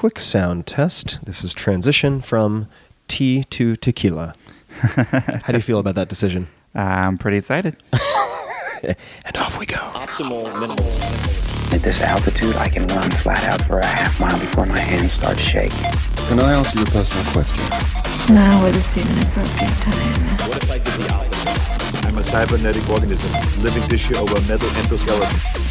quick sound test. This is transition from tea to tequila. How do you feel about that decision? I'm pretty excited. And off we go. Optimal minimal. At this altitude, I can run flat out for a half mile before my hands start shaking. Can I ask you a personal question? Now would seem an appropriate time. What if I did the opposite? I'm a cybernetic organism, living tissue over a metal endoskeleton.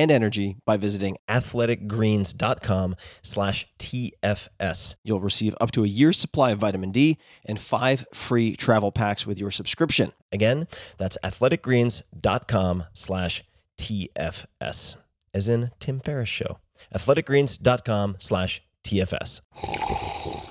and energy by visiting athleticgreens.com slash TFS. You'll receive up to a year's supply of vitamin D and five free travel packs with your subscription. Again, that's athleticgreens.com slash TFS, as in Tim Ferriss Show. athleticgreens.com slash TFS.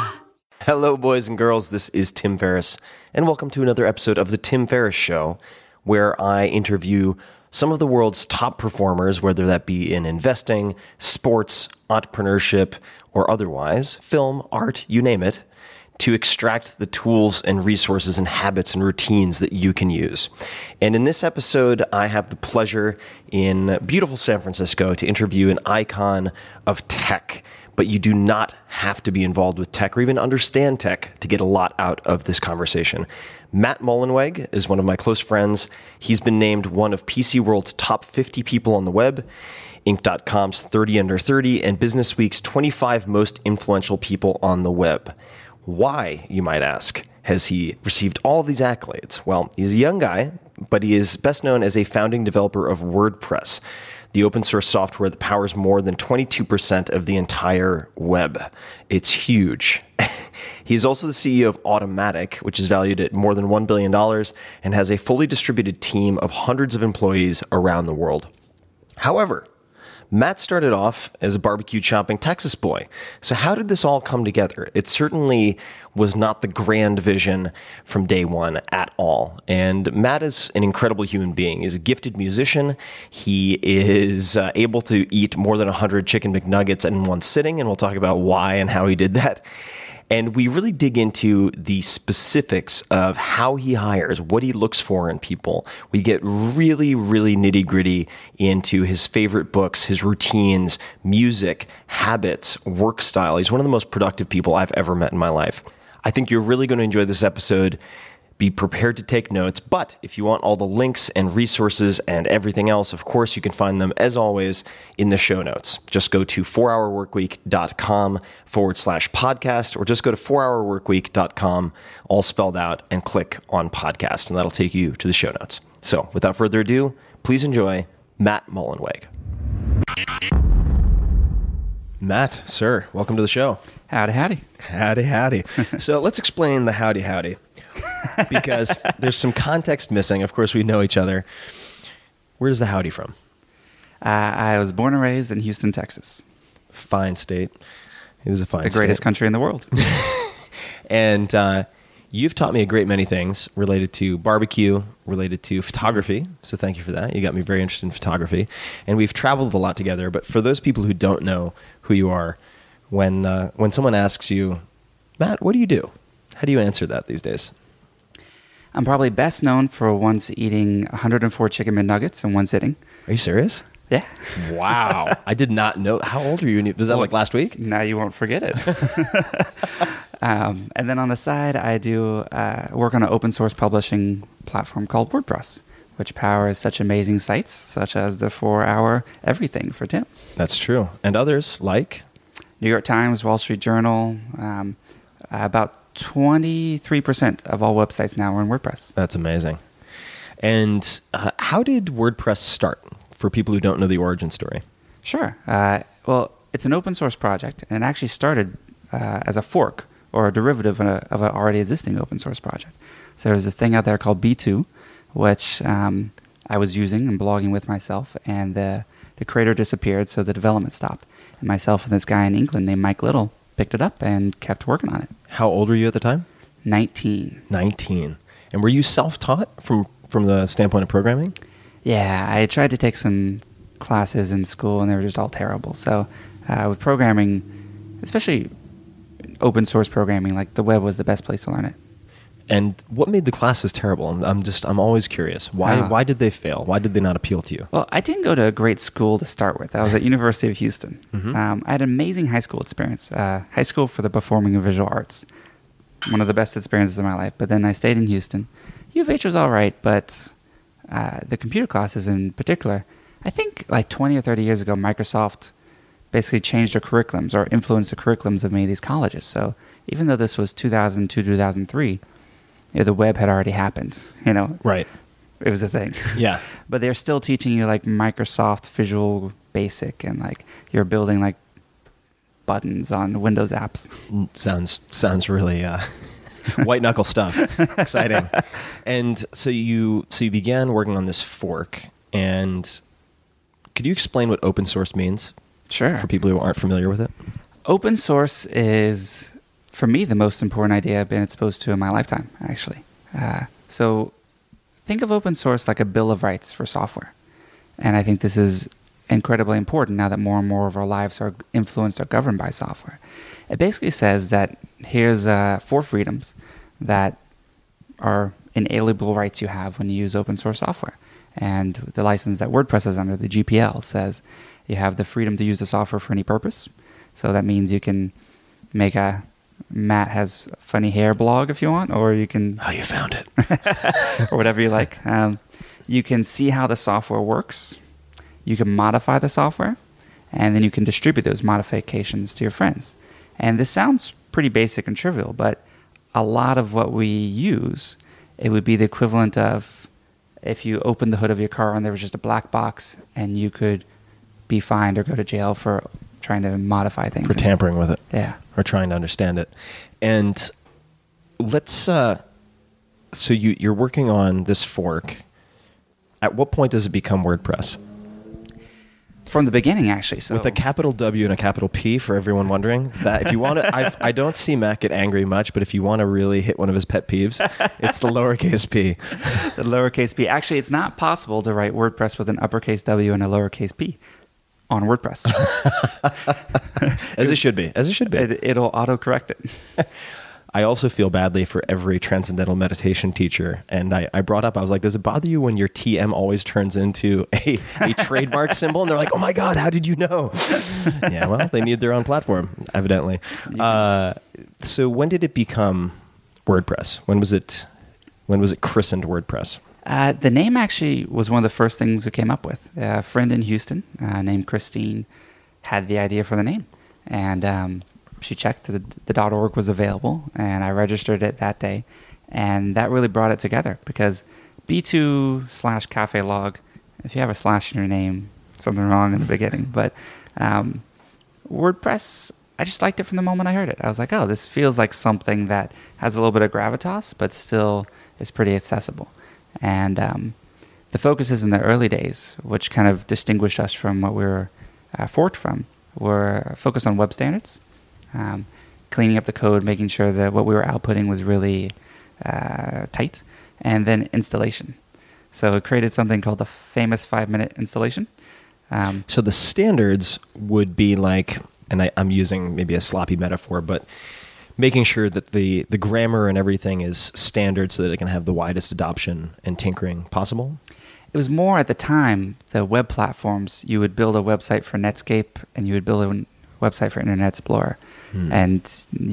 Hello, boys and girls. This is Tim Ferriss, and welcome to another episode of The Tim Ferriss Show, where I interview some of the world's top performers, whether that be in investing, sports, entrepreneurship, or otherwise, film, art, you name it, to extract the tools and resources and habits and routines that you can use. And in this episode, I have the pleasure in beautiful San Francisco to interview an icon of tech but you do not have to be involved with tech or even understand tech to get a lot out of this conversation. Matt Mullenweg is one of my close friends. He's been named one of PC World's top 50 people on the web, Inc.com's 30 under 30, and Business Week's 25 most influential people on the web. Why, you might ask, has he received all these accolades? Well, he's a young guy, but he is best known as a founding developer of WordPress the open source software that powers more than 22% of the entire web. It's huge. he is also the CEO of Automattic, which is valued at more than $1 billion and has a fully distributed team of hundreds of employees around the world. However, Matt started off as a barbecue chopping Texas boy. So, how did this all come together? It certainly was not the grand vision from day one at all. And Matt is an incredible human being. He's a gifted musician. He is uh, able to eat more than 100 chicken McNuggets in one sitting, and we'll talk about why and how he did that. And we really dig into the specifics of how he hires, what he looks for in people. We get really, really nitty gritty into his favorite books, his routines, music, habits, work style. He's one of the most productive people I've ever met in my life. I think you're really going to enjoy this episode. Be prepared to take notes. But if you want all the links and resources and everything else, of course, you can find them as always in the show notes. Just go to 4hourworkweek.com forward slash podcast, or just go to 4hourworkweek.com, all spelled out, and click on podcast, and that'll take you to the show notes. So without further ado, please enjoy Matt Mullenweg. Matt, sir, welcome to the show. Howdy, howdy. Howdy, howdy. so let's explain the howdy, howdy, because there's some context missing. Of course, we know each other. Where's the howdy from? Uh, I was born and raised in Houston, Texas, Fine state. It is a fine state. the greatest state. country in the world. And uh, you've taught me a great many things related to barbecue, related to photography. So thank you for that. You got me very interested in photography. And we've traveled a lot together. But for those people who don't know who you are, when, uh, when someone asks you, Matt, what do you do? How do you answer that these days? I'm probably best known for once eating 104 chicken McNuggets in one sitting. Are you serious? Yeah. Wow. I did not know. How old are you? Was that like last week? Now you won't forget it. um, and then on the side, I do uh, work on an open source publishing platform called WordPress, which powers such amazing sites such as the four hour everything for Tim. That's true. And others like New York Times, Wall Street Journal, um, about 23% of all websites now are in WordPress. That's amazing. And uh, how did WordPress start for people who don't know the origin story? Sure. Uh, well, it's an open source project, and it actually started uh, as a fork or a derivative of, a, of an already existing open source project. So there's this thing out there called B2, which um, I was using and blogging with myself, and the, the creator disappeared, so the development stopped. And myself and this guy in England named Mike Little picked it up and kept working on it. How old were you at the time? 19. 19. And were you self taught from, from the standpoint of programming? Yeah, I tried to take some classes in school, and they were just all terrible. So, uh, with programming, especially open source programming, like the web was the best place to learn it. And what made the classes terrible? I'm, I'm just, I'm always curious. Why, Ah. why did they fail? Why did they not appeal to you? Well, I didn't go to a great school to start with. I was at University of Houston. Um, I had an amazing high school experience. Uh, high school for the performing and visual arts, one of the best experiences of my life. But then I stayed in Houston. U of H was all right, but uh, the computer classes in particular, I think like 20 or 30 years ago, Microsoft basically changed their curriculums or influenced the curriculums of many of these colleges. So even though this was 2002, 2003, you know, the web had already happened. You know, Right. it was a thing. Yeah. but they're still teaching you like Microsoft Visual Basic and like you're building like buttons on Windows apps. Mm, Sounds sounds really uh, white knuckle stuff. Exciting. And so you so you began working on this fork, and could you explain what open source means Sure. for people who aren't familiar with it? Open source is, for me, the most important idea I've been exposed to in my lifetime, actually. Uh, so think of open source like a bill of rights for software. And I think this is incredibly important now that more and more of our lives are influenced or governed by software. It basically says that here's uh, four freedoms that are inalienable rights you have when you use open source software. And the license that WordPress is under, the GPL, says you have the freedom to use the software for any purpose. So that means you can make a Matt has funny hair blog if you want, or you can How you found it? or whatever you like. Um, you can see how the software works. You can modify the software, and then you can distribute those modifications to your friends. And this sounds pretty basic and trivial, but a lot of what we use, it would be the equivalent of if you opened the hood of your car and there was just a black box, and you could be fined or go to jail for trying to modify things for in tampering with it. Yeah. Or trying to understand it. And let's uh so you you're working on this fork. At what point does it become WordPress? From the beginning, actually. So With a capital W and a capital P for everyone wondering that if you want to, I've, I don't see Matt get angry much, but if you want to really hit one of his pet peeves, it's the lowercase p. the lowercase p. Actually, it's not possible to write WordPress with an uppercase W and a lowercase p on WordPress. As it should be. As it should be. it, it'll autocorrect it. I also feel badly for every transcendental meditation teacher. And I, I brought up, I was like, does it bother you when your TM always turns into a, a trademark symbol? And they're like, oh my God, how did you know? yeah, well, they need their own platform, evidently. Uh, so when did it become WordPress? When was it, when was it christened WordPress? Uh, the name actually was one of the first things we came up with. a friend in Houston uh, named Christine had the idea for the name, and um, she checked the, the .org was available, and I registered it that day, and that really brought it together because B2 slash cafelog. If you have a slash in your name, something wrong in the beginning, but um, WordPress, I just liked it from the moment I heard it. I was like, oh, this feels like something that has a little bit of gravitas, but still is pretty accessible. And um, the focuses in the early days, which kind of distinguished us from what we were uh, forked from, were focused on web standards, um, cleaning up the code, making sure that what we were outputting was really uh, tight, and then installation. So it created something called the famous five minute installation. Um, So the standards would be like, and I, I'm using maybe a sloppy metaphor, but making sure that the, the grammar and everything is standard so that it can have the widest adoption and tinkering possible. it was more at the time the web platforms. You would build a website for Netscape and you would build a website for Internet Explorer, Hmm. and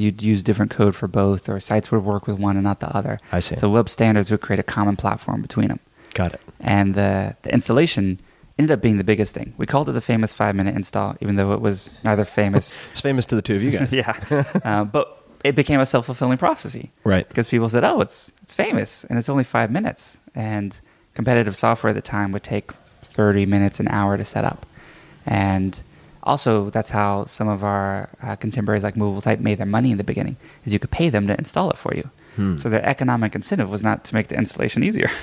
you'd use different code for both, or sites would work with one and not the other. I see. So web standards would create a common platform between them. Got it. and the, the installation ended up being the biggest thing. We called it the famous five minute install, even though it was neither famous. It's famous to the two of you guys. yeah, uh, but it became a self fulfilling prophecy, Right. Because people said, "Oh, it's it's famous, and it's only five minutes." And competitive software at the time would take thirty minutes, an hour to set up, and also that's how some of our uh, contemporaries like Movable Type made their money in the beginning, is you could pay them to install it for you. So their economic incentive was not to make the installation easier.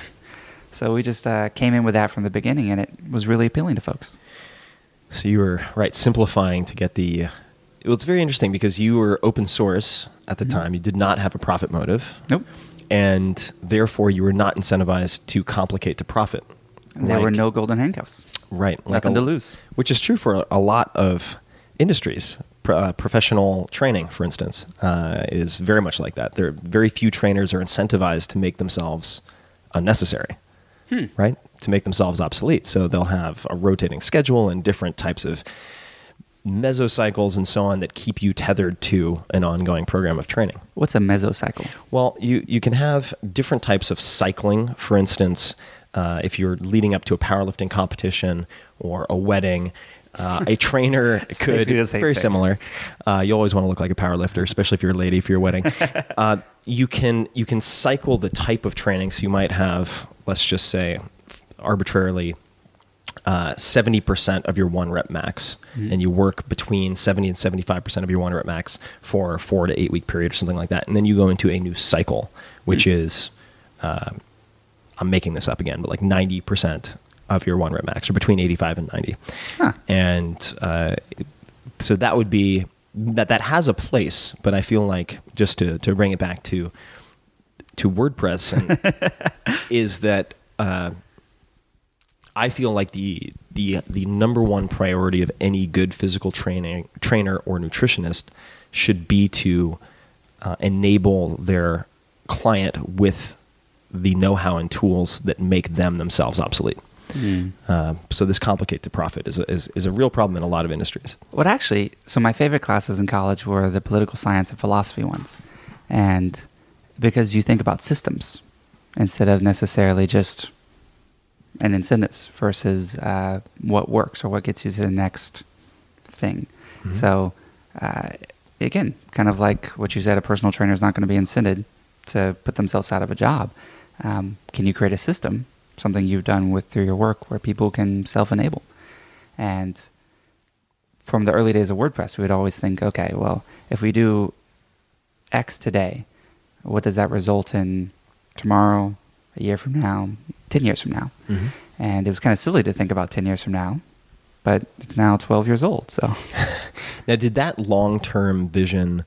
So we just uh, came in with that from the beginning, and it was really appealing to folks. So you were right simplifying to get the. Well, it's very interesting because you were open source at the time. You did not have a profit motive. Nope. And therefore, you were not incentivized to complicate to profit. And there were no golden handcuffs. right nothing a- to lose. which is true for a lot of industries. Uh, professional training, for instance, uh, is very much like that. There, are very few trainers are incentivized to make themselves unnecessary, right? To make themselves obsolete. So they'll have a rotating schedule and different types of mesocycles and so on that keep you tethered to an ongoing program of training. What's a mesocycle? Well, you, you can have different types of cycling. For instance, uh, if you're leading up to a powerlifting competition or a wedding, uh, a trainer could basically the same very thing. similar. Uh, you always want to look like a powerlifter, especially if you're a lady for your wedding. uh, you can you can cycle the type of training. So you might have, let's just say, arbitrarily uh, seventy percent of your one rep max, and you work between seventy and seventy five percent of your one rep max for a four to eight week period or something like that, and then you go into a new cycle, which is, uh, I'm making this up again, but like ninety percent of your one rep max, or between eighty five and ninety, Huh. and uh, so that would be that that has a place, but I feel like just to to bring it back to to WordPress and is that uh, I feel like the the the number one priority of any good physical training trainer or nutritionist should be to uh, enable their client with the know-how and tools that make them themselves obsolete. Uh, so this complicate to profit is a, is, is a real problem in a lot of industries. What actually, so my favorite classes in college were the political science and philosophy ones. And because you think about systems instead of necessarily just an incentives versus uh, what works or what gets you to the next thing. So, uh, again, kind of like what you said, a personal trainer is not going to be incented to put themselves out of a job. Um, can you create a system, something you've done with through your work, where people can self-enable? And from the early days of WordPress, we would always think, okay, well, if we do X today, what does that result in tomorrow, a year from now, 10 years from now? And it was kind of silly to think about 10 years from now, but it's now 12 years old. So Now, did that long term vision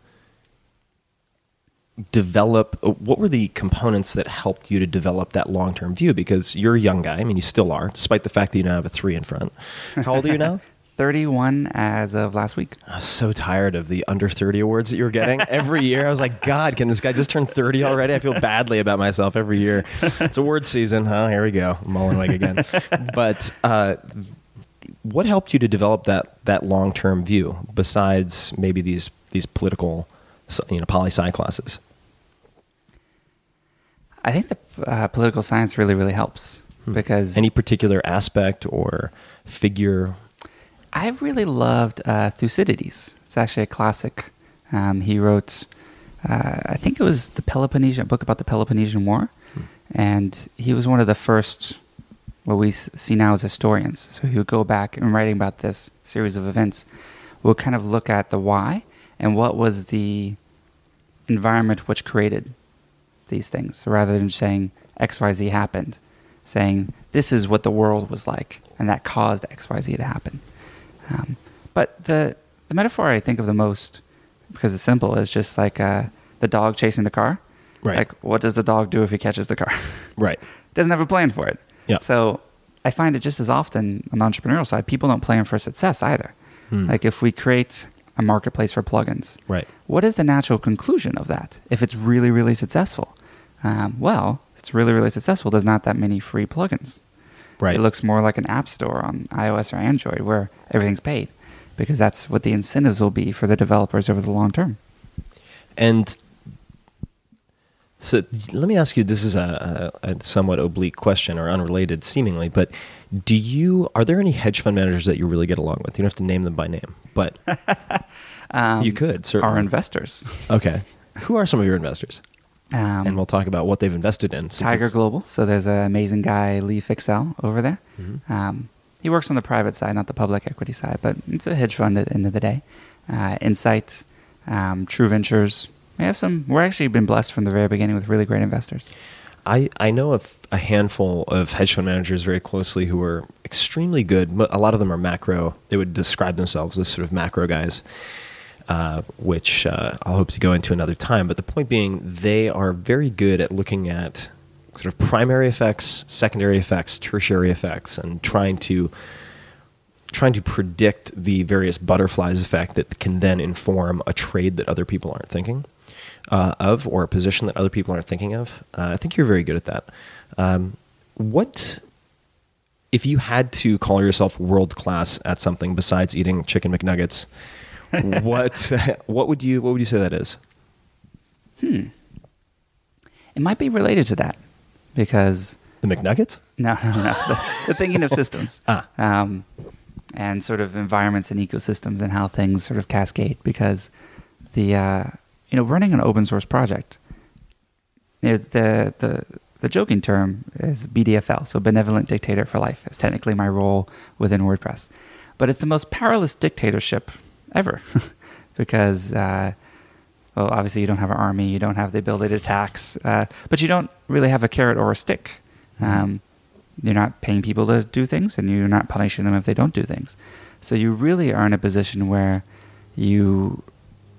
develop? uh, What were the components that helped you to develop that long term view? Because you're a young guy. I mean, you still are, despite the fact that you now have a three in front. How old are you now? 31 as of last week. I was so tired of the under 30 awards that you were getting every year. I was like, God, can this guy just turn 30 already? I feel badly about myself every year. It's award season. Oh, here we go. Mullenweg again. But uh, what helped you to develop that, that long term view besides maybe these, these political, you know, poli sci classes? I think the uh, political science really, really helps because Any particular aspect or figure? I really loved uh, Thucydides. It's actually a classic. Um, he wrote, uh, I think it was the Peloponnesian book about the Peloponnesian War, and he was one of the first, what we see now as historians. So he would go back and writing about this series of events, we'll kind of look at the why and what was the environment which created these things. So rather than saying XYZ happened, saying this is what the world was like and that caused XYZ to happen. Um, but the, the metaphor I think of the most, because it's simple, is just like uh, the dog chasing the car. Right. Like, what does the dog do if he catches the car? Right. Doesn't have a plan for it. Yeah. So I find it just as often on the entrepreneurial side, people don't plan for success either. Like if we create a marketplace for plugins, Right. what is the natural conclusion of that if it's really, really successful? Um, well, if it's really, really successful, there's not that many free plugins. Right. It looks more like an app store on iOS or Android where everything's paid because that's what the incentives will be for the developers over the long term. And so let me ask you this is a, a, somewhat oblique question or unrelated seemingly, but do you are there any hedge fund managers that you really get along with? You don't have to name them by name, but Um, you could certainly. Our investors. Okay. Who are some of your investors? Um, and we'll talk about what they've invested in. Tiger Global. So there's an amazing guy, Lee Fixel, over there. Mm-hmm. Um, he works on the private side, not the public equity side, but it's a hedge fund at the end of the day. Uh, Insight, um, True Ventures. We have some. We're actually been blessed from the very beginning with really great investors. I, I know of a handful of hedge fund managers very closely who are extremely good. A lot of them are macro. They would describe themselves as sort of macro guys, uh, which uh, I'll hope to go into another time. But the point being, they are very good at looking at sort of primary effects, secondary effects, tertiary effects, and trying to trying to predict the various butterflies effect that can then inform a trade that other people aren't thinking uh, of or a position that other people aren't thinking of. Uh, I think you're very good at that. Um, what if you had to call yourself world class at something besides eating chicken McNuggets? what what would you what would you say that is? Hmm. It might be related to that because The McNuggets? No, no, no. the, the thinking of systems. Ah. Um, and sort of environments and ecosystems and how things sort of cascade because the uh, you know running an open source project you know, the the the joking term is BDFL so benevolent dictator for life is technically my role within WordPress but it's the most powerless dictatorship ever. Because uh, well obviously you don't have an army you don't have the ability to tax uh, but you don't really have a carrot or a stick. Um, you're not paying people to do things and you're not punishing them if they don't do things. So you really are in a position where you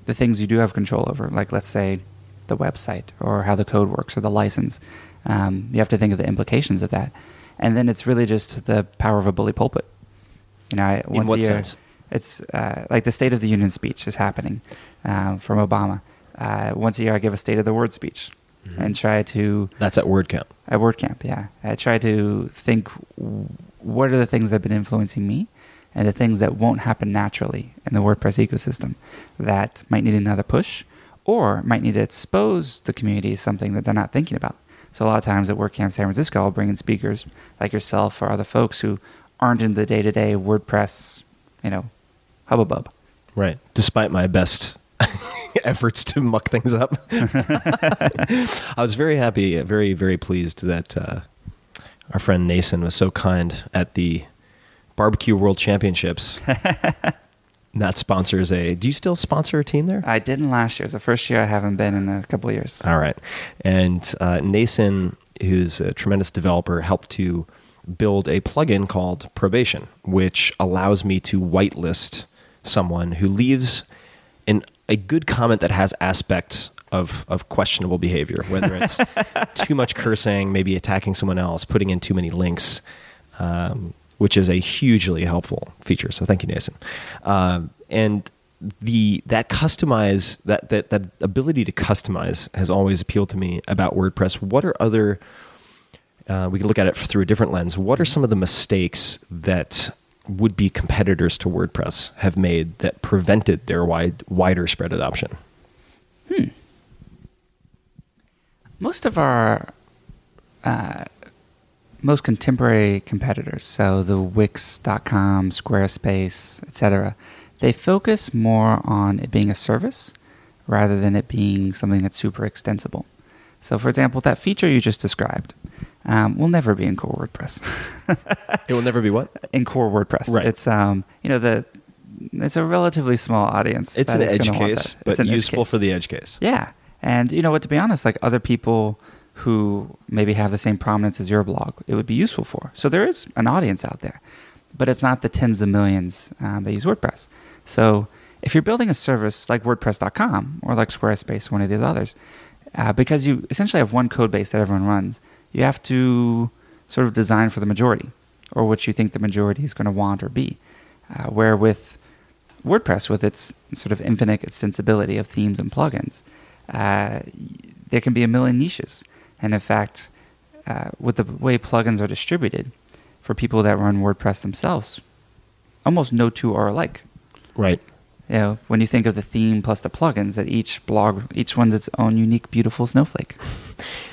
the things you do have control over like let's say the website or how the code works or the license um, you have to think of the implications of that. And then it's really just the power of a bully pulpit. You know I, once what a year sense? It's uh, like the state of the union speech is happening uh, from obama uh, once a year i give a state of the word speech Mm-hmm. and try to That's at WordCamp. at WordCamp, yeah. I try to think what are the things that have been influencing me and the things that won't happen naturally in the WordPress ecosystem that might need another push or might need to expose the community as something that they're not thinking about. So a lot of times at WordCamp San Francisco, I'll bring in speakers like yourself or other folks who aren't in the day-to-day WordPress, you know, hubbub. Right. Despite my best efforts to muck things up. I was very happy, very, very pleased that uh, our friend Nacin was so kind at the Barbecue World Championships. that sponsors a. Do you still sponsor a team there? I didn't last year. It's the first year I haven't been in a couple of years. All right. And uh, Nacin, who's a tremendous developer, helped to build a plugin called Probation, which allows me to whitelist someone who leaves an, a good comment that has aspects of, of questionable behavior, whether it's too much cursing, maybe attacking someone else, putting in too many links. Um, which is a hugely helpful feature. So thank you, Nacin. Um, and the that customize that, that that ability to customize has always appealed to me about WordPress. What are other uh, we can look at it through a different lens. What are some of the mistakes that would be competitors to WordPress have made that prevented their wide wider spread adoption? most of our uh, most contemporary competitors, so the Wix.com, Squarespace, etc., they focus more on it being a service rather than it being something that's super extensible. So, for example, that feature you just described um, will never be in core WordPress. It will never be what? in core WordPress, Right. it's um, you know the it's a relatively small audience. It's an edge case, but useful case. for the edge case. Yeah. And you know what, to be honest, like other people who maybe have the same prominence as your blog, it would be useful for. So there is an audience out there, but it's not the tens of millions um, that use WordPress. So if you're building a service like WordPress.com or like Squarespace, one of these others, uh, because you essentially have one code base that everyone runs, you have to sort of design for the majority or what you think the majority is going to want or be. Uh, where with WordPress, with its sort of infinite extensibility of themes and plugins, uh, there can be a million niches. And in fact, uh, with the way plugins are distributed, for people that run WordPress themselves, almost no two are alike. Right. You know, when you think of the theme plus the plugins, that each blog, each one's its own unique, beautiful snowflake.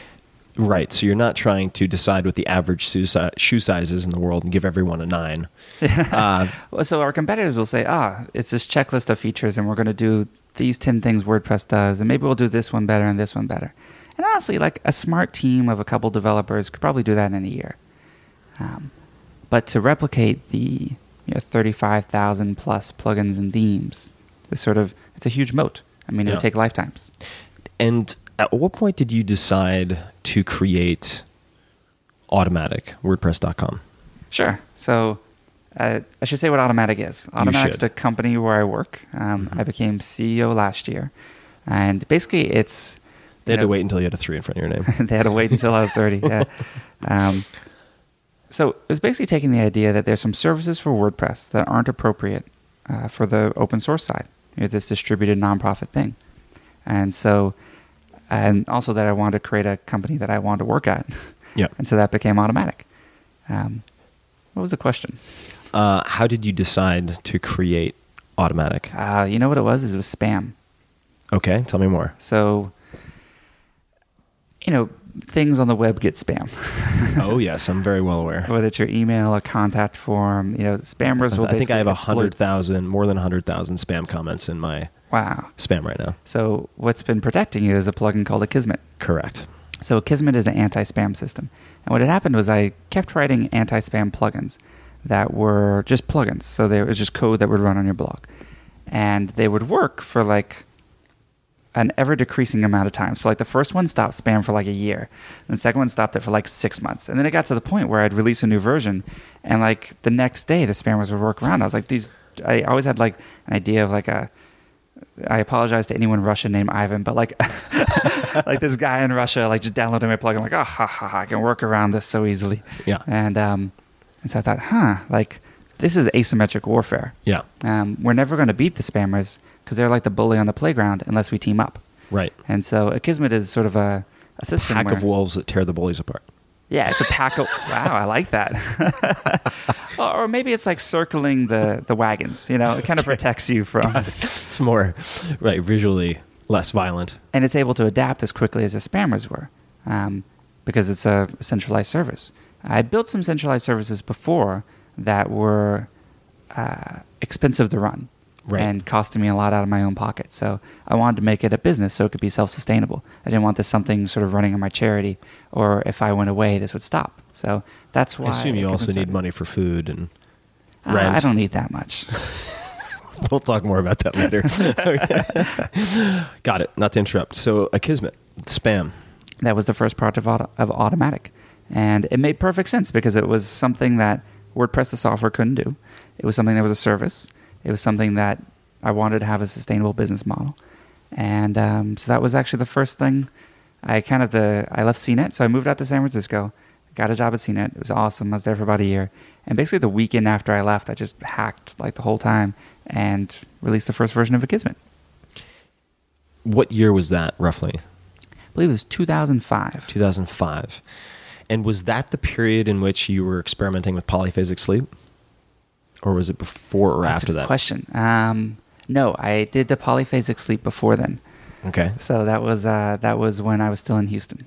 Right. So you're not trying to decide what the average shoe, si- shoe size is in the world and give everyone a nine. Uh, So our competitors will say, ah, it's this checklist of features, and we're going to do these 10 things WordPress does, and maybe we'll do this one better and this one better. And honestly, like a smart team of a couple developers could probably do that in a year. Um, but to replicate the you know, 35,000 plus plugins and themes, it's sort of, it's a huge moat. I mean, it Yeah. would take lifetimes. and at what point did you decide to create Automattic WordPress.com? Sure. So uh, I should say what Automattic is. Automattic's the company where I work. Um, I became CEO last year, and basically it's They had to wait until you had a three in front of your name. they had to wait until I was thirty. Yeah. Um, so it was basically taking the idea that there's some services for WordPress that aren't appropriate uh, for the open source side, you know, this distributed nonprofit thing, and so. And also that I wanted to create a company that I wanted to work at. Yeah. And so that became Automattic. Um, what was the question? Uh, how did you decide to create Automattic? Uh, you know what it was? Is it was spam. Okay, tell me more. So, you know, things on the web get spam. oh yes, I'm very well aware. Whether it's your email, a contact form, you know, spammers will I think I have a hundred thousand, more than a hundred thousand spam comments in my Wow. spam right now. So what's been protecting you is a plugin called Akismet. Correct. So Akismet is an anti-spam system. And what had happened was I kept writing anti-spam plugins that were just plugins. So there was just code that would run on your blog. And they would work for like an ever decreasing amount of time. So like the first one stopped spam for like a year. And the second one stopped it for like six months. And then it got to the point where I'd release a new version and like the next day the spammers would work around. I was like these I always had like an idea of like a I apologize to anyone Russian named Ivan, but like, like this guy in Russia, like just downloaded my plugin, like, oh, ha, ha, ha, I can work around this so easily. Yeah. And um, and so I thought, huh, like this is asymmetric warfare. Yeah. Um, we're never going to beat the spammers because they're like the bully on the playground unless we team up. Right. And so Akismet is sort of a, a system Pack of wolves that tear the bullies apart. Yeah, it's a pack of wow, I like that. or, maybe it's like circling the the wagons. You know, it kind of protects you from. It's more right visually less violent. and it's able to adapt as quickly as the spammers were um, because it's a centralized service. I built some centralized services before that were uh, expensive to run Right. and costing me a lot out of my own pocket. So I wanted to make it a business so it could be self sustainable. I didn't want this something sort of running on my charity or if I went away, this would stop. So that's why. I assume you also need money for food and Uh, rent. I don't need that much. We'll talk more about that later. Got it. Not to interrupt. So, Akismet, spam. that was the first part of, auto, of Automattic and it made perfect sense because it was something that wordpress the software couldn't do it was something that was a service it was something that i wanted to have a sustainable business model. And um, so that was actually the first thing i kind of the i left cnet so i moved out to san francisco got a job at cnet it was awesome. I was there for about a year. And basically the weekend after i left i just hacked like the whole time and released the first version of akismet. What year was that, roughly? i believe it was 2005 2005. And was that the period in which you were experimenting with polyphasic sleep? Or was it before or That's after a that? question. Um, no, I did the polyphasic sleep before then. Okay. So that was uh, that was when I was still in Houston.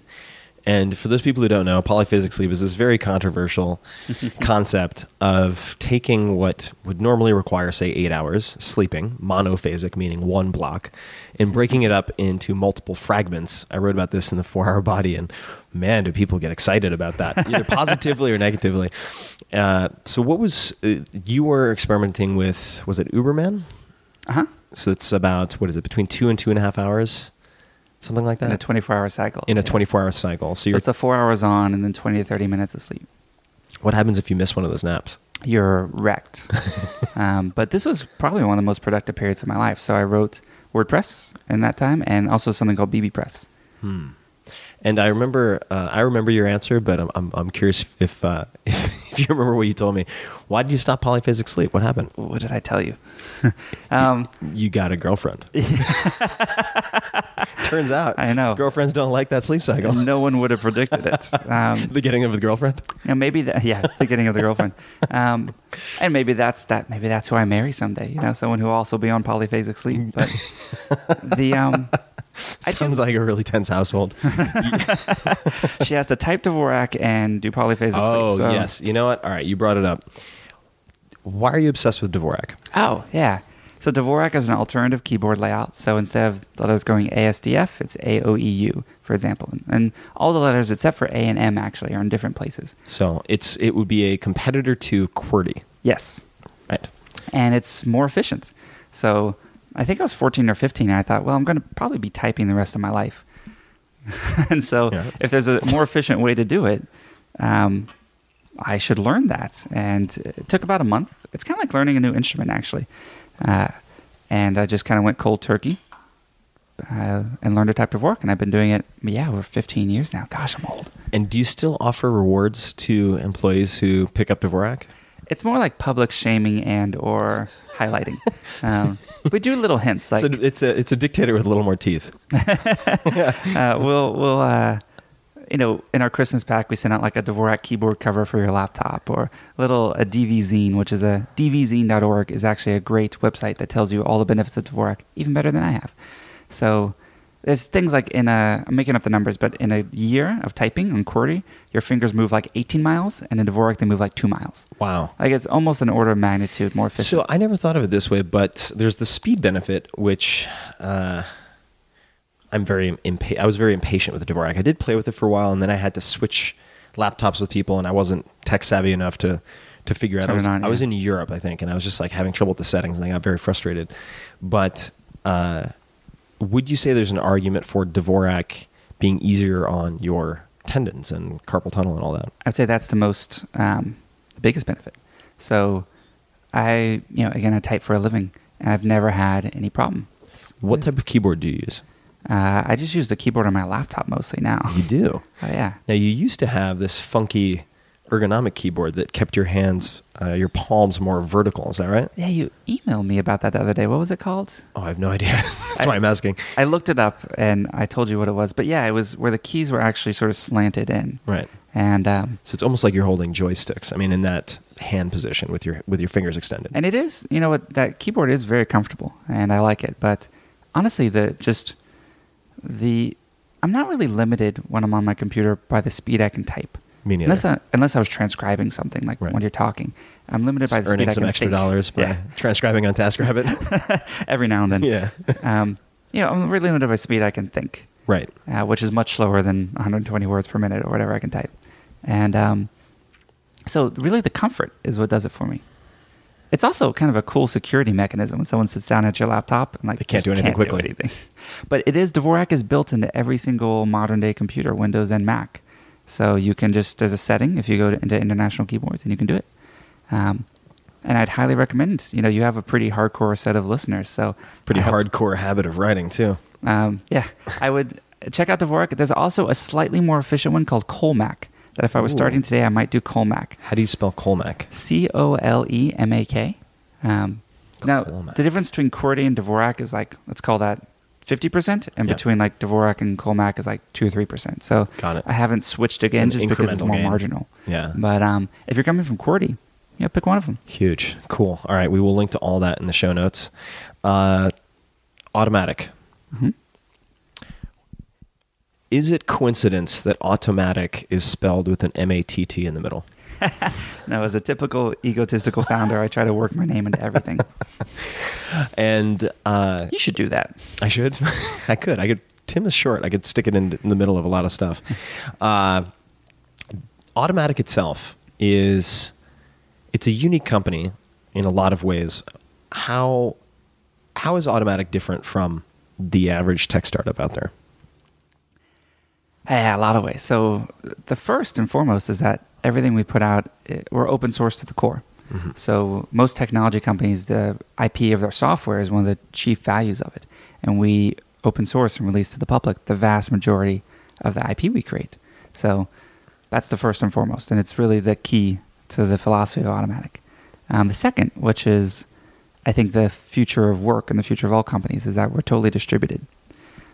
And for those people who don't know, polyphasic sleep is this very controversial concept of taking what would normally require, say, eight hours sleeping, monophasic, meaning one block, and breaking it up into multiple fragments. I wrote about this in the Four Hour Body, and man, do people get excited about that, either positively or negatively. Uh, so, what was uh, you were experimenting with? Was it Uberman? Uh huh. So it's about what is it between two and two and a half hours, something like that. In a 24 hour cycle. in a Yeah. 24 hour cycle. So, So you're, it's a four hours on and then 20 to 30 minutes of sleep. what happens if you miss one of those naps? You're wrecked. um, but this was probably one of the most productive periods of my life. So I wrote WordPress in that time and also something called bbPress. And I remember, uh, I remember your answer, but I'm, I'm, I'm curious if, uh, if, you remember what you told me. Why did you stop polyphasic sleep? What happened? What did I tell you? um, You got a girlfriend. Turns out, I know. girlfriends don't like that sleep cycle. no one would have predicted it. Um, the getting of the girlfriend. you know, maybe that, yeah, the getting of the girlfriend. Um, and maybe that's that. Maybe that's who I marry someday. You know, someone who will also be on polyphasic sleep. But the I do- Sounds like a really tense household. she has to type Dvorak and do polyphasic oh sleep. So. yes, you know what? All right, you brought it up. Why are you obsessed with Dvorak? Oh, yeah. So Dvorak is an alternative keyboard layout. So instead of letters going ASDF, it's AOEU, for example. And all the letters except for A and M actually are in different places. So it's it would be a competitor to QWERTY, Yes. right? And it's more efficient. So I think I was 14 or 15 and I thought, well, I'm going to probably be typing the rest of my life. and so Yeah. if there's a more efficient way to do it, um, I should learn that. And it took about a month. It's kind of like learning a new instrument, actually. Uh, and I just kind of went cold turkey uh, and learned a type of work. And I've been doing it, yeah, over 15 years now. Gosh, I'm old. And do you still offer rewards to employees who pick up Dvorak? It's more like public shaming and or highlighting. Um, we do little hints like so it's a it's a dictator with a little more teeth. uh, we'll we'll uh, you know in our Christmas pack we send out like a Dvorak keyboard cover for your laptop or a little a DVzine, which is a dvzine.org is actually a great website that tells you all the benefits of Dvorak, even better than I have. So there's things like in a I'm making up the numbers, but in a year of typing on QWERTY, your fingers move like 18 miles, and in Dvorak they move like two miles. Wow. Like it's almost an order of magnitude more efficient. So I never thought of it this way, but there's the speed benefit, which uh, I'm very impa- I was very impatient with the Dvorak. I did play with it for a while, and then I had to switch laptops with people, and I wasn't tech savvy enough to to figure out. I was, on, I was in Europe, I think, and I was just like having trouble with the settings, and I got very frustrated. But uh, would you say there's an argument for Dvorak being easier on your tendons and carpal tunnel and all that? I'd say that's the most um, the biggest benefit. So I you know again I type for a living and I've never had any problem. What type of keyboard do you use? Uh, I just use the keyboard on my laptop mostly now. You do. Oh yeah. Now you used to have this funky ergonomic keyboard that kept your hands, uh, your palms more vertical. Is that right? Yeah, you emailed me about that the other day. What was it called? Oh, I have no idea. That's I- why I'm asking. I looked it up and I told you what it was. But yeah, it was where the keys were actually sort of slanted in. Right. And um, So it's almost like you're holding joysticks. I mean, in that hand position with your with your fingers extended. And it is, you know what, that keyboard is very comfortable and I like it. But honestly, the just the I'm not really limited when I'm on my computer by the speed I can type. Me neither. Unless I, unless I was transcribing something like Right. when you're talking, I'm limited by Just the speed earning I some can extra think. dollars by Yeah. transcribing on TaskRabbit. every now and then. yeah. Um, you know, I'm really limited by speed I can think, right. uh, which is much slower than 120 words per minute or whatever I can type. And um, so, really, the comfort is what does it for me. It's also kind of a cool security mechanism when someone sits down at your laptop and like They can't do anything quickly. anything. But it is Dvorak is built into every single modern day computer, Windows and Mac. So you can just there's a setting if you go to, into international keyboards and you can do it. Um, and I'd highly recommend. You know, you have a pretty hardcore set of listeners, so Pretty hope- hardcore habit of writing too. um, yeah, I would check out Dvorak. There's also a slightly more efficient one called Colemak. That if I was Ooh. starting today, I might do Colemak. How do you spell Colemak? C O L E M A K. Um, now, the difference between QWERTY and Dvorak is like, let's call that 50%, and Yeah. between like Dvorak and Colemak is like 2 or 3%. So Got it. I haven't switched again just because it's more gain. marginal. Yeah. But um, if you're coming from QWERTY, yeah, pick one of them. Huge. Cool. All right. We will link to all that in the show notes. Uh, Automattic. Mhm. Is it coincidence that Automattic is spelled with an M A T T in the middle? No, as a typical egotistical founder, I try to work my name into everything. And uh, You should do that. I should. I could. I could. Tim is short. I could stick it in, in the middle of a lot of stuff. Uh, Automattic itself is it's a unique company in a lot of ways. How how is Automattic different from the average tech startup out there? Yeah, a lot of ways. So the first and foremost is that everything we put out, eh, we're open source to the core. So most technology companies, the IP of their software is one of the chief values of it, and we open source and release to the public the vast majority of the IP we create. So that's the first and foremost, and it's really the key to the philosophy of Automattic. Um, the second, which is I think the future of work and the future of all companies, is that we're totally distributed.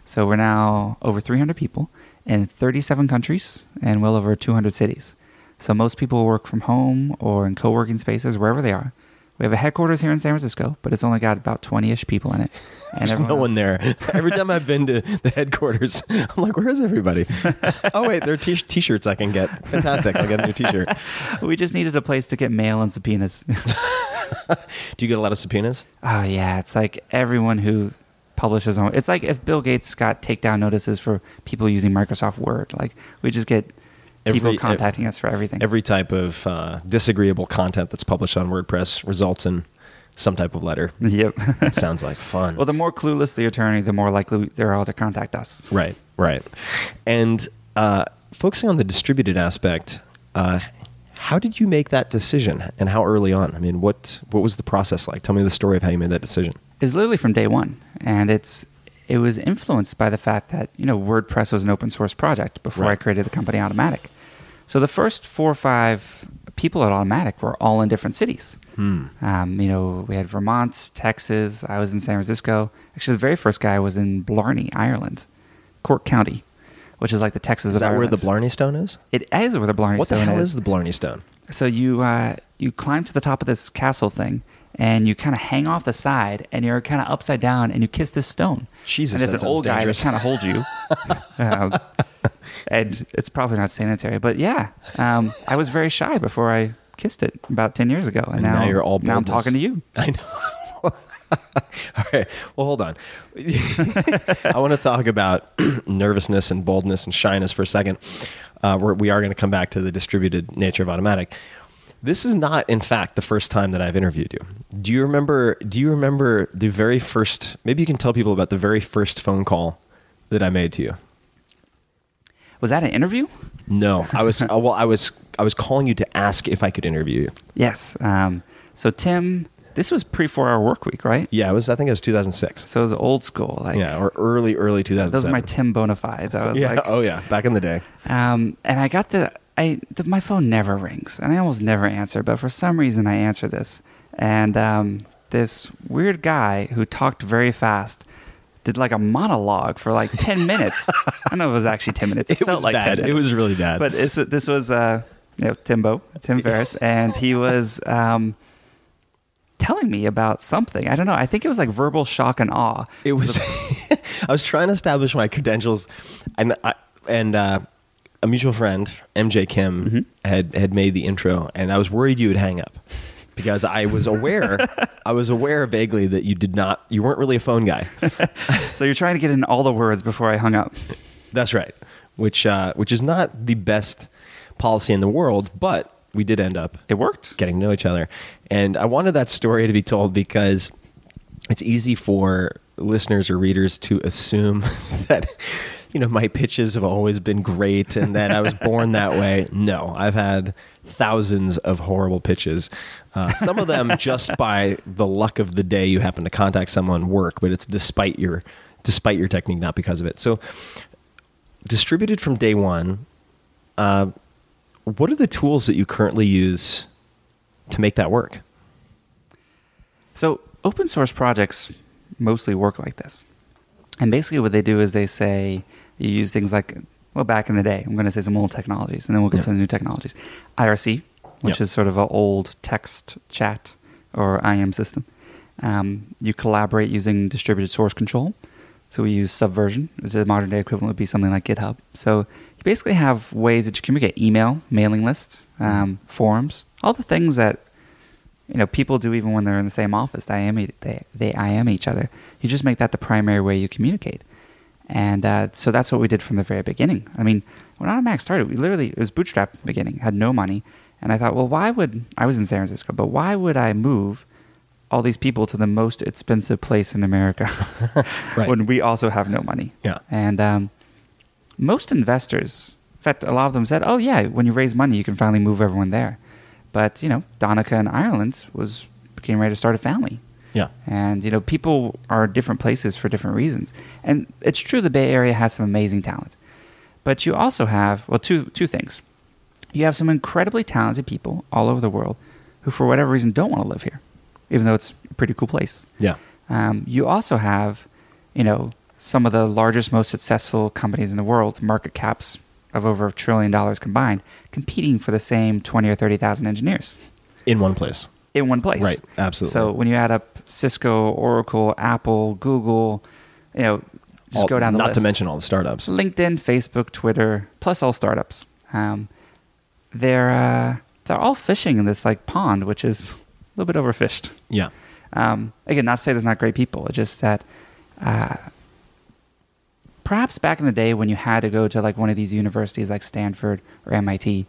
So we're now over 300 people in 37 countries and well over 200 cities. So most people work from home or in co-working spaces wherever they are. We have a headquarters here in San Francisco, but it's only got about 20-ish people in it. And There's no one there. Every time I've been to the headquarters, I'm like, where is everybody? oh wait, there are t- t-shirts I can get. Fantastic! I'll get a new t-shirt. We just needed a place to get mail and subpoenas. Do you get a lot of subpoenas? Oh yeah, it's like everyone who publishes on. It's like if Bill Gates got takedown notices for people using Microsoft Word. Like we just get people Every- contacting us for everything. Every type of uh, disagreeable content that's published on WordPress results in some type of letter. yep. That sounds like fun. well, the more clueless the attorney, the more likely they're all to contact us. right, right. And uh, focusing on the distributed aspect, uh, how did you make that decision, and how early on? I mean, what what was the process like? Tell me the story of how you made that decision. Is literally from day one, and it's it was influenced by the fact that you know WordPress was an open source project before I created the company Automattic. So the first four or five people at Automattic were all in different cities. Hmm. Um, you know, we had Vermont, Texas. I was in San Francisco. Actually, the very first guy was in Blarney, Ireland, Cork County, which is like the Texas Is of that where the Blarney Stone is? It is where the Blarney What the Stone hell is. is the Blarney Stone? So you uh, you climb to the top of this castle thing, and you kind of hang off the side, and you're kind of upside down, and you kiss this stone. Jesus, and it's an old dangerous. guy that kind of holds you. um, and it's probably not sanitary, but yeah, um, I was very shy before I kissed it about ten years ago, and, And now you're all now I'm talking to you. I know. All right. Well, hold on. I want to talk about nervousness and boldness and shyness for a second. Uh, we're, we are going to come back to the distributed nature of Automattic. This is not, in fact, the first time that I've interviewed you. Do you remember? Do you remember the very first? Maybe you can tell people about the very first phone call that I made to you. Was that an interview? No, I was. uh, well, I was. I was calling you to ask if I could interview you. Yes. Um, so Tim, this was pre four hour work week, right? Yeah, it was. I think it was 2006. So it was old school, like Yeah, or early, early 2007. those are my Tim bona fides. I was Yeah. like, oh yeah. Back in the day. Um, and I got the I the, my phone never rings, and I almost never answer. But for some reason, I answer this, and um, this weird guy who talked very fast did like a monologue for like ten minutes. I don't know if it was actually ten minutes. It, It felt like 10 bad. It was really bad. But this was uh, you know, Timbo, Tim Ferriss, and he was. Um, telling me about something i don't know i think it was like verbal shock and awe It was. I was trying to establish my credentials, and I, and uh, a mutual friend, MJ Kim, Mm-hmm. had had made the intro, and I was worried you would hang up because I was aware, I was aware vaguely that you did not, you weren't really a phone guy. so you're trying to get in all the words before i hung up That's right, which uh, which is not the best policy in the world, but we did end up it worked getting to know each other. And I wanted that story to be told because it's easy for listeners or readers to assume that you know my pitches have always been great and that I was born that way. No, I've had thousands of horrible pitches. Uh, some of them just by the luck of the day you happen to contact someone work, but it's despite your despite your technique, not because of it. So distributed from day one. Uh, what are the tools that you currently use to make that work? So open source projects mostly work like this. And basically what they do is they say you use things like well back in the day, I'm going to say some old technologies and then we'll get Yeah. to the new technologies. IRC, which Yep. is sort of an old text chat or IM system. Um, you collaborate using distributed source control. So we use Subversion. The modern day equivalent would be something like GitHub. So you basically have ways that you communicate: email, mailing lists, um, forums, all the things that you know people do even when they're in the same office. They IM, they, they IM each other. You just make that the primary way you communicate. And uh, so that's what we did from the very beginning. I mean, when Automattic started, we literally it was bootstrap beginning, had no money, and I thought, well, why would I was in San Francisco, but why would I move all these people to the most expensive place in America Right. when we also have no money? Yeah. And um, most investors, in fact, a lot of them said, "Oh yeah, when you raise money, you can finally move everyone there." But you know, Donncha in Ireland was getting ready to start a family, Yeah. and you know, people are different places for different reasons. And it's true the Bay Area has some amazing talent, but you also have well, two two things. You have some incredibly talented people all over the world who, for whatever reason, don't want to live here, even though it's a pretty cool place. Yeah. Um, you also have, you know, some of the largest, most successful companies in the world, market caps of over a trillion dollars combined, competing for the same twenty or thirty thousand engineers In one place. in one place. Right, absolutely. So when you add up Cisco, Oracle, Apple, Google, you know, just All- go down the Not list. Not to mention all the startups. LinkedIn, Facebook, Twitter, plus all startups. Um, they're uh, they're all fishing in this like pond, which is a little bit overfished. Yeah. Um, again, not to say there's not great people. It's just that uh, perhaps back in the day when you had to go to like one of these universities like Stanford or MIT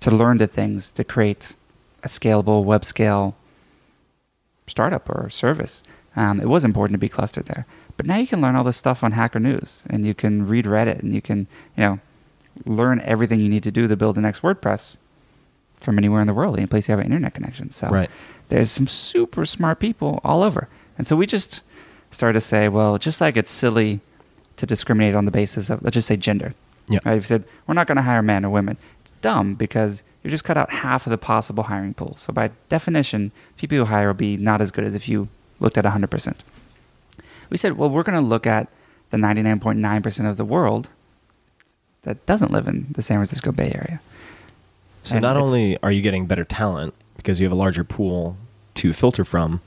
to learn the things to create a scalable web scale startup or service, um, it was important to be clustered there. But now you can learn all this stuff on Hacker News, and you can read Reddit, and you can you know learn everything you need to do to build the next WordPress from anywhere in the world, any place you have an internet connection. So Right. there's some super smart people all over. And so we just started to say, well, just like it's silly to discriminate on the basis of, let's just say gender. Yeah. Right? You said, we're not going to hire men or women. It's dumb because you just cut out half of the possible hiring pool. So by definition, people you hire will be not as good as if you looked at 100%. We said, well, we're going to look at the 99.9% of the world that doesn't live in the San Francisco Bay Area. So And not only are you getting better talent because you have a larger pool to filter from,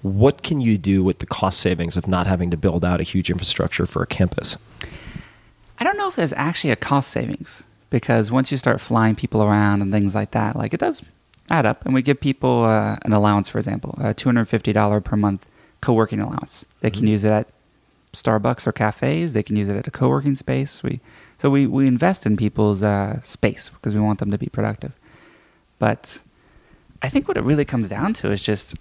what can you do with the cost savings of not having to build out a huge infrastructure for a campus? I don't know if there's actually a cost savings because once you start flying people around and things like that, like it does add up. And we give people uh, an allowance, for example, a $250 per month co-working allowance. They can use it at Starbucks or cafes. They can use it at a co-working space. We so we, we invest in people's uh, space because we want them to be productive. But I think what it really comes down to is just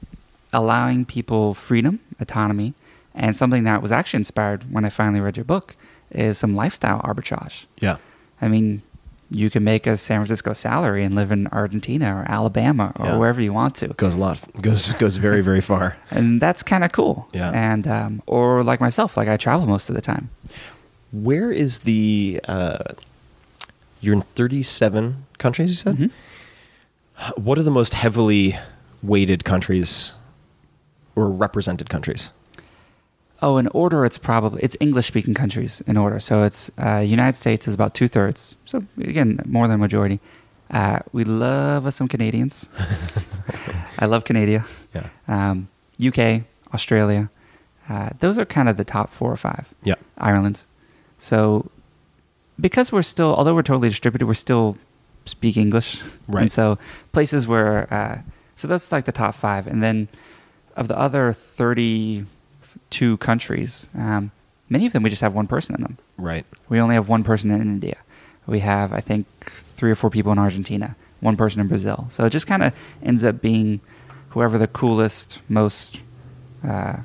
allowing people freedom, autonomy, and something that was actually inspired when I finally read your book is some lifestyle arbitrage. Yeah. I mean, you can make a San Francisco salary and live in Argentina or Alabama or Yeah. wherever you want to. It goes a lot goes goes very, very far. And that's kind of cool. Yeah. And um, or like myself, like I travel most of the time. Where is the uh, you're in 37 countries you said? Mhm. What are the most heavily weighted countries or represented countries? Oh, in order, it's probably it's English speaking countries in order. So it's uh, United States is about two thirds. So again, more than majority. Uh, we love us some Canadians. I love Canada. Yeah. Um, UK, Australia. Uh, those are kind of the top four or five. Yeah. Ireland. So because we're still, although we're totally distributed, we're still speak English. Right. And so places where, uh, so that's like the top five. And then of the other 32 countries, um, many of them we just have one person in them. Right. We only have one person in India. We have, I think, three or four people in Argentina, one person in Brazil. So it just kind of ends up being whoever the coolest, most, uh,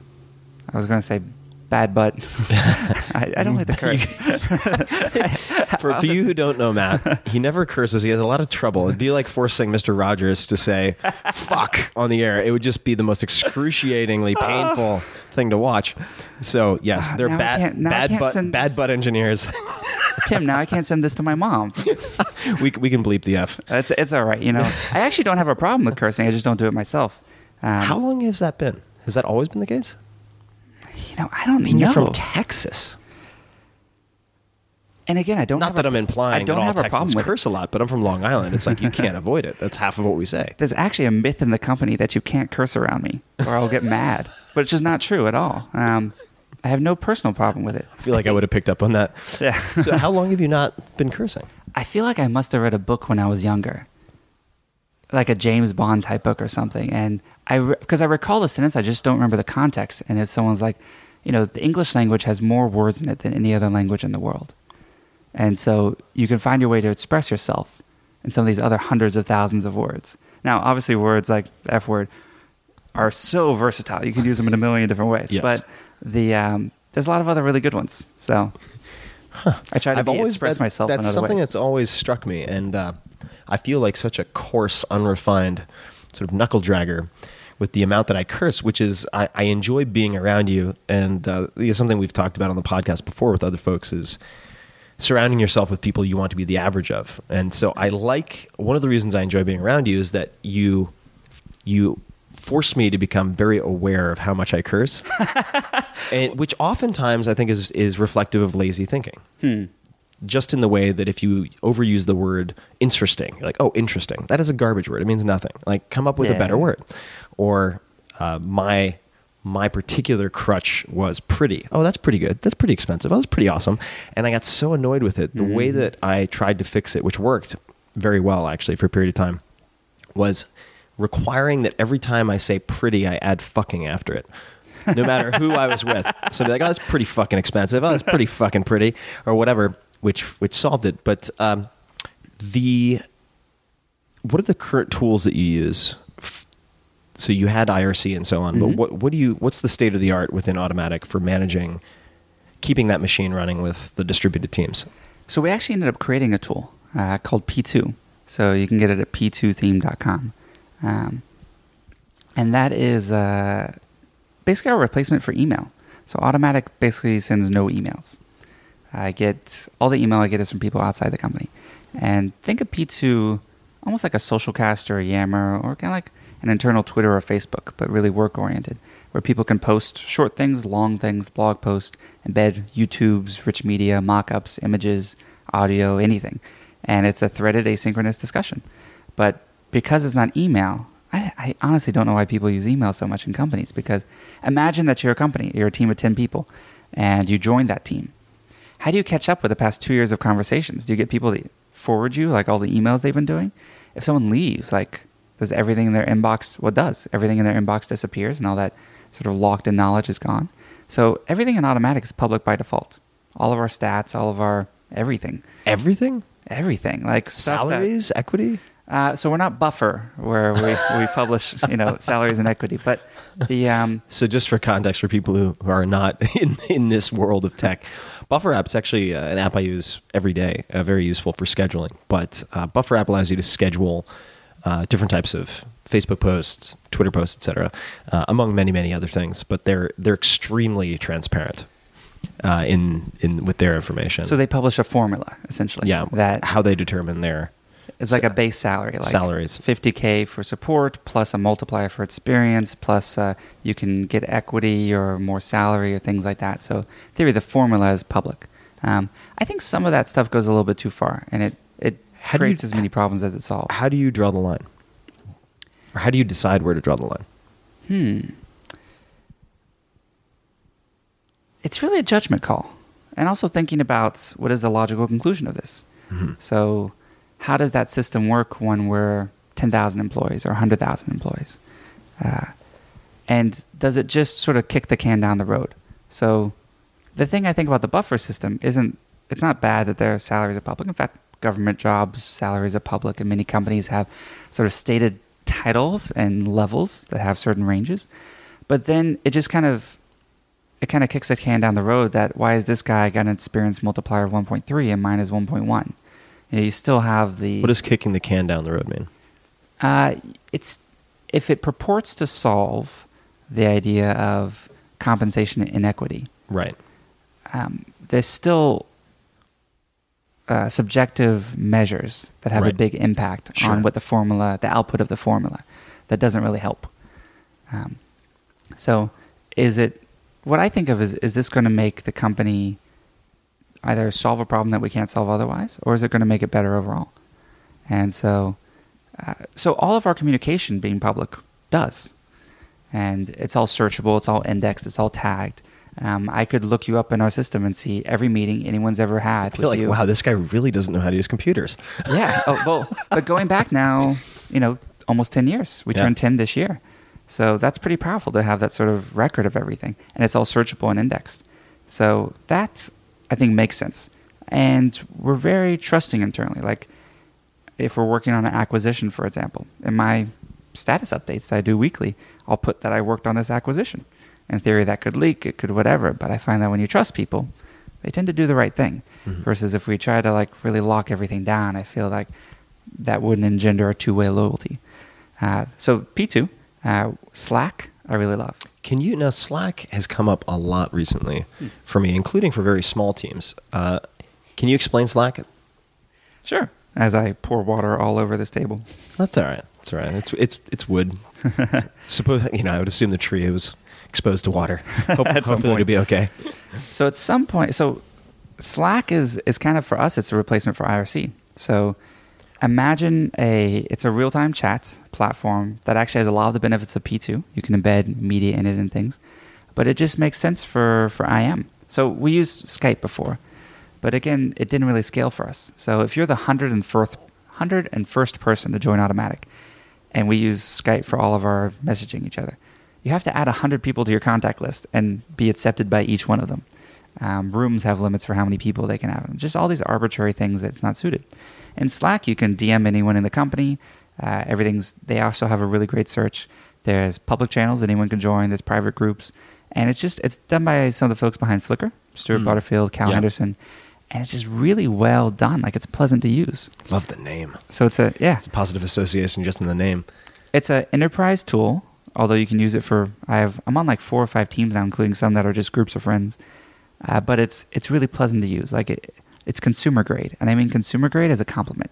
I was going to say bad butt. I, I don't like the curse. For, for you who don't know Matt, he never curses. He has a lot of trouble. It'd be like forcing Mr. Rogers to say "fuck" on the air. It would just be the most excruciatingly painful thing to watch. So yes, Ah, they're now bad, can't- now I bad butt, bad butt engineers. Tim, now I can't send this to my mom. we we can bleep the f. It's, it's all right. You know, I actually don't have a problem with cursing. I just don't do it myself. Um, How long has that been? Has that always been the case? You know, I don't I mean, know. you're from Texas. and again, I don't. Not that a- I'm implying I don't that all have a Texans problem with it. curse a lot, but I'm from Long Island. It's like you can't avoid it. That's half of what we say. There's actually a myth in the company that you can't curse around me or I'll get mad, but it's just not true at all. Um, I have no personal problem with it. I feel like I would have picked up on that. Yeah. so, how long have you not been cursing? I feel like I must have read a book when I was younger, like a James Bond type book or something. And I, because I recall the sentence, I just don't remember the context. And if someone's like, you know, the English language has more words in it than any other language in the world. And so you can find your way to express yourself in some of these other hundreds of thousands of words. Now, obviously, words like the F word are so versatile. You can use them in a million different ways. Yes. But the um, there's a lot of other really good ones. So I try to be, express that- myself That's in other something ways. that's always struck me, and uh, I feel like such a coarse, unrefined sort of knuckle dragger with the amount that I curse, which is I, I enjoy being around you, and uh, something we've talked about on the podcast before with other folks is surrounding yourself with people you want to be the average of, and so I like one of the reasons I enjoy being around you is that you you force me to become very aware of how much I curse, and, which oftentimes I think is is reflective of lazy thinking. Just in the way that if you overuse the word interesting, you're like, oh, interesting, that is a garbage word. It means nothing. Like, come up with a better word. Or uh, my my particular crutch was pretty. Oh, that's pretty good. That's pretty expensive. Oh, that's pretty awesome. And I got so annoyed with it. The way that I tried to fix it, which worked very well actually for a period of time, was requiring that every time I say pretty, I add fucking after it. No matter who I was with. So I'd be like, oh, that's pretty fucking expensive. Oh, that's pretty fucking pretty. Or whatever, which which solved it. But um, the what are the current tools that you use? So you had IRC and so on, but what what do you what's the state of the art within Automattic for managing keeping that machine running with the distributed teams? So we actually ended up creating a tool uh, called P2. So you can get it at p2theme.com. Um, and that is uh, basically our replacement for email. So Automattic basically sends no emails. I get all the email I get is from people outside the company. And think of P2 almost like a Socialcast or a Yammer or kind of like an internal Twitter or Facebook, but really work oriented, where people can post short things, long things, blog posts, embed YouTubes, rich media, mock ups, images, audio, anything. And it's a threaded asynchronous discussion. But because it's not email, I, I honestly don't know why people use email so much in companies because imagine that you're a company, you're a team of 10 people, and you join that team. How do you catch up with the past two years of conversations? Do you get people to forward you like all the emails they've been doing? If someone leaves, like does everything in their inbox? What does everything in their inbox disappears and all that sort of locked in knowledge is gone? So everything in Automattic is public by default. All of our stats, all of our everything, Everything? everything like stuff that- Salaries, equity? uh, so we're not Buffer, where we, we publish you know salaries and equity, but the um, So, just for context, for people who, who are not in, in this world of tech, Buffer app is actually uh, an app I use every day, uh, very useful for scheduling. But uh, Buffer app allows you to schedule uh, different types of Facebook posts, Twitter posts, etc., uh, among many, many other things. But they're they're extremely transparent uh, in in with their information. so they publish a formula essentially. yeah, that how they determine their It's like a base salary, like Salaries. 50k for support, plus a multiplier for experience, plus uh, you can get equity or more salary or things like that. So, in theory, the formula is public. Um, I think some of that stuff goes a little bit too far, and it it How do you- creates as many problems as it solves. how do you draw the line, or how do you decide where to draw the line? Hmm. It's really a judgment call. And also thinking about what is the logical conclusion of this. So, how does that system work when we're 10,000 employees or 100,000 employees? Uh, and does it just sort of kick the can down the road? So, the thing I think about the buffer system isn't, it's not bad that their salaries are public. In fact, government jobs, salaries are public, and many companies have sort of stated titles and levels that have certain ranges. But then it just kind of, it kind of kicks the can down the road that why is this guy got an experience multiplier of 1.3 and mine is 1.1? You, know, you still have the. What does kicking the can down the road mean? Uh, it's if it purports to solve the idea of compensation inequity, Right. um, there's still uh, subjective measures that have a big impact Sure. on what the formula, the output of the formula, that doesn't really help. Um, so, is it what I think of is is this going to make the company either solve a problem that we can't solve otherwise, or is it going to make it better overall? And so, uh, so all of our communication being public does, and it's all searchable, it's all indexed, it's all tagged. Um, I could look you up in our system and see every meeting anyone's ever had. I feel with like, you. wow, this guy really doesn't know how to use computers. Yeah. Oh, well, but going back now, you know, almost 10 years. We Yeah. turned 10 this year. So that's pretty powerful to have that sort of record of everything. And it's all searchable and indexed. So that, I think, makes sense. And we're very trusting internally. Like, if we're working on an acquisition, for example, in my status updates that I do weekly, I'll put that I worked on this acquisition. In theory, that could leak, it could whatever. But I find that when you trust people, they tend to do the right thing. Versus if we try to like really lock everything down, I feel like that wouldn't engender a two-way loyalty. Uh, so P2, uh, Slack, I really love. Can you now? Slack has come up a lot recently for me, including for very small teams. Uh, can you explain Slack? Sure. As I pour water all over this table. That's all right. That's all right. It's it's it's wood. Suppose you know. I would assume the tree was exposed to water. Hope, hopefully, it'll be okay. So at some point, so Slack is is kind of for us. It's a replacement for IRC. So imagine a it's a real time chat platform that actually has a lot of the benefits of P2. You can embed media in it and things, but it just makes sense for for IM. So we used Skype before, but again, it didn't really scale for us. So if you're the hundred and first hundred and first person to join Automattic, and we use Skype for all of our messaging each other. You have to add 100 people to your contact list and be accepted by each one of them. Um, rooms have limits for how many people they can have. Just all these arbitrary things that's not suited. In Slack, you can DM anyone in the company. Uh, everything's. They also have a really great search. There's public channels anyone can join. There's private groups, and it's just it's done by some of the folks behind Flickr, Stewart Mm. Butterfield, Cal Yeah. Henderson, and it's just really well done. Like it's pleasant to use. Love the name. So it's a yeah, It's a positive association just in the name. it's an enterprise tool, although you can use it for. I have I'm on like four or five teams now, including some that are just groups of friends. Uh, but it's it's really pleasant to use. Like it, it's consumer grade, and I mean consumer grade as a compliment.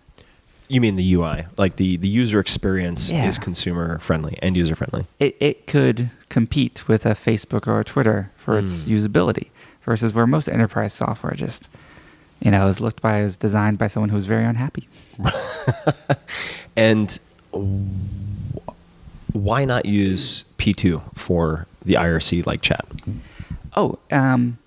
You mean the UI, like the the user experience Yeah. is consumer friendly and user friendly. It it could compete with a Facebook or a Twitter for its Mm. usability, versus where most enterprise software just, you know, is looked by is designed by someone who's very unhappy. And why not use P2 for the IRC like chat? Oh, um,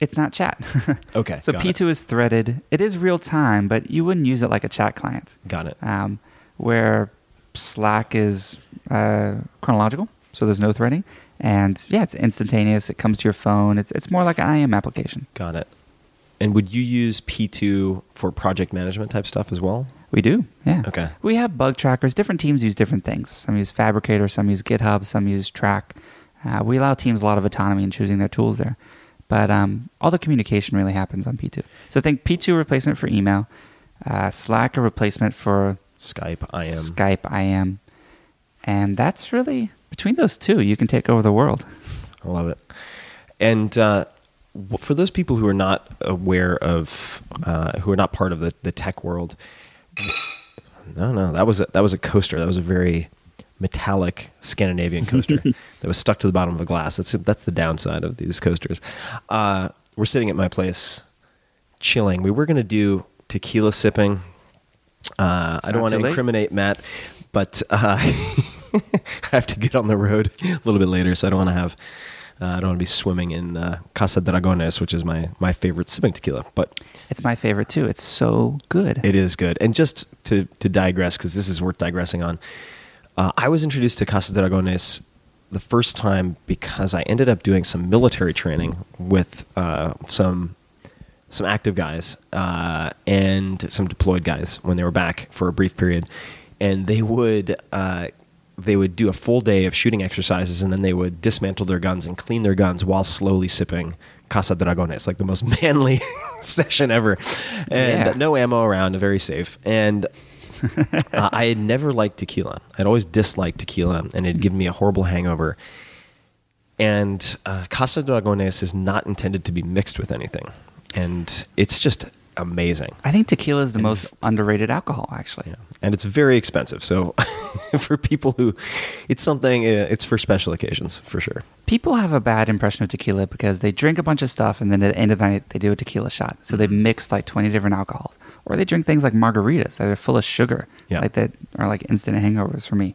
it's not chat. Okay, so P2 is threaded. It is real time, but you wouldn't use it like a chat client. Got it. um, where Slack is uh, chronological, so there's no threading, and yeah, it's instantaneous. It comes to your phone. It's it's more like an IM application. Got it. And would you use P2 for project management type stuff as well? We do, yeah. Okay. We have bug trackers. Different teams use different things. Some use Phabricator, some use GitHub, some use Trac. Uh, we allow teams a lot of autonomy in choosing their tools there, but um, all the communication really happens on P2. So I think P2 replacement for email, uh, Slack a replacement for Skype, IM. Skype, IM. And that's really, between those two, you can take over the world. I love it. And uh, for those people who are not aware of, uh, who are not part of the, the tech world, no, no, that was a, that was a coaster. That was a very metallic Scandinavian coaster that was stuck to the bottom of a glass. That's that's the downside of these coasters. Uh, we're sitting at my place, chilling. We were going to do tequila sipping. Uh, I don't want to incriminate Matt, but uh, I have to get on the road a little bit later, so I don't want to have. Uh, I don't want to be swimming in uh, Casa Dragones, which is my, my favorite sipping tequila. But It's my favorite too. It's so good. it is good. And just to, to digress, because this is worth digressing on, uh, I was introduced to Casa Dragones the first time because I ended up doing some military training with uh, some some active guys uh, and some deployed guys when they were back for a brief period, and they would uh, they would do a full day of shooting exercises, and then they would dismantle their guns and clean their guns while slowly sipping Casa Dragones, like the most manly session ever, and Yeah. no ammo around, very safe, and. uh, I had never liked tequila. I'd always disliked tequila, and it had given me a horrible hangover. And uh, Casa Dragones is not intended to be mixed with anything, and it's just amazing. I think tequila is the And most underrated alcohol, actually. Yeah. And it's very expensive. So for people who, it's something. Uh, it's for special occasions for sure. People have a bad impression of tequila because they drink a bunch of stuff and then at the end of the night they do a tequila shot. So they Mm-hmm. mix like 20 different alcohols. Or they drink things like margaritas that are full of sugar, Yeah. like that are like instant hangovers for me.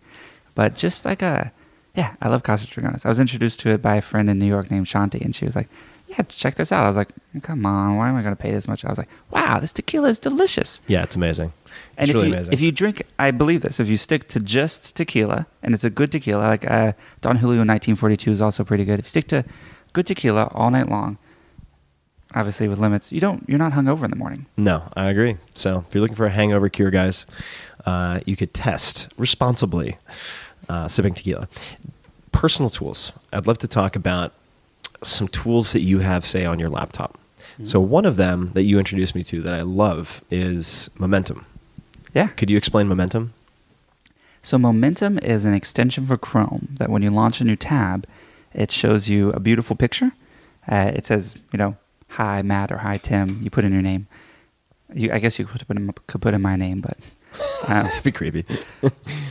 But just like a Yeah, I love Casa Dragones. I was introduced to it by a friend in New York named Shanti, and she was like, "Yeah, check this out." I was like, "Come on, why am I going to pay this much?" I was like, "Wow, this tequila is delicious." Yeah, it's amazing. And if really you amazing. if you drink, I believe this. If you stick to just tequila, and it's a good tequila, like uh, Don Julio 1942 is also pretty good. If you stick to good tequila all night long, obviously with limits, you don't you're not hungover in the morning. No, I agree. So if you're looking for a hangover cure, guys, uh, you could test responsibly uh, sipping tequila. Personal tools. I'd love to talk about some tools that you have, say, on your laptop. So one of them that you introduced me to that I love is Momentum. Yeah. Could you explain Momentum? So Momentum is an extension for Chrome that when you launch a new tab, it shows you a beautiful picture. Uh, it says, you know, hi Matt or hi Tim. You put in your name. You, I guess you could put in, could put in my name, but uh, It'd be creepy.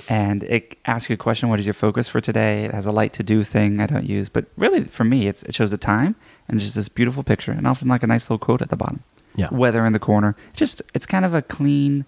and it asks you a question: What is your focus for today? It has a light to do thing I don't use, but really for me, it's, it shows the time and just this beautiful picture, and often like a nice little quote at the bottom. Yeah. Weather in the corner. Just it's kind of a clean,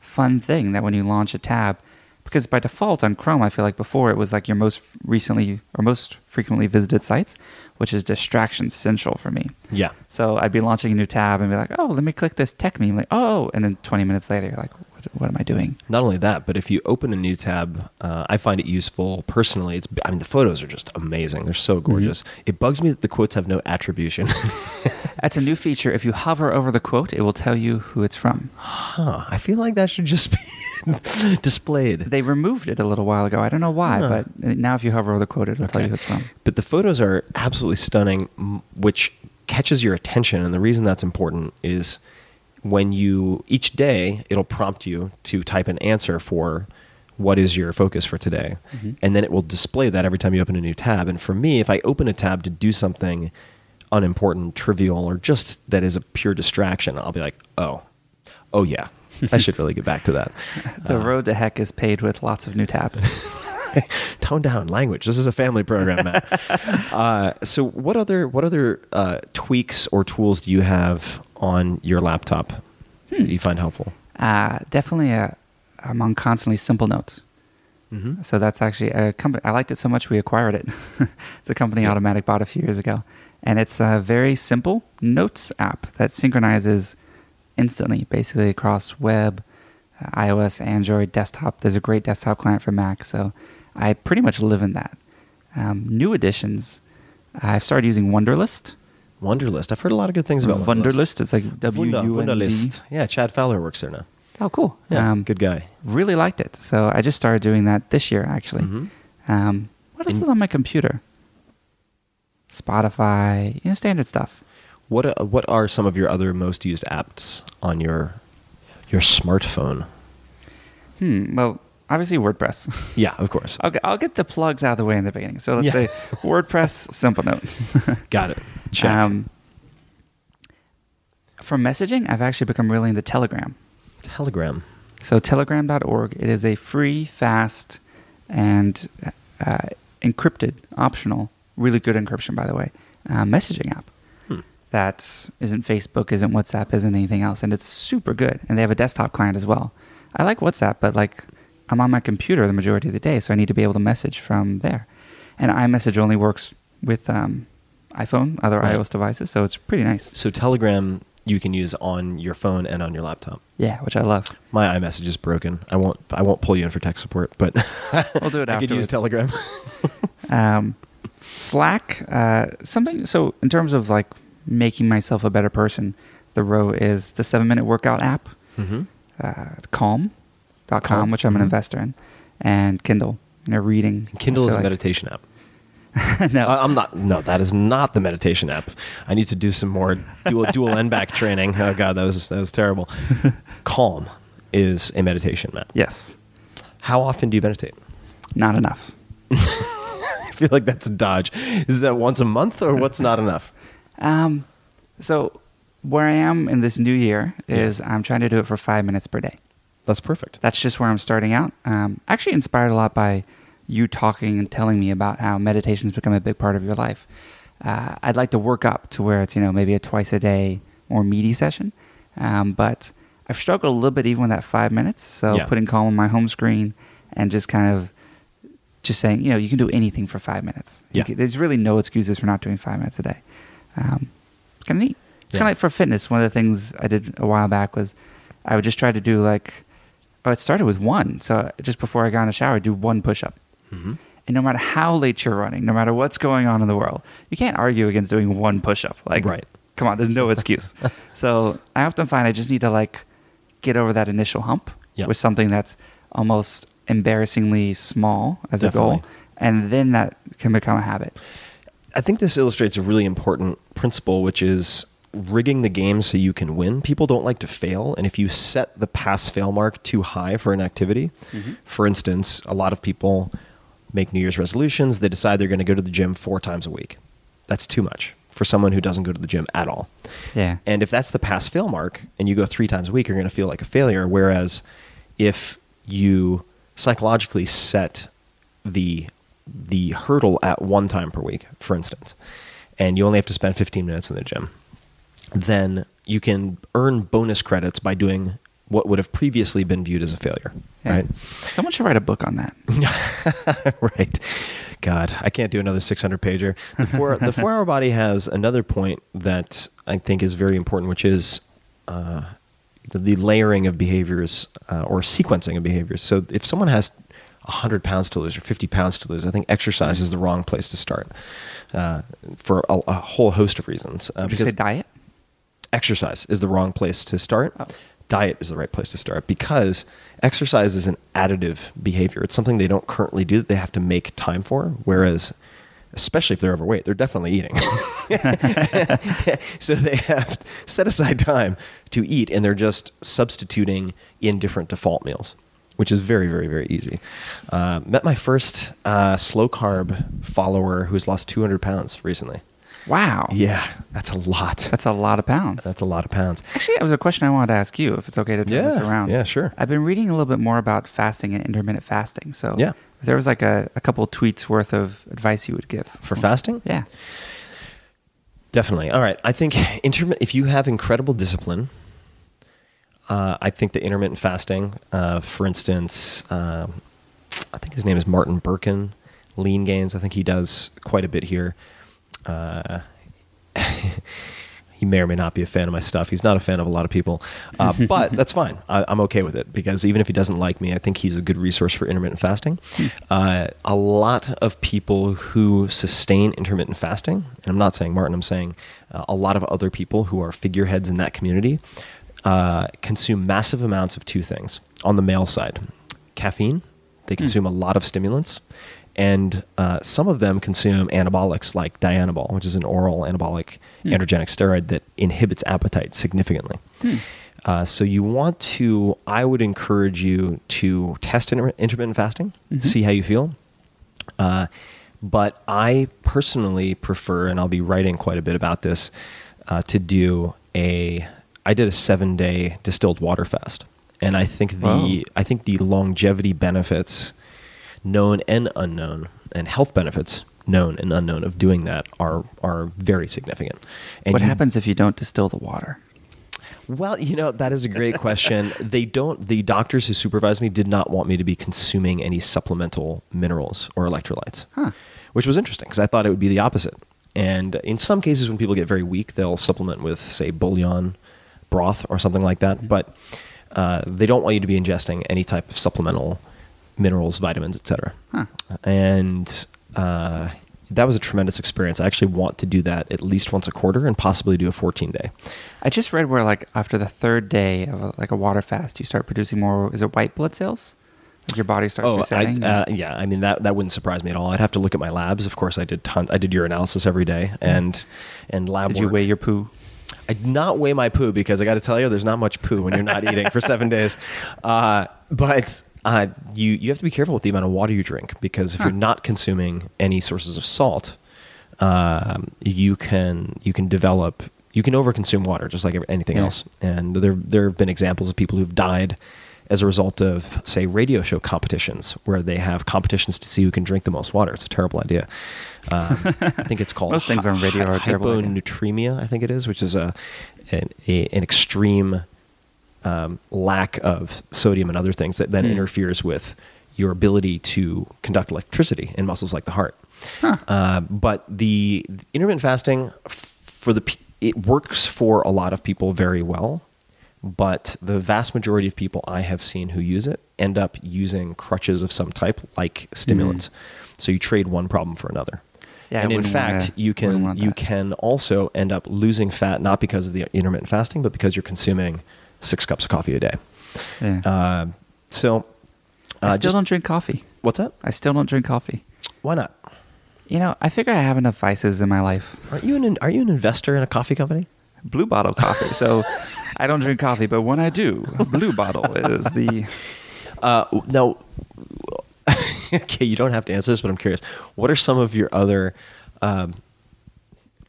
fun thing that when you launch a tab, because by default on Chrome, I feel like before it was like your most recently or most frequently visited sites, which is distraction central for me. Yeah. So I'd be launching a new tab and be like, oh, let me click this Techmeme. Like, oh, and then 20 minutes later, you're like, what, what am I doing? Not only that, but if you open a new tab, uh, I find it useful personally. It's, I mean, the photos are just amazing. They're so gorgeous. It bugs me that the quotes have no attribution. That's a new feature. If you hover over the quote, it will tell you who it's from. huh. I feel like that should just be displayed. They removed it a little while ago. I don't know why, Huh. but now if you hover over the quote, it'll tell you who it's from. But the photos are absolutely stunning, which catches your attention. And the reason that's important is when you, each day, it'll prompt you to type an answer for what is your focus for today. And then it will display that every time you open a new tab. And for me, if I open a tab to do something unimportant, trivial, or just that is a pure distraction, I'll be like, oh, oh yeah, I should really get back to that. The road to heck is paved with lots of new tabs. tone down language. This is a family program, Matt. uh, so, what other what other uh, tweaks or tools do you have on your laptop that you find helpful? Uh, definitely, uh, I'm on constantly simple notes. Mm-hmm. So that's actually a company. I liked it so much we acquired it. it's a company Yeah. Automattic bought a few years ago, and it's a very simple notes app that synchronizes instantly, basically across web, uh, iOS, Android, desktop. There's a great desktop client for Mac, so I pretty much live in that. Um, new additions. I've started using Wunderlist. Wunderlist. I've heard a lot of good things about Wunderlist. Wunderlist. It's like W Wunder- U N D. Wunderlist. Yeah, Chad Fowler works there now. Oh, cool. Yeah, Um, good guy. really liked it. So I just started doing that this year, actually. Mhm. Um, what else And- is on my computer? Spotify, you know, standard stuff. What uh, what are some of your other most used apps on your your smartphone? Hmm. Well, obviously WordPress. Yeah, of course. I'll I'll get the plugs out of the way in the beginning. So let's Yeah. say WordPress, Simplenote. Got it. Check. Um, for messaging, I've actually become really into Telegram. Telegram. So telegram.org, it is a free, fast, and uh, encrypted, optional, really good encryption, by the way, uh, messaging app. Hmm. That isn't Facebook, isn't WhatsApp, isn't anything else, and it's super good. And they have a desktop client as well. I like WhatsApp, but like I'm on my computer the majority of the day, so I need to be able to message from there. And iMessage only works with um, iPhone, other Right. iOS devices, so it's pretty nice. So Telegram you can use on your phone and on your laptop. Yeah, which I love. My iMessage is broken. I won't. I won't pull you in for tech support, but We'll do it I could use. Telegram. um, Slack, uh, something. So, in terms of like making myself a better person, the row is the seven minute workout app, mm-hmm. uh, Calm, which I'm an mhm. investor in, and Kindle. You know, reading. Kindle I is a like- meditation app. no, I- I'm not. No, that is not the meditation app. I need to do some more dual dual n-back training. Oh god, that was that was terrible. Calm is a meditation app. yes, How often do you meditate? not enough. I feel like that's a dodge. Is that once a month or what's not enough? Um, so where I am in this new year is I'm trying to do it for five minutes per day. That's perfect. that's just where I'm starting out. Um, actually, inspired a lot by you talking and telling me about how meditation's become a big part of your life. Uh, I'd like to work up to where it's you know maybe a twice a day more meaty session, um, but I've struggled a little bit even with that five minutes. So Yeah. putting calm on my home screen and just kind of just saying, you know, you can do anything for five minutes. Yeah. can- there's really no excuses for not doing five minutes a day. Um, it's kind of neat. It's Yeah. kind of like for fitness. One of the things I did a while back was I would just try to do like, oh, it started with one. So just before I got in the shower, do one push up. Mm-hmm. And no matter how late you're running, no matter what's going on in the world, you can't argue against doing one push up. Like, Right. come on, there's no excuse. so I often find I just need to like get over that initial hump Yeah. with something that's almost embarrassingly small as a goal. And then that can become a habit. I think this illustrates a really important principle, which is rigging the game so you can win. People don't like to fail, and if you set the pass fail mark too high for an activity, mm-hmm. for instance, a lot of people make New Year's resolutions. They decide they're going to go to the gym four times a week. That's too much for someone who doesn't go to the gym at all. Yeah. And if that's the pass fail mark and you go three times a week, you're going to feel like a failure. Whereas if you psychologically set the the hurdle at one time per week, for instance, and you only have to spend 15 minutes in the gym, then you can earn bonus credits by doing what would have previously been viewed as a failure. Yeah. Right? Someone should write a book on that. right. God, I can't do another 600 pager. The four, the four hour body has another point that I think is very important, which is uh, the layering of behaviors uh, or sequencing of behaviors. So if someone has 100 pounds to lose or 50 pounds to lose, I think exercise is the wrong place to start uh, for a, a whole host of reasons. Uh, Did you say diet? Exercise is the wrong place to start. Oh. Diet is the right place to start because exercise is an additive behavior. It's something they don't currently do that they have to make time for. Whereas, especially if they're overweight, they're definitely eating. so they have set aside time to eat and they're just substituting in different default meals, which is very, very, very easy. Uh, met my first uh, slow carb follower who's lost 200 pounds recently. Wow. Yeah, that's a lot. That's a lot of pounds. That's a lot of pounds. Actually, that was a question I wanted to ask you, if it's okay to turn this around. yeah, sure. I've been reading a little bit more about fasting and intermittent fasting. So Yeah. if there was like a, a couple tweets worth of advice you would give For fasting? Yeah. Definitely. All right. I think intermi- if you have incredible discipline, uh, I think the intermittent fasting, uh, for instance, um, I think his name is Martin Berkhan, Lean Gains. I think he does quite a bit here. Uh, he may or may not be a fan of my stuff. He's not a fan of a lot of people, uh, but that's fine. I, I'm okay with it because even if he doesn't like me, I think he's a good resource for intermittent fasting. Uh, a lot of people who sustain intermittent fasting, and I'm not saying Martin, I'm saying uh, a lot of other people who are figureheads in that community, uh, consume massive amounts of two things. On the male side, caffeine, they consume a lot of stimulants, and uh, some of them consume anabolics like Dianabol, which is an oral anabolic androgenic steroid that inhibits appetite significantly. Uh, so you want to, I would encourage you to test inter- intermittent fasting, see how you feel. Uh, but I personally prefer, and I'll be writing quite a bit about this, uh, to do a. I did a seven day distilled water fast, and I think the Wow. I think the longevity benefits, known and unknown, and health benefits known and unknown of doing that are are very significant. And what you- happens if you don't distill the water? well, you know, that is a great question. they don't, the doctors who supervised me did not want me to be consuming any supplemental minerals or electrolytes, Huh. which was interesting because I thought it would be the opposite. And in some cases, when people get very weak, they'll supplement with, say, bouillon broth or something like that. But uh, they don't want you to be ingesting any type of supplemental minerals, vitamins, etc. Huh. And uh, that was a tremendous experience. I actually want to do that at least once a quarter and possibly do a 14 day. I just read where like after the third day of a, like a water fast, you start producing more. Is it white blood cells? Like your body starts Oh, I, uh, yeah. I mean that that wouldn't surprise me at all. I'd have to look at my labs. Of course, I did ton. I did urinalysis every day, and and lab. Did you weigh your poo? I did not weigh my poo because I got to tell you, there's not much poo when you're not eating for seven days. Uh, but uh, you you have to be careful with the amount of water you drink because if you're not consuming any sources of salt, um, you can you can develop you can overconsume water just like anything Yeah. else. And there there have been examples of people who've died as a result of say radio show competitions where they have competitions to see who can drink the most water. It's a terrible idea. Um, I think it's called Most things on radio are terrible idea. hyponatremia. I think it is, which is a an, a, an extreme um, lack of sodium and other things that then Hmm. interferes with your ability to conduct electricity in muscles like the heart. Uh, but the, the intermittent fasting for the it works for a lot of people very well, but the vast majority of people I have seen who use it end up using crutches of some type, like stimulants. So you trade one problem for another. Yeah, and in fact, wanna- you can you can also end up losing fat not because of the intermittent fasting, but because you're consuming six cups of coffee a day. Yeah. Uh, so, I uh, still just- don't drink coffee. what's that? I still don't drink coffee. Why not? You know, I figure I have enough vices in my life. Aren't you an are you an investor in a coffee company? Blue Bottle coffee. So I don't drink coffee, but when I do, Blue Bottle is the. Uh, no. okay, you don't have to answer this, but I'm curious. What are some of your other um,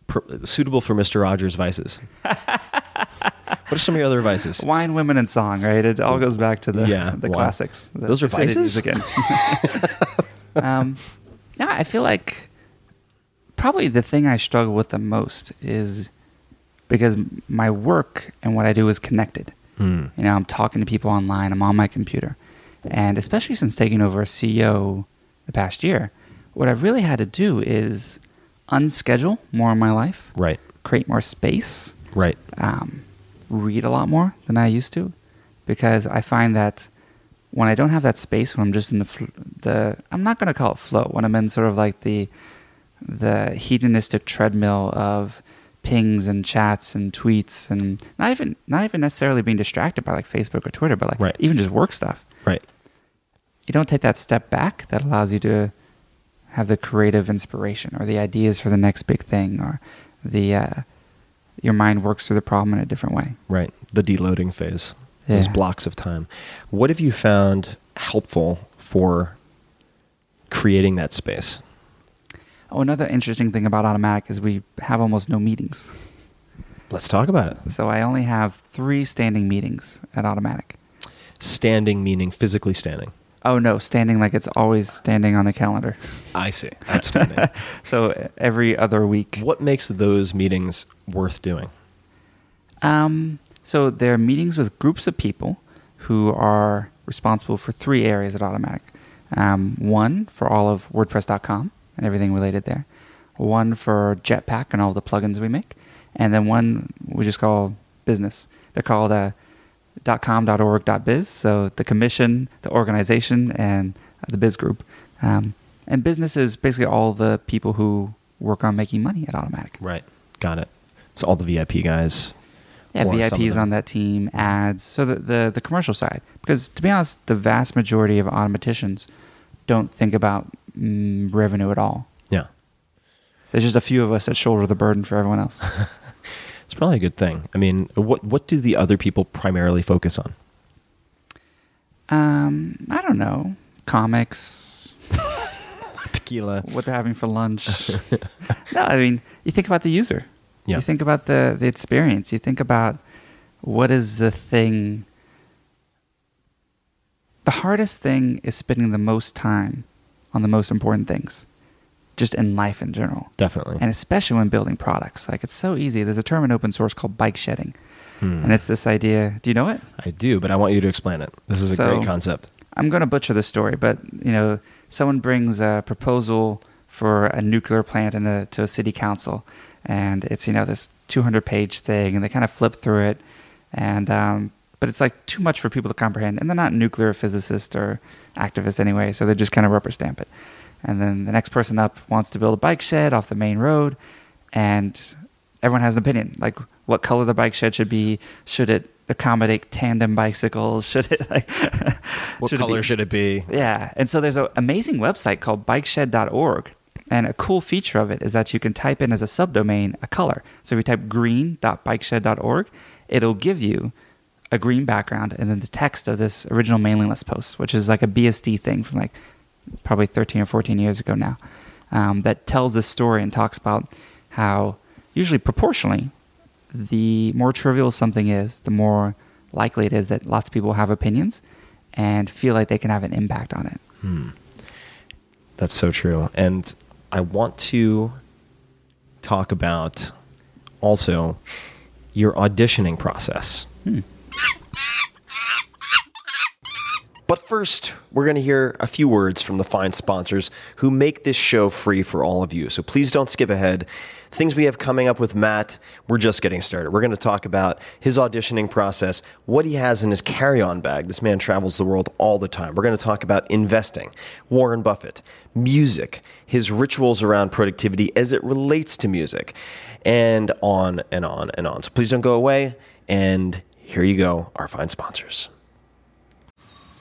per, suitable for Mister Rogers vices? what are some of your other vices? Wine, women, and song, right? It all goes back to the Yeah, the wine. classics. the Those are vices? again. um, no, I feel like probably the thing I struggle with the most is because my work and what I do is connected. Hmm. You know, I'm talking to people online. I'm on my computer, and especially since taking over as CEO the past year, what I've really had to do is unschedule more in my life, Right, create more space, right. um, read a lot more than I used to because I find that when I don't have that space, when I'm just in the fl- the I'm not going to call it flow. When I'm in sort of like the the hedonistic treadmill of pings and chats and tweets and not even not even necessarily being distracted by like Facebook or Twitter, but like Right. even just work stuff. Right. You don't take that step back that allows you to have the creative inspiration or the ideas for the next big thing or the uh, your mind works through the problem in a different way. Right. The deloading phase. Those blocks of time. What have you found helpful for creating that space? Oh, another interesting thing about Automattic is we have almost no meetings. Let's talk about it. So I only have three standing meetings at Automattic. Standing meaning physically standing. Oh no, standing like it's always standing on the calendar. I see. Outstanding. So every other week. what makes those meetings worth doing? Um, so they're meetings with groups of people who are responsible for three areas at Automattic. Um, one for all of WordPress.com and everything related there. One for Jetpack and all the plugins we make, and then one we just call business. They're called uh, .com, .org, .biz. So the commission, the organization, and uh, the biz group. Um, and business is basically all the people who work on making money at Automattic. Right. Got it. So all the VIP guys. Yeah, VIPs on that team, ads. So the, the the commercial side, because to be honest, the vast majority of Automatticians don't think about mm, revenue at all. Yeah. There's just a few of us that shoulder the burden for everyone else. It's probably a good thing. I mean, what what do the other people primarily focus on? um, I don't know, comics, Tequila. what they're having for lunch. no, I mean, you think about the user. Yeah. You think about the the experience. You think about what is the thing. The hardest thing is spending the most time on the most important things, just in life in general. Definitely. and especially when building products. Like it's so easy. There's a term in open source called bike shedding, Hmm. and it's this idea. Do you know it? I do, but I want you to explain it. This is a So- great concept. I'm going to butcher the story, but you know, someone brings a proposal for a nuclear plant in a, to a city council, and it's you know this 200 page thing, and they kind of flip through it, and um, but it's like too much for people to comprehend, and they're not nuclear physicists or activists anyway, so they just kind of rubber stamp it, and then the next person up wants to build a bike shed off the main road, and everyone has an opinion, like what color the bike shed should be, should it accommodate tandem bicycles, should it like What should color be- should it be? yeah, and so there's an amazing website called bikeshed.org. And a cool feature of it is that you can type in as a subdomain a color. So if you type green.bikeshed.org, it'll give you a green background and then the text of this original mailing list post, which is like a BSD thing from like probably 13 or 14 years ago now, um, that tells this story and talks about how, usually proportionally, the more trivial something is, the more likely it is that lots of people have opinions and feel like they can have an impact on it. That's so true. And I want to talk about also your auditioning process. But first, we're going to hear a few words from the fine sponsors who make this show free for all of you. So please don't skip ahead. Things we have coming up with Matt, we're just getting started. We're going to talk about his auditioning process, what he has in his carry on bag. This man travels the world all the time. We're going to talk about investing, Warren Buffett, music, his rituals around productivity as it relates to music, and on and on and on. So please don't go away. And here you go, our fine sponsors.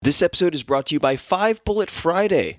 This episode is brought to you by Five Bullet Friday,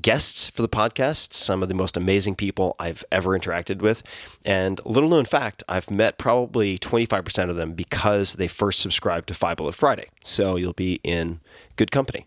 guests for the podcast, some of the most amazing people I've ever interacted with. And little known fact, I've met probably 25% of them because they first subscribed to Five Bullet Friday. So you'll be in good company.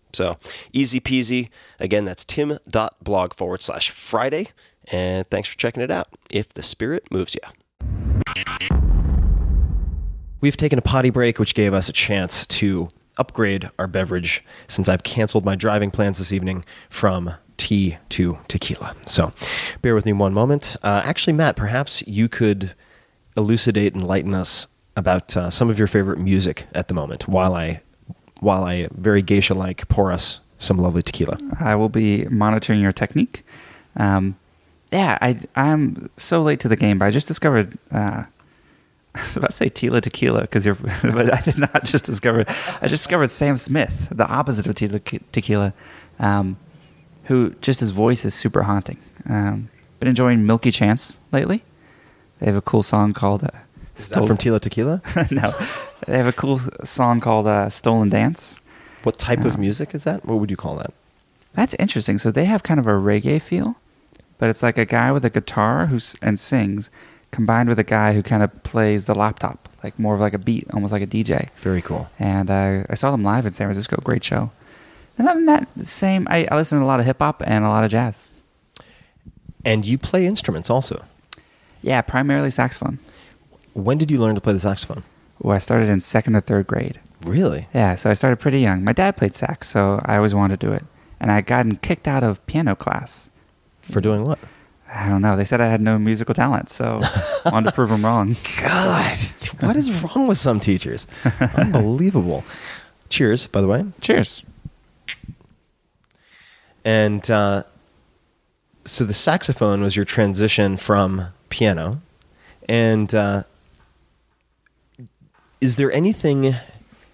So easy peasy. Again, that's tim.blog forward slash Friday. And thanks for checking it out if the spirit moves you. We've taken a potty break, which gave us a chance to upgrade our beverage since I've canceled my driving plans this evening from tea to tequila. So bear with me one moment. Uh, actually, Matt, perhaps you could elucidate and enlighten us about uh, some of your favorite music at the moment while I while I very geisha like pour us some lovely tequila. I will be monitoring your technique. Um, yeah, I I'm so late to the game, but I just discovered. Uh, I was about to say Tila Tequila because you're, but I did not just discover. I just discovered Sam Smith, the opposite of Tila Tequila, um, who just his voice is super haunting. Um, been enjoying Milky Chance lately. They have a cool song called. Uh, Is that from Tila Tequila? no, they have a cool song called uh, "Stolen Dance." What type of Um, music is that? What would you call that? That's interesting. So they have kind of a reggae feel, but it's like a guy with a guitar who's and sings, combined with a guy who kind of plays the laptop, like more of like a beat, almost like a DJ. Very cool. And uh, I saw them live in San Francisco. Great show. And other than that, same. I, I listen to a lot of hip hop and a lot of jazz. And you play instruments also. Yeah, primarily saxophone. When did you learn to play the saxophone? Well, I started in second or third grade. Really? Yeah, so I started pretty young. My dad played sax, so I always wanted to do it. And I had gotten kicked out of piano class. For doing what? I don't know. They said I had no musical talent, so I wanted to prove them wrong. God, what is wrong with some teachers? Unbelievable. Cheers, by the way. Cheers. And uh, so the saxophone was your transition from piano. And uh, is there anything,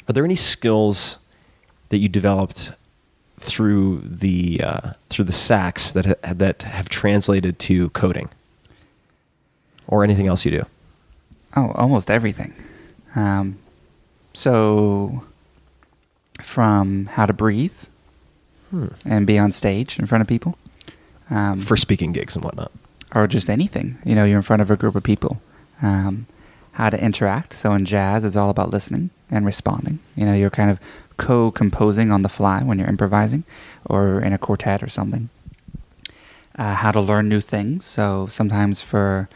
are there any skills that you developed through the uh, through the sax that ha- that have translated to coding, or anything else you do? Oh, almost everything. Um, so, from how to breathe and be on stage in front of people, um, Hmm. for speaking gigs and whatnot. or just anything. You know, you're in front of a group of people. Um, how to interact. So in jazz, it's all about listening and responding. You know, you're kind of co-composing on the fly when you're improvising, or in a quartet or something. Uh, how to learn new things. So sometimes for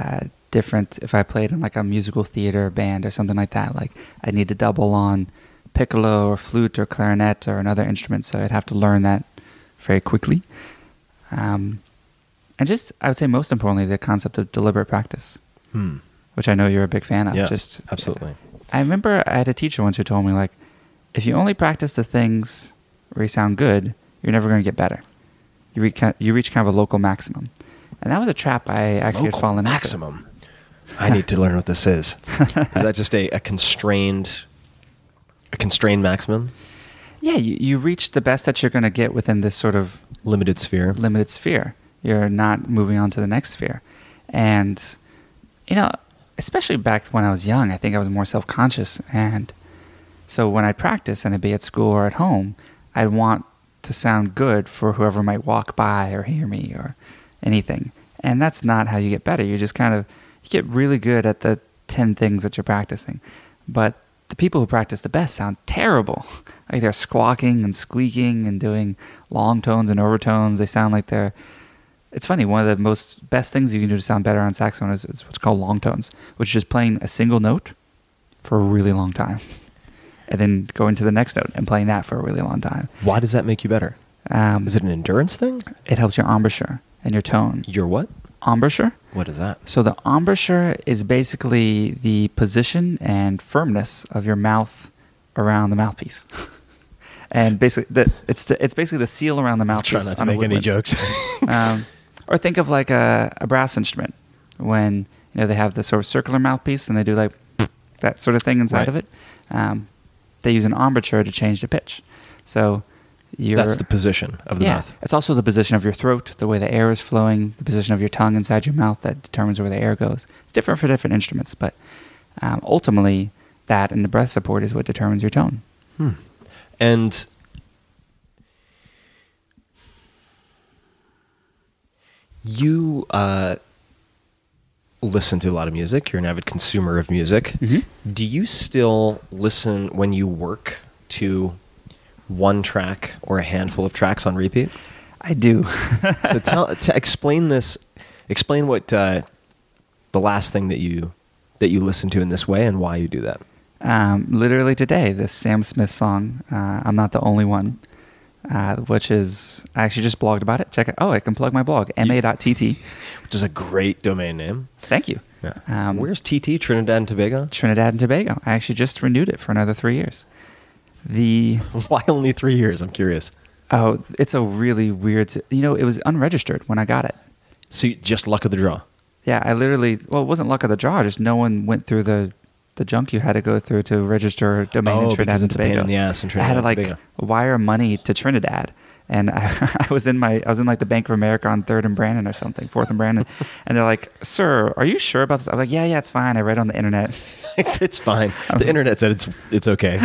uh, different, if I played in like a musical theater band or something like that, like I need to double on piccolo or flute or clarinet or another instrument, so I'd have to learn that very quickly. Um, and just, I would say, most importantly, the concept of deliberate practice, Hmm. Which I know you're a big fan of. Yeah, just absolutely. I remember I had a teacher once who told me like, if you only practice the things where you sound good, you're never going to get better. You reach you reach kind of a local maximum, and that was a trap I actually Local had fallen maximum. I need to learn what this is. is that just a, a constrained, a constrained maximum. Yeah, you, you reach the best that you're going to get within this sort of limited sphere? limited sphere. You're not moving on to the next sphere. And, you know, especially back when I was young, I think I was more self conscious. And so when I'd practice and I'd be at school or at home, I'd want to sound good for whoever might walk by or hear me or anything. And that's not how you get better. You just kind of you get really good at the 10 things that you're practicing. But the people who practice the best sound terrible. Like they're squawking and squeaking and doing long tones and overtones. They sound like they're. It's funny. One of the most best things you can do to sound better on saxophone is, is what's called long tones, which is just playing a single note for a really long time, and then going to the next note and playing that for a really long time. Why does that make you better? Um, Is it an endurance thing? It helps your embouchure and your tone. Your what? Embouchure. What is that? So the embouchure is basically the position and firmness of your mouth around the mouthpiece. and basically, the, it's the, it's basically the seal around the mouthpiece. Try not to make any jokes. um, or think of like a, a brass instrument when you know they have the sort of circular mouthpiece and they do like that sort of thing inside Right. of it. Um, they use an embouchure to change the pitch. So you're, That's the position of the yeah, mouth. it's also the position of your throat, the way the air is flowing, the position of your tongue inside your mouth that determines where the air goes. It's different for different instruments, but um, ultimately, that and the breath support is what determines your tone. And you uh, listen to a lot of music. You're an avid consumer of music. Mhm. Do you still listen when you work to one track or a handful of tracks on repeat? I do. so tell to explain this explain what uh, the last thing that you that you listen to in this way and why you do that um, literally today, this Sam Smith song, uh, I'm Not the Only One, uh, which is, I actually just blogged about it. Check it. Oh, I can plug my blog, ma.tt. which is a great domain name Thank you. Um, where's tt trinidad and tobago Trinidad and Tobago. I actually just renewed it for another three years. The why only three years i'm curious oh, it's a really weird. You know, it was unregistered when I got it. so you, just luck of the draw Yeah, I literally. Well, it wasn't luck of the draw. Just no one went through the the junk you had to go through to register a domain Oh, in Trinidad and it's a pain Tobago. in the ass in I had to like Tobago. wire money to Trinidad, and I, I was in my I was in like the Bank of America on Third and Brannan or something, Fourth and Brannan, and they're like, "Sir, are you sure about this?" I'm like, "Yeah, yeah, it's fine. I read on the internet." it's fine the internet said it's it's okay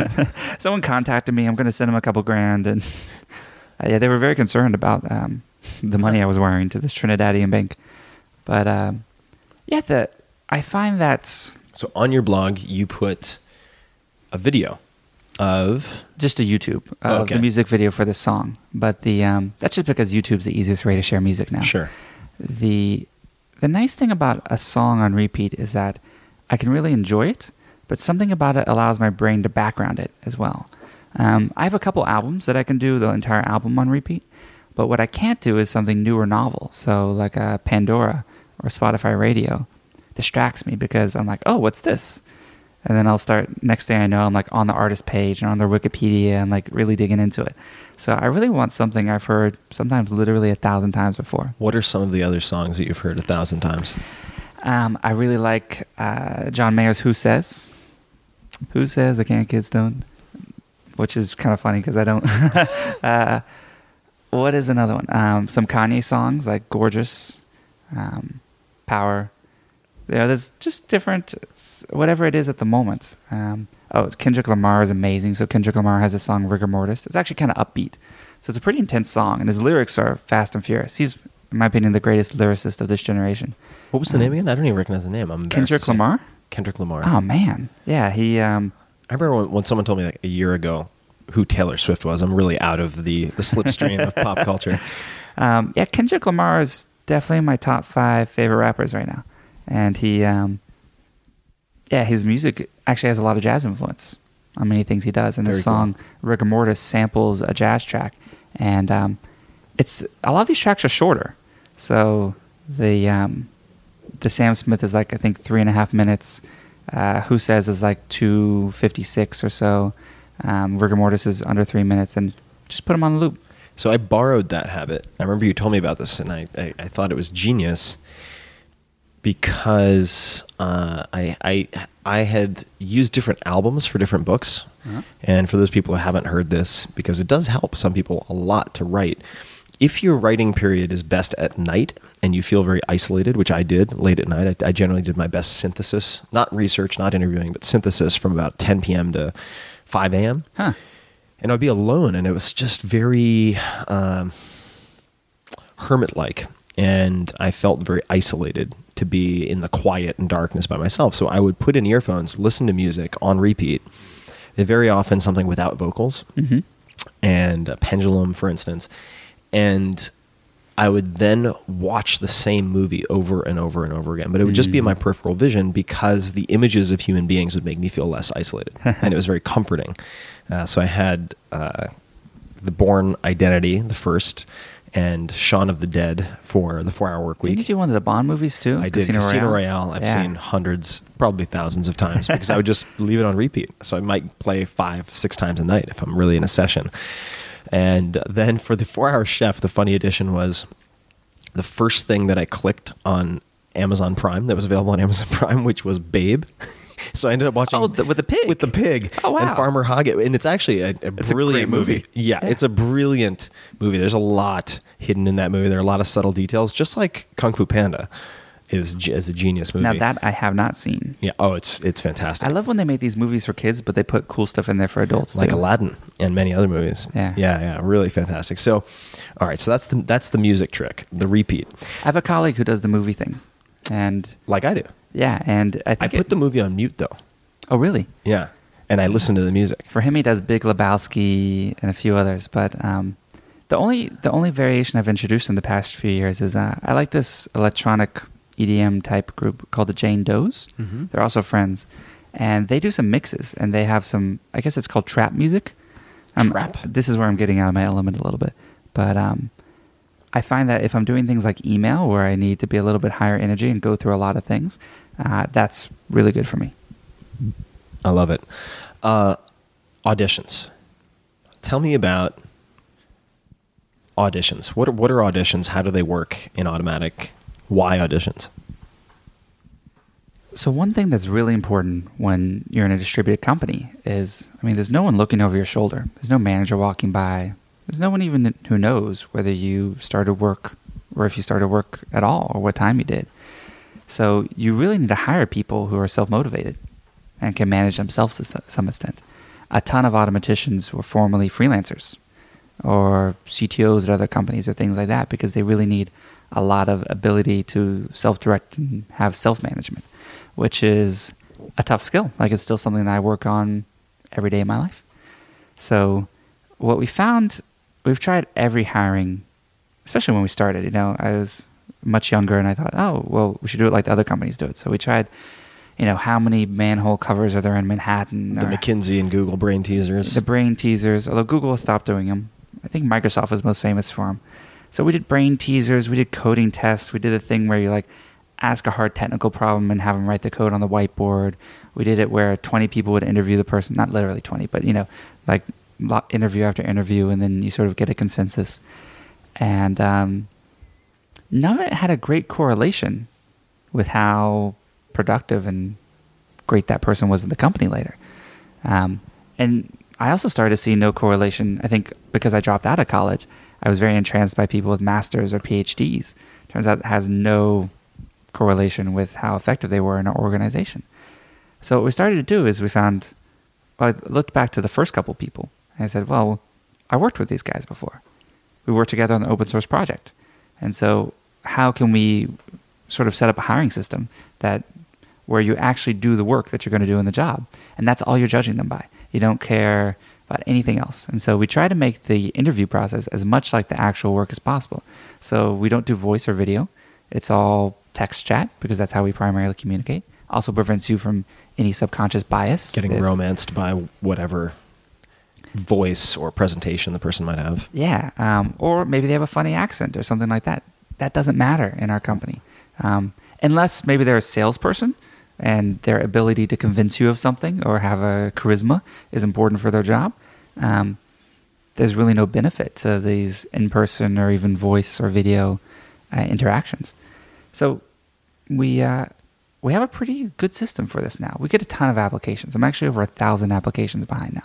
Someone contacted me. I'm going to send them a couple grand, and uh, yeah, they were very concerned about um, the money I was wiring to this Trinidadian bank. But um, yeah, the I find that so on your blog you put a video of just a YouTube of Okay. the music video for this song. But the um, that's just because YouTube's the easiest way to share music now. sure The the nice thing about a song on repeat is that I can really enjoy it, but something about it allows my brain to background it as well. Um, I have a couple albums that I can do the entire album on repeat, but what I can't do is something new or novel. So like a Pandora or Spotify Radio distracts me because I'm like, oh, what's this? And then I'll start. Next thing I know, I'm like on the artist page and on their Wikipedia and like really digging into it. So I really want something I've heard sometimes literally a thousand times before. what are some of the other songs that you've heard a thousand times Um, I really like uh, John Mayer's "Who Says." Who says the can kids don't? Which is kind of funny because I don't. uh, what is another one? Um, some Kanye songs like "Gorgeous," um, "Power." Yeah, there's just different, whatever it is at the moment. Um, oh, Kendrick Lamar is amazing. So Kendrick Lamar has a song "Rigamortus." It's actually kind of upbeat, so it's a pretty intense song, and his lyrics are fast and furious. He's, in my opinion, the greatest lyricist of this generation. what was the name again i don't even recognize the name i'm Kendrick. Lamar. Kendrick Lamar. Oh man, yeah, he. Um, I remember when, when someone told me like a year ago who Taylor Swift was. I'm really out of the the slipstream of pop culture. um, yeah, Kendrick Lamar is definitely my top five favorite rappers right now, and he. Um, yeah, his music actually has a lot of jazz influence on many things he does, and this cool. song "Rigamortus" samples a jazz track, and um, it's a lot of these tracks are shorter, so the um, the Sam Smith is like I think three and a half minutes. Uh, Who says is like two fifty six or so. Um, Rigamortus is under three minutes, and just put them on the loop. So I borrowed that habit. I remember you told me about this, and I, I, I thought it was genius because uh, I, I I had used different albums for different books. And for those people who haven't heard this, because it does help some people a lot to write. If your writing period is best at night and you feel very isolated, which I did late at night, I, I generally did my best synthesis, not research, not interviewing, but synthesis from about 10 p.m. to 5 a.m Huh. and I'd be alone, and it was just very um, hermit-like, and I felt very isolated to be in the quiet and darkness by myself. So I would put in earphones, listen to music on repeat. Very often something without vocals, Mm-hmm. and a pendulum, for instance, and I would then watch the same movie over and over and over again. But it would just be in my peripheral vision because the images of human beings would make me feel less isolated, and it was very comforting. Uh, so I had uh, the Born Identity, the first, and Shaun of the Dead for the Four Hour Work Week. Didn't you do one of the Bond movies too? I did Casino, Royale. I've Yeah. seen hundreds, probably thousands of times because I would just leave it on repeat. So I might play five, six times a night if I'm really in a session. And then for the Four Hour Chef, the funny addition was the first thing that I clicked on Amazon Prime that was available on Amazon Prime, which was Babe. So I ended up watching Oh, the- with the pig? with the pig, Oh, wow. and Farmer Hoggett, and it's actually a, a a brilliant great movie. Yeah, Yeah. it's a brilliant movie. There's a lot hidden in that movie. There are a lot of subtle details, just like Kung Fu Panda is is a genius movie. Now that I have not seen. yeah, oh, it's it's fantastic. I love when they make these movies for kids, but they put cool stuff in there for adults like too. Aladdin and many other movies. Yeah. yeah, yeah, really fantastic. So, all right, so that's the that's the music trick, the repeat, I have a colleague who does the movie thing, and like I do. yeah, and I I put it- the movie on mute though. Oh, really? Yeah, and I listen to the music. For him, he does Big Lebowski and a few others, but um, the only the only variation I've introduced in the past few years is uh, I like this electronic EDM type group called the Jane Doze. Mm-hmm. They're also friends, and they do some mixes, and they have some. I guess it's called trap music. Um, Trap. This is where I'm getting out of my element a little bit, but um, I find that if I'm doing things like email, where I need to be a little bit higher energy and go through a lot of things, uh, that's really good for me. I love it. Uh, auditions. Tell me about auditions. What are, what are auditions? How do they work in Automattic? Why auditions? So one thing that's really important when you're in a distributed company is, I mean, there's no one looking over your shoulder. There's no manager walking by. There's no one even who knows whether you started work or if you started work at all or what time you did. So you really need to hire people who are self-motivated and can manage themselves to some extent. A ton of Automatticians were formerly freelancers or CTOs at other companies or things like that because they really need a lot of ability to self-direct and have self-management, which is a tough skill. Like it's still something that I work on every day of my life. So what we found, we've tried every hiring, especially when we started. You know, I was much younger and I thought, oh, well, we should do it like the other companies do it. So we tried, you know, how many manhole covers are there in Manhattan? The or- McKinsey and Google brain teasers. the brain teasers, although Google has stopped doing them. I think Microsoft was most famous for them. So we did brain teasers, we did coding tests, we did the thing where you like ask a hard technical problem and have them write the code on the whiteboard. We did it where 20 people would interview the person, not literally 20, but you know, like interview after interview, and then you sort of get a consensus. And um, none of it had a great correlation with how productive and great that person was in the company later. Um, and I also started to see no correlation. I think because I dropped out of college, I was very entranced by people with masters or PhDs. Turns out it has no correlation with how effective they were in our organization. So what we started to do is we found, I looked back to the first couple people and I said, well, I worked with these guys before. We worked together on the open source project. And so how can we sort of set up a hiring system that where you actually do the work that you're going to do in the job. And that's all you're judging them by. You don't care about anything else. And so we try to make the interview process as much like the actual work as possible. So we don't do voice or video, it's all text chat because that's how we primarily communicate. Also prevents you from any subconscious bias. Getting It- romanced by whatever voice or presentation the person might have. Yeah, um, or maybe they have a funny accent or something like that. That doesn't matter in our company, um, unless maybe they're a salesperson and their ability to convince you of something or have a charisma is important for their job. Um, there's really no benefit to these in-person or even voice or video uh, interactions. So we uh, we have a pretty good system for this now. We get a ton of applications. I'm actually over a thousand applications behind now.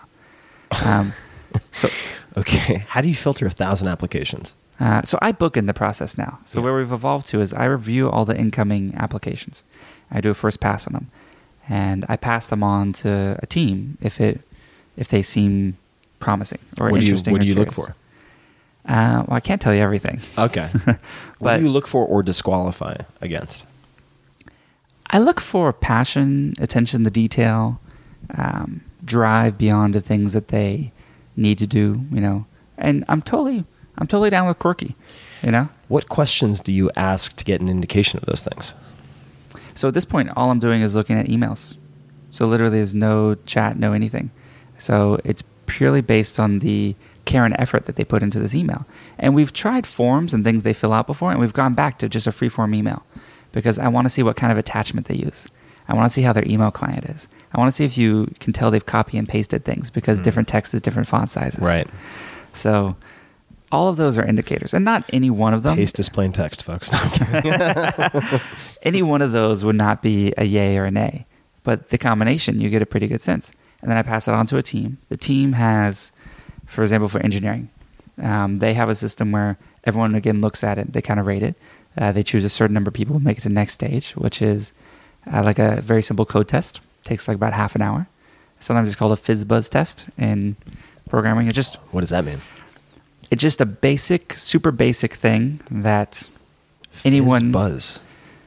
Um, so Okay. How do you filter a thousand applications? uh, so I book in the process now. So Yeah. where we've evolved to is I review all the incoming applications. I do a first pass on them, and I pass them on to a team if it if they seem promising or what do you interesting. What do you look for? Uh, well, I can't tell you everything. Okay. what do you look for or disqualify against? I look for passion, attention to detail, um, drive beyond the things that they need to do. You know, and I'm totally I'm totally down with quirky. You know. What questions do you ask to get an indication of those things? So at this point, all I'm doing is looking at emails. So literally, there's no chat, no anything. So it's purely based on the care and effort that they put into this email. And we've tried forms and things they fill out before, and we've gone back to just a free form email because I want to see what kind of attachment they use. I want to see how their email client is. I want to see if you can tell they've copy and pasted things because different text is different font sizes. Right. So all of those are indicators, and not any one of them Paste is plain text, folks. No, any one of those would not be a yay or a nay, but the combination you get a pretty good sense. And then I pass it on to a team. The team has, for example, for engineering, um, they have a system where everyone again looks at it, they kind of rate it. Uh, they choose a certain number of people, make it to the next stage, which is uh, like a very simple code test. Takes like about half an hour. Sometimes it's called a FizzBuzz test in programming. It just what does that mean? it's just a basic, super basic thing that anyone buzz.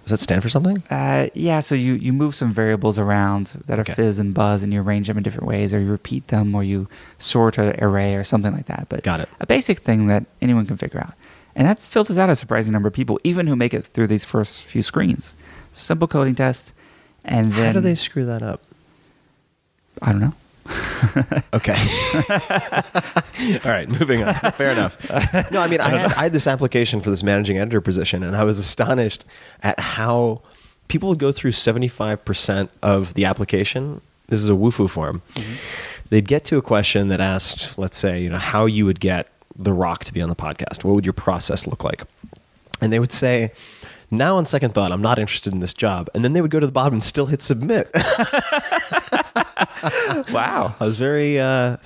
Does that stand for something? Uh, yeah, so you, you move some variables around that are Okay. fizz and buzz, and you arrange them in different ways, or you repeat them, or you sort an array, or something like that. But Got it. A basic thing that anyone can figure out, and that filters out a surprising number of people, even who make it through these first few screens. Simple coding test, and then How do they screw that up? I don't know. Okay. All right, moving on. Fair enough. No, I mean, I had, I had this application for this managing editor position, and I was astonished at how people would go through 75% of the application. This is a Wufoo form. Mm-hmm. They'd get to a question that asked, let's say, you know, how you would get The Rock to be on the podcast. What would your process look like? And they would say, now on second thought, I'm not interested in this job. And then they would go to the bottom and still hit submit. Wow. I was very uh,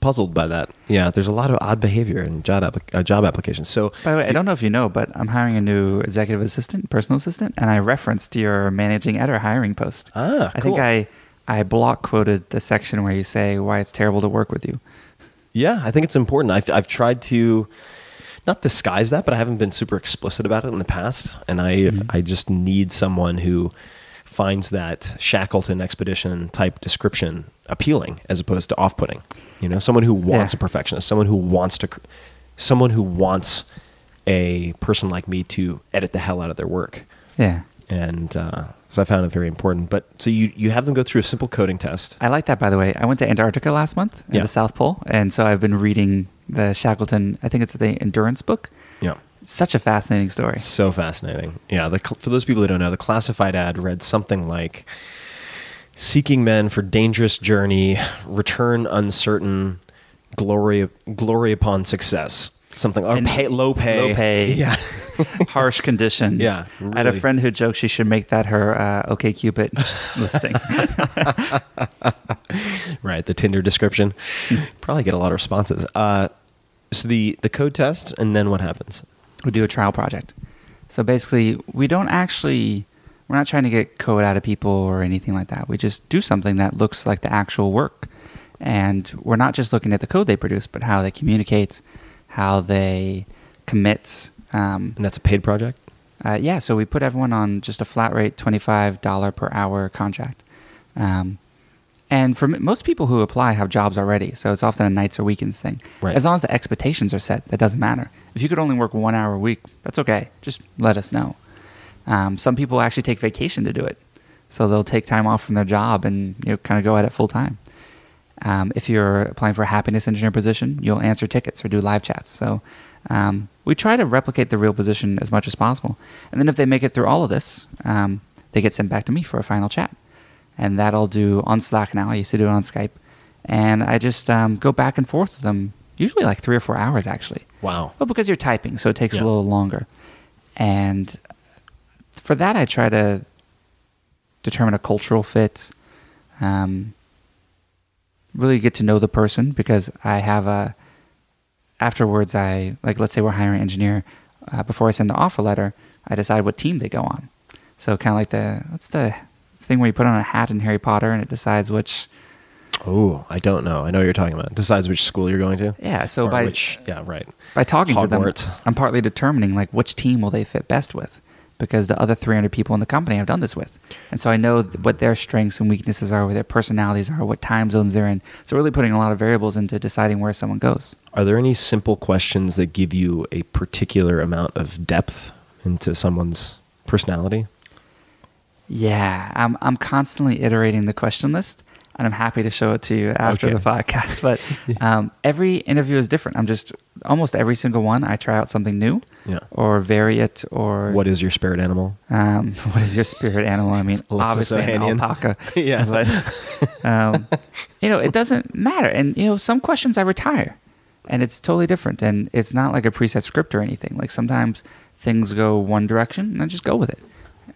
puzzled by that. Yeah, there's a lot of odd behavior in job applic- uh, job applications. So, By the way, I don't know if you know, but I'm hiring a new executive assistant, personal assistant, and I referenced your managing editor hiring post. Ah, I think. I I block quoted the section where you say why it's terrible to work with you. yeah, I think it's important. I've, I've tried to not disguise that, but I haven't been super explicit about it in the past. And I Mm-hmm. I just need someone who finds that Shackleton expedition type description appealing as opposed to off putting. You know, someone who wants Yeah. a perfectionist, someone who wants to, someone who wants a person like me to edit the hell out of their work. Yeah. and uh, so I found it very important. But so you you have them go through a simple coding test. I like that, by the way. I went to Antarctica last month in Yeah. the South Pole, and so I've been reading the Shackleton. I think it's the endurance book. Yeah, Such a fascinating story. so fascinating. Yeah, the, for those people who don't know, the classified ad read something like "Seeking men for dangerous journey, return uncertain, glory glory upon success." Something or pay, low pay, low pay. Yeah, Harsh conditions. Yeah, I had a friend who joked she should make that her uh, OK Cupid listing. right. The Tinder description probably get a lot of responses. Uh, so the the code test, and then what happens? we do a trial project. So basically, we don't actually, we're not trying to get code out of people or anything like that. We just do something that looks like the actual work. And we're not just looking at the code they produce, but how they communicate, how they commit. Um, And that's a paid project. Uh, yeah, so we put everyone on just a flat rate, $25 per hour contract. Um, and for m- most people who apply have jobs already, so it's often a nights or weekends thing. Right. As long as the expectations are set, that doesn't matter. If you could only work one hour a week, that's okay. Just let us know. Um, some people actually take vacation to do it, so they'll take time off from their job and you know kind of go at it full time. Um, if you're applying for a happiness engineer position, you'll answer tickets or do live chats. So um, we try to replicate the real position as much as possible. And then if they make it through all of this, um, they get sent back to me for a final chat. And that I'll do on Slack now. I used to do it on Skype. And I just um, go back and forth with them, usually like three or four hours actually. Wow. Well, because you're typing, so it takes Yeah. a little longer. And for that, I try to determine a cultural fit, um, really get to know the person because I have a. Afterwards, I like let's say we're hiring an engineer. Uh, before I send the offer letter, I decide what team they go on. So kind of like the what's the thing where you put on a hat in Harry Potter and it decides which. Oh, I don't know. I know what you're talking about. Decides which school you're going to. Yeah, so Or by which, yeah, right. by talking to them, I'm partly determining like which team will they fit best with, because the other 300 people in the company I've done this with, and so I know what their strengths and weaknesses are, what their personalities are, what time zones they're in. So really putting a lot of variables into deciding where someone goes. Are there any simple questions that give you a particular amount of depth into someone's personality? Yeah, I'm I'm constantly iterating the question list, and I'm happy to show it to you after Okay. the podcast. But um, every interview is different. I'm just almost every single one. I try out something new, Yeah. or vary it, or What is your spirit animal? Um, what is your spirit animal? I mean, obviously an alpaca. Yeah. But, um, you know, it doesn't matter. And, you know, some questions I retire and it's totally different. And it's not like a preset script or anything. Like sometimes things go one direction and I just go with it.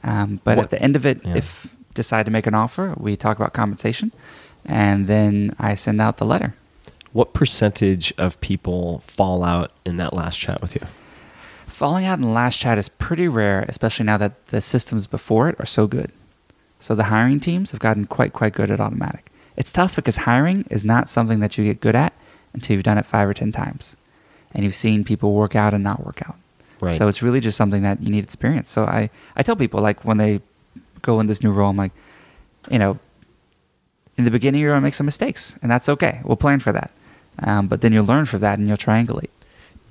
Um, but What- at the end of it, Yeah. if decide to make an offer, we talk about compensation and then I send out the letter. What percentage of people fall out in that last chat with you? Falling out in the last chat is pretty rare, especially now that the systems before it are so good. So the hiring teams have gotten quite, quite good at Automattic. It's tough because hiring is not something that you get good at until you've done it five or 10 times and you've seen people work out and not work out. Right. So it's really just something that you need experience. So I, I tell people, like, when they go in this new role, I'm like, you know, in the beginning, you're going to make some mistakes, and that's okay. We'll plan for that. Um, but then you'll learn from that and you'll triangulate.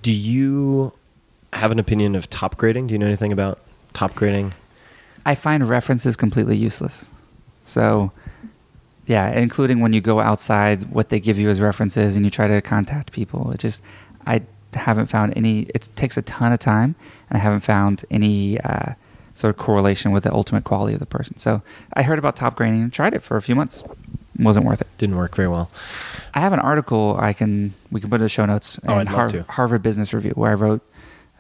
Do you have an opinion of top grading? Do you know anything about top grading? I find references completely useless. So, yeah, including when you go outside, what they give you as references, and you try to contact people. It just, I haven't found any. It takes a ton of time, and I haven't found any uh, sort of correlation with the ultimate quality of the person. So, I heard about top grading and tried it for a few months. wasn't worth it. Didn't work very well. I have an article I can we can put in the show notes. Oh, in to. Harvard Business Review, where I wrote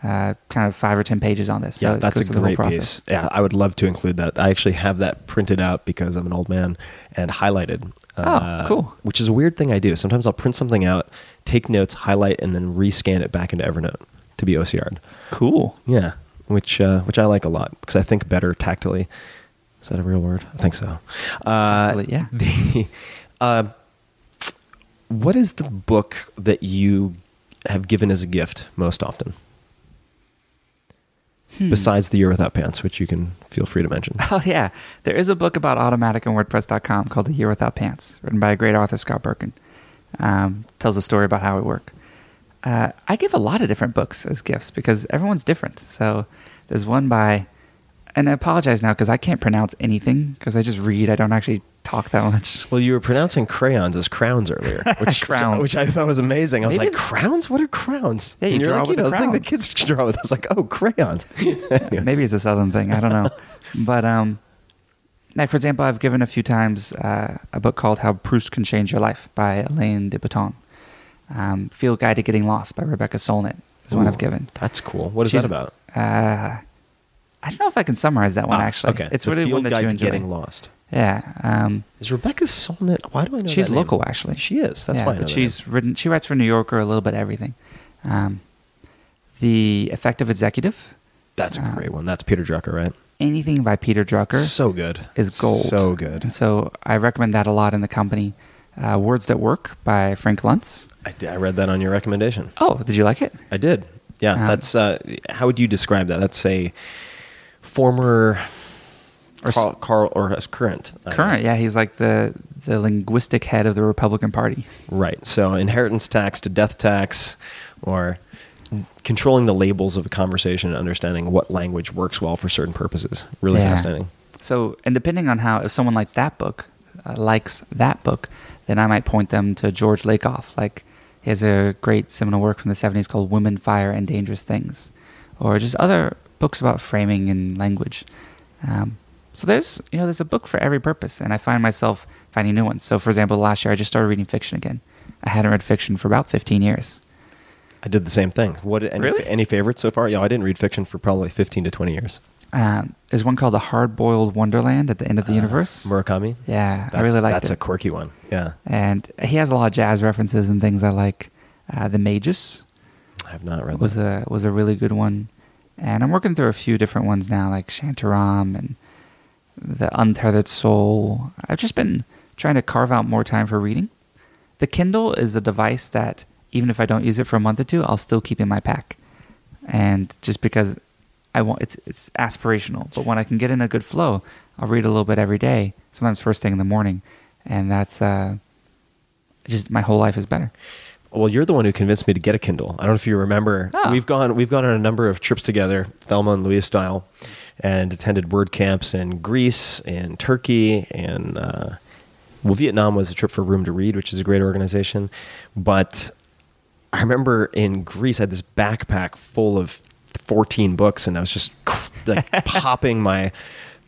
uh, kind of five or ten pages on this. Yeah, it that's a goes through the whole great process. piece. Yeah, I would love to include that. I actually have that printed out because I'm an old man and highlighted. uh, Oh, cool. Which is a weird thing I do. Sometimes I'll print something out, take notes, highlight, and then rescan it back into Evernote to be OCR'd. Cool. Yeah, which uh, which I like a lot because I think better tactily. Is that a real word? I think so. Uh, yeah. The, uh, what is the book that you have given as a gift most often? Hmm. Besides The Year Without Pants, which you can feel free to mention. Oh yeah, there is a book about Automattic on WordPress.com called "The Year Without Pants," written by a great author, Scott Berkun. Um, tells a story about how it work. Uh, I give a lot of different books as gifts because everyone's different. So there's one by, and I apologize now because I can't pronounce anything because I just read. I don't actually talk that much. Well, you were pronouncing crayons as crowns earlier, which, Crowns. which I thought was amazing. I was Maybe- like, crowns? What are crowns? Yeah, you and you're draw like, with you know, the the thing that kids draw with. I was like, oh, crayons. Anyway. Maybe it's a southern thing. I don't know. but um, like for example, I've given a few times uh, a book called "How Proust Can Change Your Life" by Alain de Botton. Um, Field Guide to Getting Lost by Rebecca Solnit is one I've given. That's cool. What is She's- that about? Uh, I don't know if I can summarize that one Ah, actually. Okay. It's The really one that Guide you to enjoy. Getting Lost. Yeah. Um, Is Rebecca Solnit? Why do I know she's that name? local actually. She is. That's yeah, why I know but she's written. She writes for New Yorker a little bit everything. Um, the Effective Executive. That's a uh, great one. That's Peter Drucker, right? Anything by Peter Drucker. So good. is gold. So good. And so I recommend that a lot in the company. Uh, Words That Work by Frank Luntz. I, did- I read that on your recommendation. Oh, did you like it? I did. Yeah, Um, that's. Uh, how would you describe that? That's a. former Or Carl, Carl or current. I Current, guess. yeah, he's like the the linguistic head of the Republican Party. Right. So inheritance tax to death tax, or controlling the labels of a conversation and understanding what language works well for certain purposes. Really Yeah. fascinating. So, and depending on how, if someone likes that book, uh, likes that book, then I might point them to George Lakoff. Like, he has a great seminal work from the 70s called Women, Fire, and Dangerous Things, or just other books about framing and language. Um, so there's, you know, there's a book for every purpose, and I find myself finding new ones. So, for example, last year I just started reading fiction again. I hadn't read fiction for about 15 years. I did the same thing. What any, Really? any favorites so far? Yeah, I didn't read fiction for probably fifteen to twenty years. Um, there's one called The Hard Boiled Wonderland at the End of the Universe. Murakami. Yeah, That's, I really like That's it. a quirky one. Yeah, and he has a lot of jazz references and things I like. Uh, the Magus I have not read was that. a was a really good one, and I'm working through a few different ones now, like Shantaram and the Untethered Soul. I've just been trying to carve out more time for reading. The Kindle is the device that even if I don't use it for a month or two, I'll still keep in my pack, and just because I want it's it's aspirational. But when I can get in a good flow, I'll read a little bit every day. Sometimes first thing in the morning, and that's uh, just my whole life is better. Well, you're the one who convinced me to get a Kindle. I don't know if you remember. Oh. We've gone we've gone on a number of trips together, Thelma and Louise style, and attended WordCamps in Greece and Turkey and uh, well, Vietnam was a trip for Room to Read, which is a great organization. But I remember in Greece, I had this backpack full of 14 books, and I was just like popping my,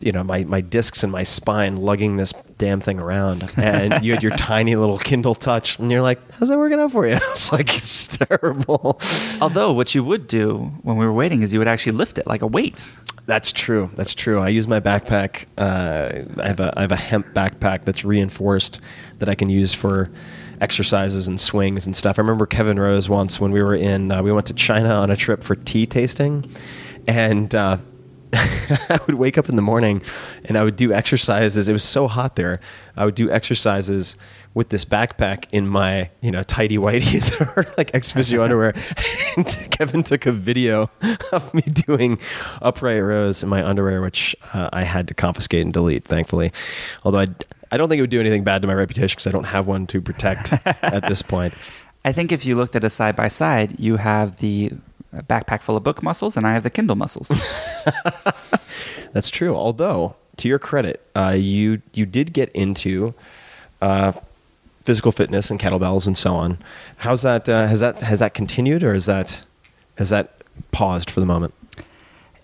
you know, my my discs and my spine, lugging this damn thing around. And you had your tiny little Kindle Touch, and you're like, "How's that working out for you?" It's like it's terrible. Although what you would do when we were waiting is you would actually lift it like a weight. That's true. That's true. I use my backpack. Uh, I have a I have a hemp backpack that's reinforced that I can use for exercises and swings and stuff. I remember Kevin Rose once when we were in uh, we went to China on a trip for tea tasting, and uh, I would wake up in the morning and I would do exercises. It was so hot there. I would do exercises with this backpack in my, you know, tidy whiteies or like ExOfficio underwear. And Kevin took a video of me doing upright rows in my underwear, which uh, I had to confiscate and delete, thankfully. Although I, I don't think it would do anything bad to my reputation because I don't have one to protect at this point. I think if you looked at a side by side, you have the backpack full of book muscles, and I have the Kindle muscles. That's true. Although, to your credit, uh, you you did get into uh, physical fitness and kettlebells and so on. How's that? Uh, has that has that continued, or is that has that paused for the moment?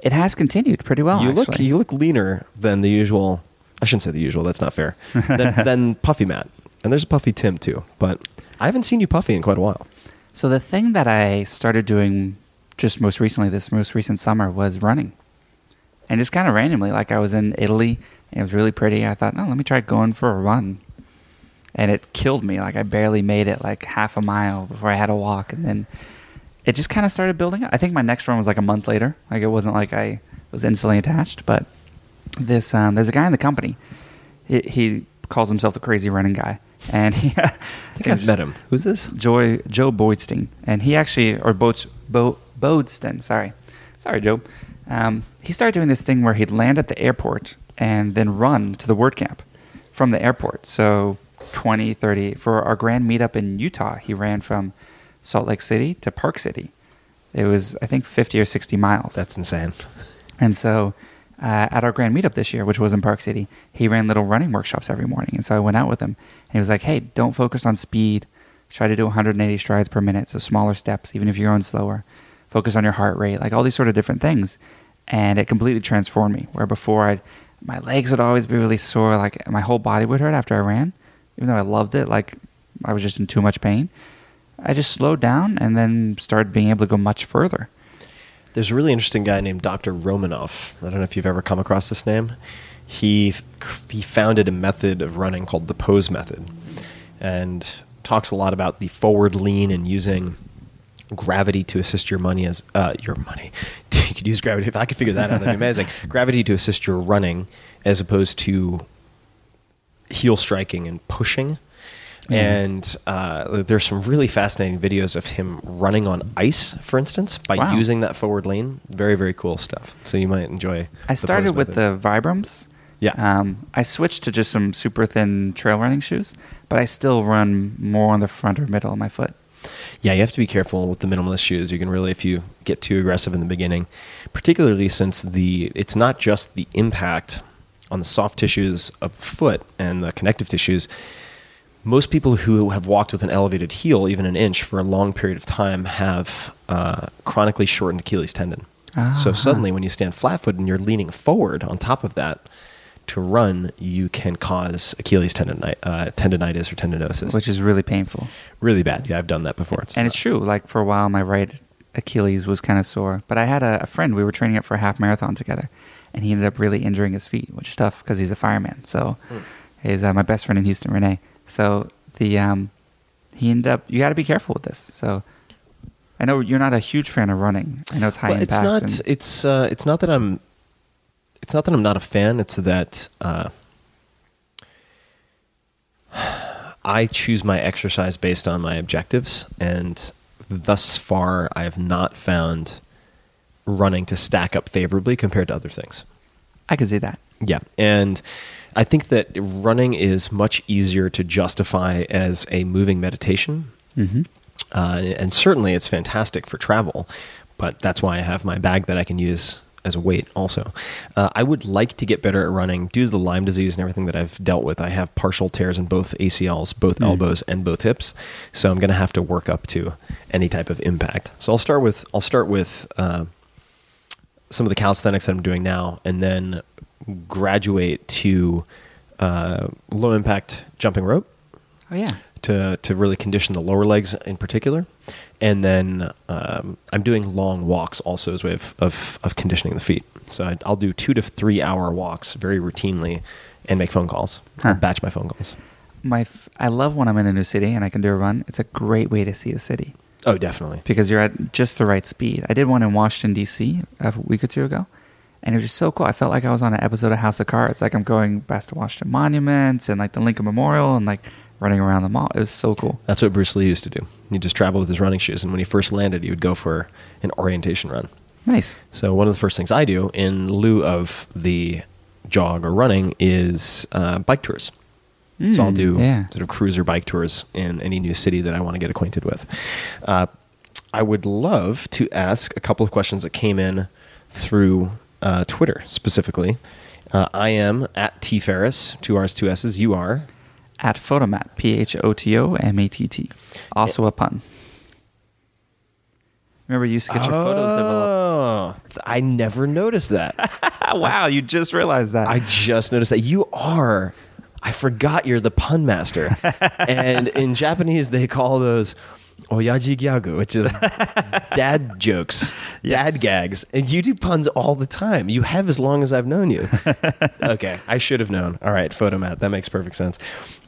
it has continued pretty well. you look you look leaner than the usual. I shouldn't say the usual. That's not fair. Then, than Puffy Matt, and there's a Puffy Tim too. But I haven't seen you puffy in quite a while. So the thing that I started doing just most recently, this most recent summer, was running, and just kind of randomly, like I was in Italy, and it was really pretty. I thought, oh, let me try going for a run, and it killed me. Like I barely made it, like half a mile before I had to walk, and then it just kind of started building up. I think my next run was like a month later. Like it wasn't like I was instantly attached, but this um, there's a guy in the company. He, he calls himself the crazy running guy, and he. I think I've met him. Who's this? Joy Joe Boydstein, and he actually or Boats Bo, Bodeston, sorry, sorry Joe. Um, he started doing this thing where he'd land at the airport and then run to the WordCamp from the airport. So 20, 30 for our grand meetup in Utah, he ran from Salt Lake City to Park City. It was I think 50 or 60 miles. That's insane. And so uh, at our grand meetup this year, which was in Park City, he ran little running workshops every morning. And so I went out with him. And he was like, hey, don't focus on speed. Try to do 180 strides per minute, so smaller steps, even if you're going slower. Focus on your heart rate, like all these sort of different things. And it completely transformed me. Where before, I'd, my legs would always be really sore, like my whole body would hurt after I ran, even though I loved it. Like I was just in too much pain. I just slowed down and then started being able to go much further. There's a really interesting guy named Dr. Romanov. I don't know if you've ever come across this name. He he founded a method of running called the pose method, and talks a lot about the forward lean and using gravity to assist your money as uh, your money. you could use gravity. If I could figure that out, that'd be amazing. gravity to assist your running, as opposed to heel striking and pushing. And uh, there's some really fascinating videos of him running on ice, for instance, by Wow. using that forward lane. Very, very cool stuff. So you might enjoy. I started with method. the Vibrams. Yeah. Um, I switched to just some super thin trail running shoes, but I still run more on the front or middle of my foot. Yeah, you have to be careful with the minimalist shoes. You can really, if you get too aggressive in the beginning, particularly since the it's not just the impact on the soft tissues of the foot and the connective tissues. Most people who have walked with an elevated heel, even an inch, for a long period of time, have uh, chronically shortened Achilles tendon. So Ah. suddenly, when you stand flat footed and you're leaning forward on top of that to run, you can cause Achilles tendoni- uh, tendonitis or tendinosis, which is really painful. really bad. Yeah, I've done that before. and it's true. Like for a while, my right Achilles was kind of sore. But I had a, a friend. We were training up for a half marathon together, and he ended up really injuring his feet, which is tough because he's a fireman. So he's uh, my best friend in Houston, Renee. So the um, he ended up. You got to be careful with this. So I know you're not a huge fan of running. I know it's high Well, impact. It's not. and- It's uh, it's not that I'm. It's not that I'm not a fan. It's that uh, I choose my exercise based on my objectives, and thus far, I have not found running to stack up favorably compared to other things. I could see that. Yeah, and I think that running is much easier to justify as a moving meditation hmm uh, and certainly it's fantastic for travel. But that's why I have my bag that I can use as a weight. Also, uh, I would like to get better at running due to the Lyme disease and everything that I've dealt with. I have partial tears in both ACLs, both elbows, and both hips. So I'm going to have to work up to any type of impact. So I'll start with I'll start with uh, some of the calisthenics that I'm doing now, and then graduate to uh, low impact jumping rope Oh yeah. to to really condition the lower legs in particular, and then um, I'm doing long walks also as a way of of, of conditioning the feet. So I, I'll do two to three hour walks very routinely, and make phone calls, Huh. batch my phone calls. My f- I love when I'm in a new city and I can do a run. It's a great way to see a city. Oh, definitely. because you're at just the right speed. I did one in Washington D.C. a week or two ago, and it was just so cool. I felt like I was on an episode of House of Cards. Like I'm going past the Washington Monument and like the Lincoln Memorial and like running around the mall. It was so cool. That's what Bruce Lee used to do. He'd just travel with his running shoes, and when he first landed, he would go for an orientation run. Nice. So one of the first things I do in lieu of the jog or running is uh, bike tours. so I'll Mm, do yeah. sort of cruiser bike tours in any new city that I want to get acquainted with. Uh, I would love to ask a couple of questions that came in through uh, Twitter specifically. Uh, I am at T Ferriss, two R's, two S's. You are. At Photomatt, P H O T O M A T T. Also a pun. Remember, you used to get your photos developed. Oh, I never noticed that. wow, you just realized that. I just noticed that you are. I forgot you're the pun master. and in Japanese, they call those oyaji gyagu, which is dad jokes, Yes. dad gags. And you do puns all the time. You have as long as I've known you. okay, I should have known. All right, Photomatt. That makes perfect sense.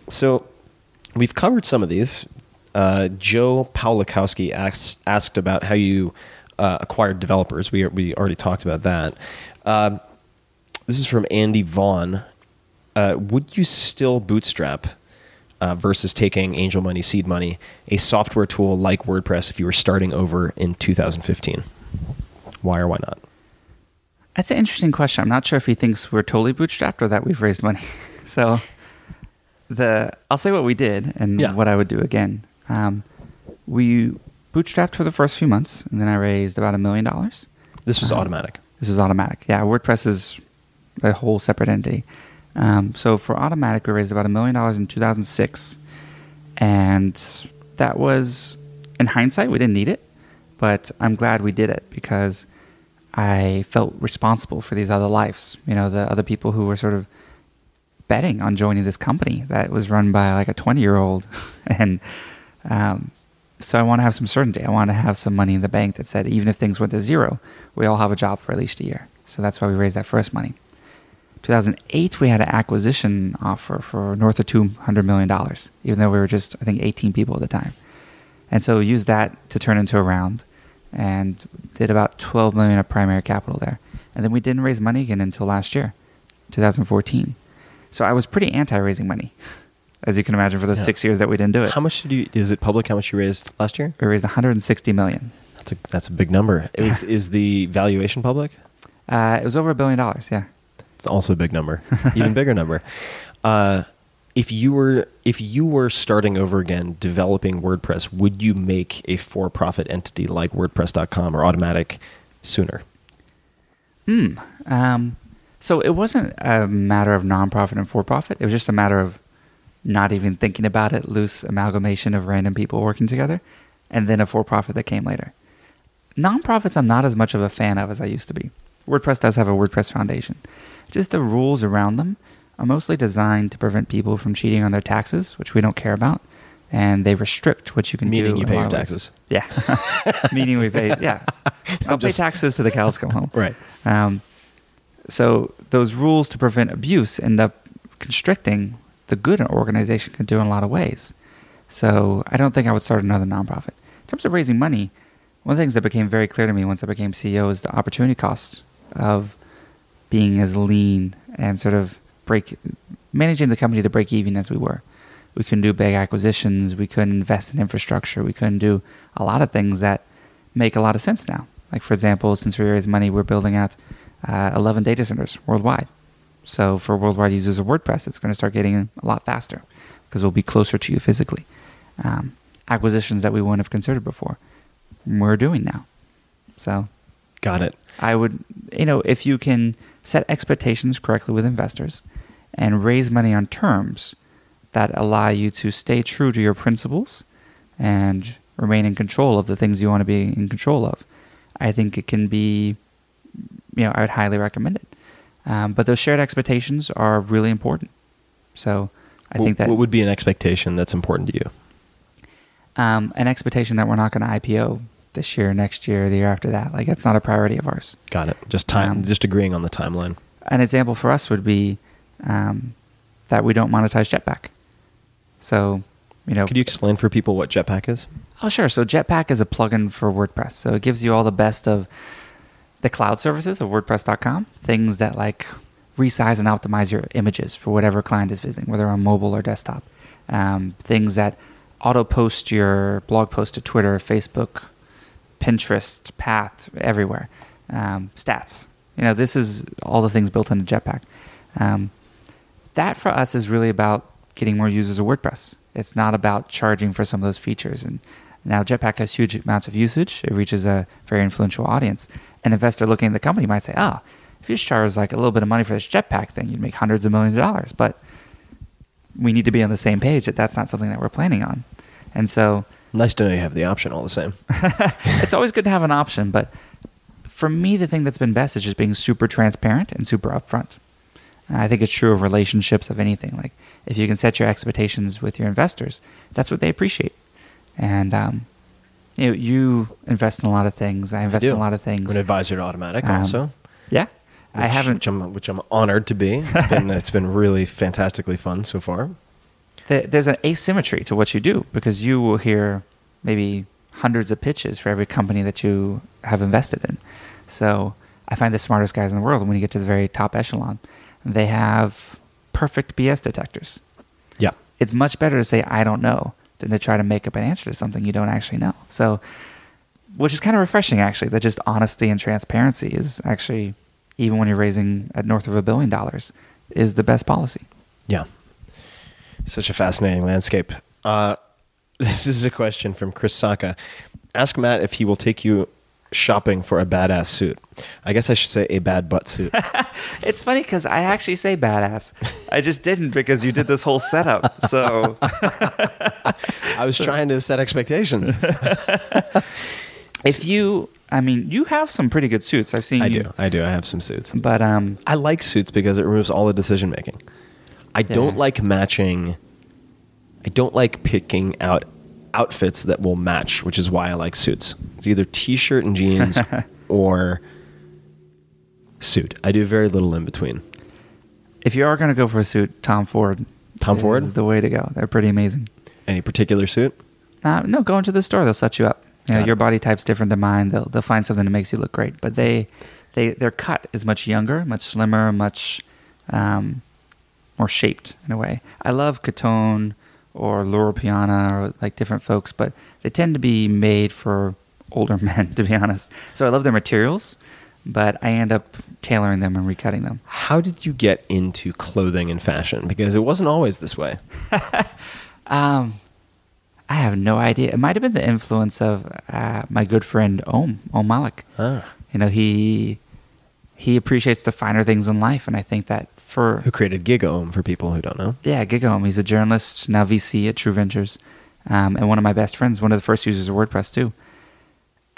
So we've covered some of these. Uh, Joe Pawlikowski asked, asked about how you uh, acquired developers. We, we already talked about that. Um, this is from Andy Vaughn. Uh, would you still bootstrap uh, versus taking angel money, seed money, a software tool like WordPress if you were starting over in 2015? Why or why not? That's an interesting question. I'm not sure if he thinks we're totally bootstrapped or that we've raised money. so the I'll say what we did and Yeah. what I would do again. Um, we bootstrapped for the first few months, and then I raised about a million dollars. This was Um, Automattic. This is Automattic. Yeah, WordPress is a whole separate entity. Um, so for Automattic, we raised about a million dollars in 2006, and that was, in hindsight, we didn't need it, but I'm glad we did it because I felt responsible for these other lives. You know, the other people who were sort of betting on joining this company that was run by like a 20 year old, and um, so I want to have some certainty. I want to have some money in the bank that said even if things went to zero, we all have a job for at least a year. So that's why we raised that first money. 2008, we had an acquisition offer for north of 200 million dollars, even though we were just I think 18 people at the time, and so we used that to turn into a round, and did about 12 million of primary capital there, and then we didn't raise money again until last year, 2014. So I was pretty anti raising money. as you can imagine, for those Yeah. six years that we didn't do it. How much did you? Is it public? How much you raised last year? We raised 160 million. That's a that's a big number. Is is the valuation public? Uh, it was over a billion dollars. Yeah. It's also a big number, even bigger number. Uh, if you were if you were starting over again developing WordPress, would you make a for-profit entity like WordPress.com or Automattic sooner? Hmm. Um, so it wasn't a matter of nonprofit and for-profit. It was just a matter of not even thinking about it, loose amalgamation of random people working together, and then a for-profit that came later. Nonprofits, I'm not as much of a fan of as I used to be. WordPress does have a WordPress Foundation. Just the rules around them are mostly designed to prevent people from cheating on their taxes, which we don't care about, and they restrict what you can do. Meaning you pay your taxes. Yeah. Meaning we pay. Yeah. I'll just- pay taxes to the cows come home. Right. Um, so those rules to prevent abuse end up constricting the good an organization can do in a lot of ways. So I don't think I would start another nonprofit. In terms of raising money, one of the things that became very clear to me once I became CEO is the opportunity cost of being as lean and sort of break managing the company to break even as we were. We couldn't do big acquisitions. We couldn't invest in infrastructure. We couldn't do a lot of things that make a lot of sense now. Like for example, since we raised money, we're building out uh, 11 data centers worldwide. So for worldwide users of WordPress, it's going to start getting a lot faster because we'll be closer to you physically. Um, acquisitions that we wouldn't have considered before, we're doing now. So Got it. I would, you know, if you can set expectations correctly with investors and raise money on terms that allow you to stay true to your principles and remain in control of the things you want to be in control of, I think it can be, you know, I would highly recommend it. Um, but those shared expectations are really important. So I Wh- think that what would be an expectation that's important to you? um, an expectation that we're not going to IPO this year, next year, the year after that. Like that's not a priority of ours. Got it. Just time. Um, just agreeing on the timeline. an example for us would be um, that we don't monetize Jetpack. So, you know, Could you explain for people what Jetpack is? oh sure. So Jetpack is a plugin for WordPress. So it gives you all the best of the cloud services of WordPress.com. Things that like resize and optimize your images for whatever client is visiting, whether on mobile or desktop. Um, things that auto post your blog post to Twitter, Facebook, Pinterest, Path, everywhere. Um, stats. You know, this is all the things built into Jetpack. Um, that for us is really about getting more users of WordPress. It's not about charging for some of those features. And now Jetpack has huge amounts of usage. It reaches a very influential audience. An investor looking at the company might say, "Ah, if you charge like a little bit of money for this Jetpack thing, you'd make hundreds of millions of dollars." But we need to be on the same page that that's not something that we're planning on. And so Nice to know you have the option all the same. it's always good to have an option, but for me, the thing that's been best is just being super transparent and super upfront. And I think it's true of relationships of anything. Like if you can set your expectations with your investors, that's what they appreciate. And um, you know, you invest in a lot of things. I invest do. in a lot of things. I'm an advisor to Automattic Um, also. Yeah, I haven't. which I'm, which I'm honored to be. It's been it's been really fantastically fun so far. Th- there's an asymmetry to what you do because you will hear maybe hundreds of pitches for every company that you have invested in. So I find the smartest guys in the world when you get to the very top echelon, they have perfect BS detectors. Yeah. It's much better to say I don't know than to try to make up an answer to something you don't actually know. So, which is kind of refreshing actually. That just honesty and transparency is actually, even when you're raising at north of a billion dollars, is the best policy. Yeah. Such a fascinating landscape. Uh, this is a question from Chris Sacca. Ask Matt if he will take you shopping for a badass suit. I guess I should say a bad butt suit. It's funny because I actually say badass. I just didn't because you did this whole setup. So I was trying to set expectations. if you, I mean, you have some pretty good suits. I've seen I you. do. I do. I have some suits. But um, I like suits because it removes all the decision making. I don't like matching. I don't like picking out outfits that will match, which is why I like suits. It's either t-shirt and jeans or suit. I do very little in between. if you are going to go for a suit, Tom Ford. Tom Ford is the way to go. They're pretty amazing. Any particular suit? Uh, no, go into the store. They'll set you up. You know, your body type's different than mine. They'll they'll find something that makes you look great. But they they their cut is much younger, much slimmer, much um, more shaped in a way. I love Kiton or Loro Piana or like different folks, but they tend to be made for older men, to be honest. So I love their materials, but I end up tailoring them and recutting them. How did you get into clothing and fashion? Because it wasn't always this way. Um, I have no idea. It might have been the influence of uh, my good friend Om Om Malik. Ah. You know, he he appreciates the finer things in life, and I think that for Who created GigaOm for people who don't know? yeah, GigaOm, he's a journalist now VC at True Ventures, um, and one of my best friends, one of the first users of WordPress too.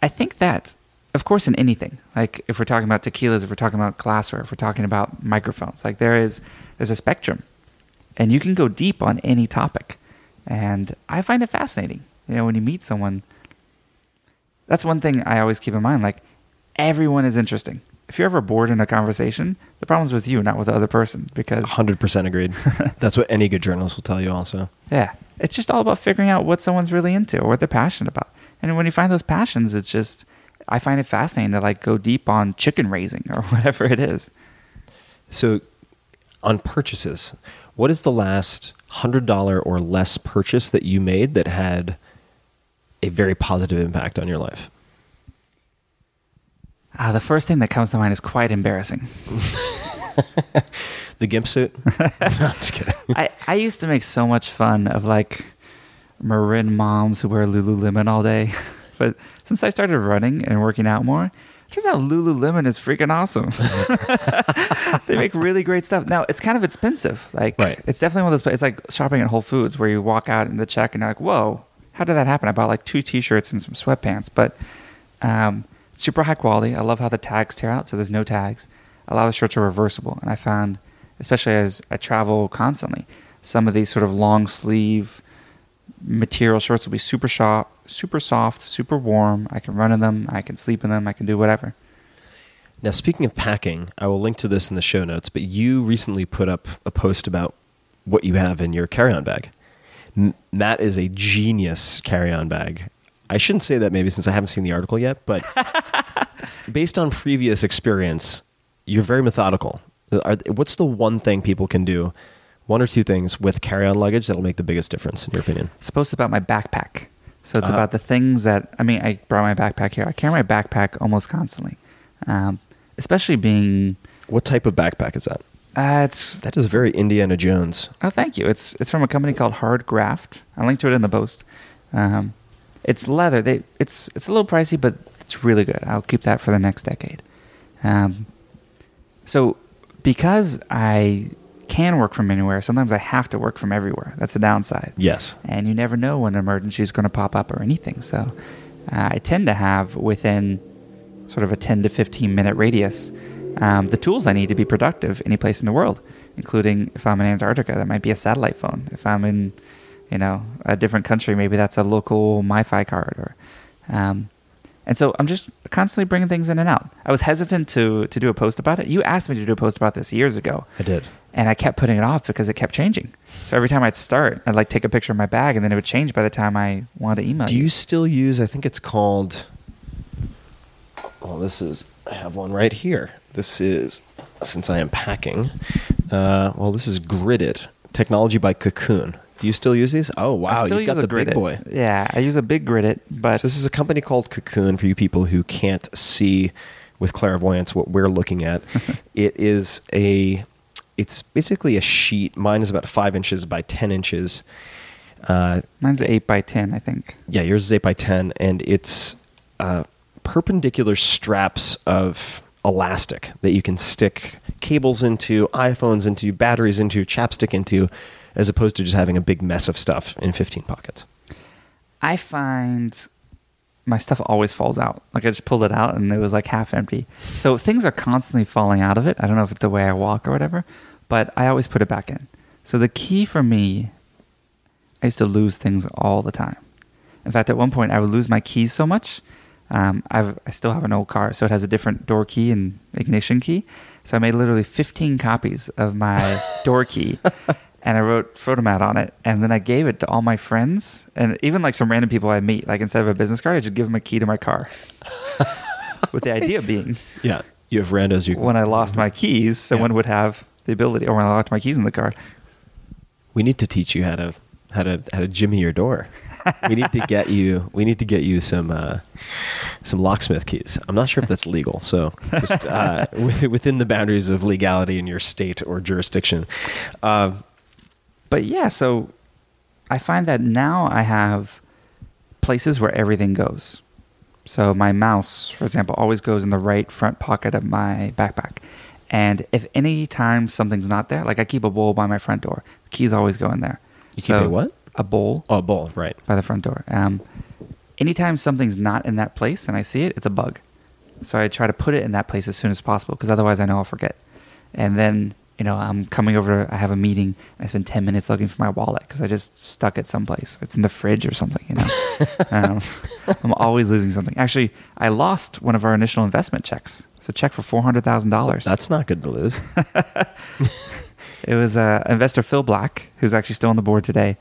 I think that, of course, in anything, like if we're talking about tequilas, if we're talking about glassware, if we're talking about microphones, like there is there's a spectrum, and you can go deep on any topic, and I find it fascinating. You know, when you meet someone, that's one thing I always keep in mind. Like everyone is interesting. If you're ever bored in a conversation, the problem's with you, not with the other person. Because 100% agreed. That's what any good journalist will tell you also. yeah, it's just all about figuring out what someone's really into or what they're passionate about. And when you find those passions, it's just I find it fascinating to like go deep on chicken raising or whatever it is. So, on purchases, what is the last $100 or less purchase that you made that had a very positive impact on your life? Ah, the first thing that comes to mind is quite embarrassing. The GIMP suit? no, I'm just kidding. I, I used to make so much fun of like Marin moms who wear Lululemon all day. But since I started running and working out more, turns out Lululemon is freaking awesome. they make really great stuff. Now it's kind of expensive. Like Right. it's definitely one of those places. It's like shopping at Whole Foods where you walk out in the check and you're like, whoa, how did that happen? I bought like two t-shirts and some sweatpants, but um, super high quality. I love how the tags tear out, so there's no tags. A lot of the shirts are reversible, and I found, especially as I travel constantly, some of these sort of long sleeve material shirts will be super soft, super soft, super warm. I can run in them, I can sleep in them, I can do whatever. Now, speaking of packing, I will link to this in the show notes, but you recently put up a post about what you have in your carry on bag. Matt is a genius carry on bag. I shouldn't say that maybe since I haven't seen the article yet, but based on previous experience, you're very methodical. Are, what's the one thing people can do, one or two things with carry on luggage that'll make the biggest difference, in your opinion? It's supposed to about my backpack. So it's Uh-huh. about the things that I mean. I brought my backpack here. I carry my backpack almost constantly, um, especially being. What type of backpack is that? Uh, it's That is very Indiana Jones. Oh, thank you. It's it's from a company called Hard Graft. I linked to it in the post. Um, it's leather. They it's it's a little pricey, but it's really good. I'll keep that for the next decade. Um, so because I can work from anywhere, sometimes I have to work from everywhere. That's the downside. Yes. And you never know when an emergency is going to pop up or anything. So uh, I tend to have within sort of a 10 to 15 minute radius um, the tools I need to be productive any place in the world, including if I'm in Antarctica, that might be a satellite phone. If I'm in, you know, a different country, maybe that's a local MiFi card. Or, um, and so I'm just constantly bringing things in and out. I was hesitant to to do a post about it. You asked me to do a post about this years ago I did. and I kept putting it off because it kept changing. So every time I'd start, I'd like take a picture of my bag, and then it would change by the time I wanted to email Do you still use? I think it's called. Well, this is. I have one right here. This is since I am packing. Uh, well, this is Grid-It technology by Cocoon. Do you still use these? Oh I wow, still you've got the big boy. Yeah, I use a big Grid-It, but So this is a company called Cocoon for you people who can't see with clairvoyance what we're looking at. it is a. It's basically a sheet. Mine is about five inches by ten inches. Uh, mine's eight by ten, I think. yeah, yours is 8 by 10 and it's uh, perpendicular straps of elastic that you can stick cables into, iPhones into, batteries into, chapstick into, as opposed to just having a big mess of stuff in 15 pockets. I find my stuff always falls out. Like I just pulled it out and it was like half empty. So things are constantly falling out of it. I don't know if it's the way I walk or whatever, but I always put it back in. So the key for me, I used to lose things all the time. In fact, at one point I would lose my keys so much. Um, I've, I still have an old car, so it has a different door key and ignition key. So I made literally 15 copies of my door key and I wrote photomatt on it, and then I gave it to all my friends, and even like some random people I meet. Like instead of a business card, I just give them a key to my car. With the idea being, Yeah. You have randos you when I lost my keys, someone Yeah. would have the ability, or when I locked my keys in the car. We need to teach you how to how to how to jimmy your door. we need to get you. We need to get you some uh, some locksmith keys. I'm not sure if that's legal. So just uh, within the boundaries of legality in your state or jurisdiction. Uh, But yeah, so I find that now I have places where everything goes. So my mouse, for example, always goes in the right front pocket of my backpack. And if any time something's not there, like I keep a bowl by my front door, the keys always go in there. You keep a what? A bowl oh, a bowl, right? by the front door. Um, anytime something's not in that place and I see it, it's a bug. So I try to put it in that place as soon as possible because otherwise I know I'll forget. And then, you know, I'm coming over, I have a meeting, I spend 10 minutes looking for my wallet because I just stuck it someplace. It's in the fridge or something, you know. um, I'm always losing something. Actually, I lost one of our initial investment checks. It's a check for $400,000. That's not good to lose. It was uh, investor Phil Black, who's actually still on the board today,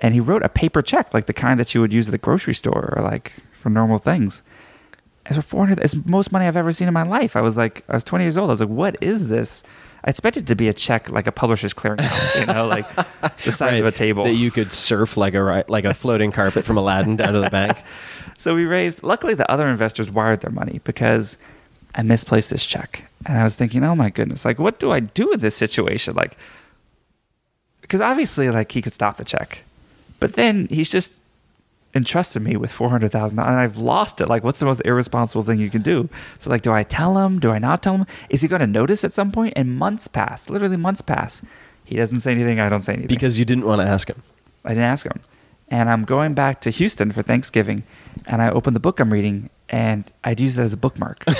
and he wrote a paper check, like the kind that you would use at the grocery store or like for normal things. It's for four hundred. It's most money I've ever seen in my life. I was like, I was twenty years old. I was like, what is this? I expected it to be a check like a publisher's clearinghouse, you know, like the size of a table. that you could surf like a like a floating carpet from Aladdin down to the bank. So we raised. Luckily, the other investors wired their money because I misplaced this check, and I was thinking, oh my goodness, like what do I do in this situation? Like, because obviously, like he could stop the check, but then he's just entrusted me with four hundred thousand, and I've lost it. Like, what's the most irresponsible thing you can do? So, like, do I tell him? Do I not tell him? Is he going to notice at some point? And months pass, literally months pass. He doesn't say anything. I don't say anything Because you didn't want to ask him. I didn't ask him. And I'm going back to Houston for Thanksgiving, and I open the book I'm reading, and I'd use it as a bookmark. and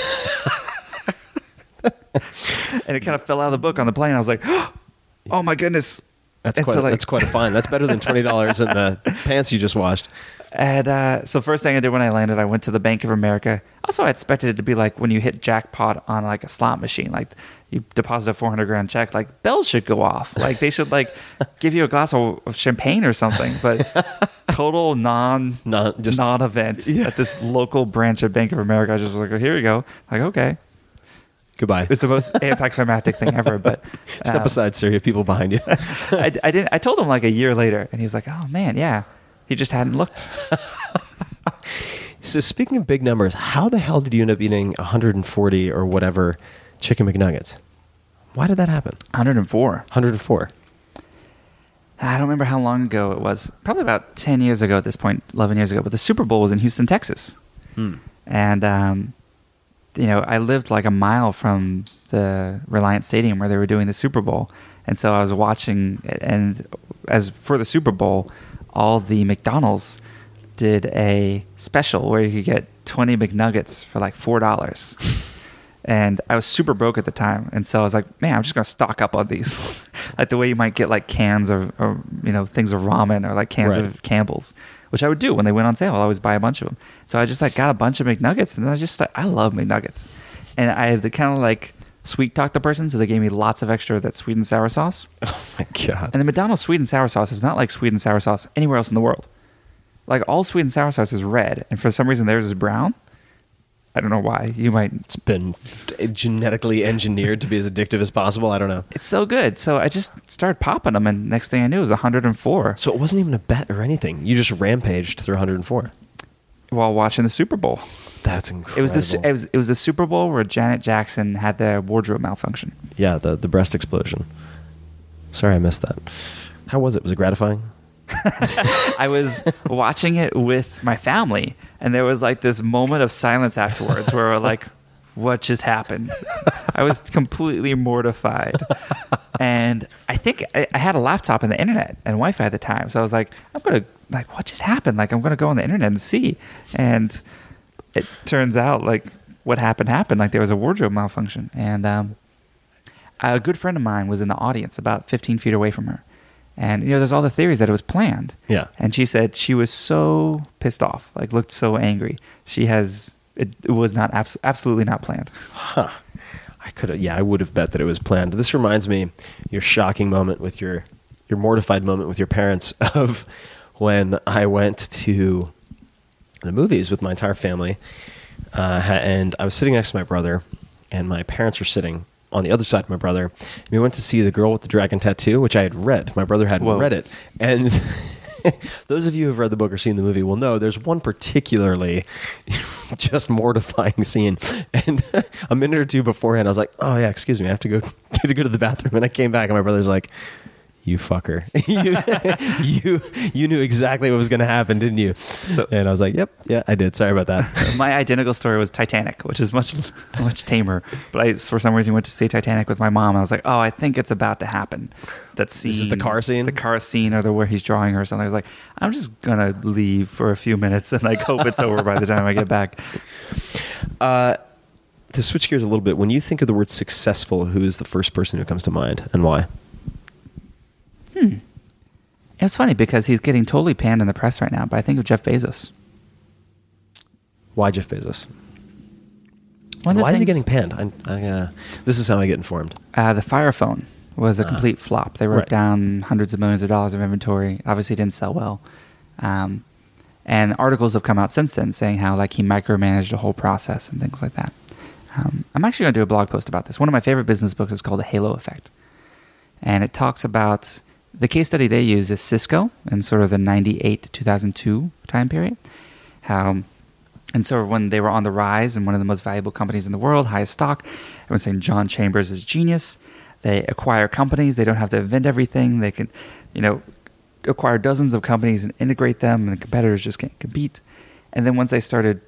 it kind of fell out of the book on the plane. I was like, "Oh my goodness!" That's And quite so, like- that's quite a fine. That's better than twenty dollars in the pants you just washed. And uh, so first thing I did when I landed, I went to the Bank of America. Also, I expected it to be like when you hit jackpot on like a slot machine, like you deposit a 400 grand check, like bells should go off. Like they should like give you a glass of, of champagne or something. But total non Non- just- non event at this local branch of Bank of America. I just was like, oh, here we go. Like okay, Goodbye. it's the most anticlimactic thing ever. But Step um, aside, sir. You have people behind you. I, I didn't. I told him like a year later, and he was like, "Oh man, yeah." He just hadn't looked. so speaking of big numbers, how the hell did you end up eating 140 or whatever chicken McNuggets? Why did that happen? 104. 104. I don't remember how long ago it was. Probably about 10 years ago at this point, 11 years ago. But the Super Bowl was in Houston, Texas. And, um, you know, I lived like a mile from the Reliant Stadium where they were doing the Super Bowl. And so I was watching, and as for the Super Bowl, all the McDonald's did a special where you could get 20 McNuggets for like $4. and I was super broke at the time, and so I was like, "Man, I'm just gonna stock up on these." like the way you might get like cans of, or you know, things of ramen or like cans Right. of Campbell's, which I would do when they went on sale. I'd always buy a bunch of them. So I just like got a bunch of McNuggets, and then I just like, I love McNuggets, and I had to kind of like sweet talk the person, so they gave me lots of extra of that sweet and sour sauce. Oh my god. And the McDonald's sweet and sour sauce is not like sweet and sour sauce anywhere else in the world. Like all sweet and sour sauce is red, and for some reason theirs is brown. I don't know why. You might. It's been genetically engineered to be as addictive as possible. I don't know. It's so good. So I just started popping them, and next thing I knew, it was 104 So it wasn't even a bet or anything. You just rampaged through 104. while watching the Super Bowl. That's incredible. It was the Su- it was it was the Super Bowl where Janet Jackson had the wardrobe malfunction. yeah, the the breast explosion. Sorry, I missed that. How was it? Was it gratifying? I was watching it with my family, and there was like this moment of silence afterwards where we're like, "What just happened?" I was completely mortified, and I think I, I had a laptop and the internet and Wi-Fi at the time, so I was like, "I'm gonna like, what just happened?" Like, I'm gonna go on the internet and see, and it turns out like what happened happened. Like there was a wardrobe malfunction, and um, a good friend of mine was in the audience about 15 feet away from her. And, you know, there's all the theories that it was planned. Yeah. And she said she was so pissed off, like looked so angry. She has, it, it was not, abs- absolutely not planned. Huh. I could have. Yeah, I would have bet that it was planned. This reminds me your shocking moment with your your mortified moment with your parents of when I went to the movies with my entire family, uh, and I was sitting next to my brother, and my parents were sitting on the other side of my brother. We went to see The Girl with the Dragon Tattoo, which I had read. My brother hadn't Whoa. read it. And those of you who've read the book or seen the movie will know there's one particularly just mortifying scene. And a minute or two beforehand, I was like, oh, yeah, excuse me, I have to go, to go to the bathroom. And I came back, and my brother's like, you fucker. you, you you knew exactly what was going to happen, didn't you? So- and I was like, yep, yeah, I did. Sorry about that. my identical story was Titanic, which is much much tamer. But I, for some reason, went to see Titanic with my mom. I was like, "Oh, I think it's about to happen." That scene, is the car scene? the car scene, or the where he's drawing her or something. I was like, "I'm just gonna leave for a few minutes and like hope it's over by the time I get back." Uh, to switch gears a little bit, when you think of the word successful, who is the first person who comes to mind and why? It's funny because he's getting totally panned in the press right now. But I think of Jeff Bezos. Why Jeff Bezos? One of the Why is he getting panned? I, I, uh, this is how I get informed. Uh, the Fire Phone was a complete flop. They wrote right. down hundreds of millions of dollars of inventory. Obviously, didn't sell well. Um, and articles have come out since then saying how like he micromanaged the whole process and things like that. Um, I'm actually going to do a blog post about this. One of my favorite business books is called The Halo Effect, and it talks about the case study they use is Cisco in sort of the '98 to 2002 time period. How and so when they were on the rise and one of the most valuable companies in the world, highest stock, everyone's saying John Chambers is genius. They acquire companies. They don't have to invent everything. They can, you know, acquire dozens of companies and integrate them, and the competitors just can't compete. And then once they started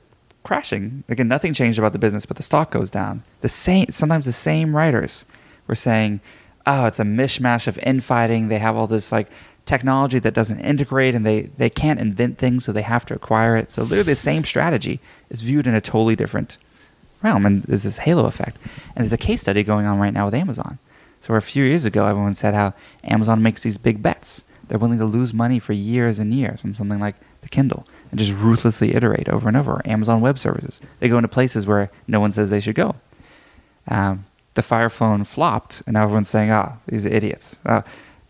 crashing, again, nothing changed about the business, but the stock goes down. The same, sometimes the same writers were saying, "Oh, it's a mishmash of infighting. They have all this like technology that doesn't integrate, and they they can't invent things, so they have to acquire it." So literally, the same strategy is viewed in a totally different realm, and there's this halo effect. And there's a case study going on right now with Amazon. So a few years ago, everyone said how Amazon makes these big bets. They're willing to lose money for years and years on something like the Kindle and just ruthlessly iterate over and over. Amazon Web Services. They go into places where no one says they should go. Um, the Fire Phone flopped, and now everyone's saying, "Ah, these are idiots." Uh,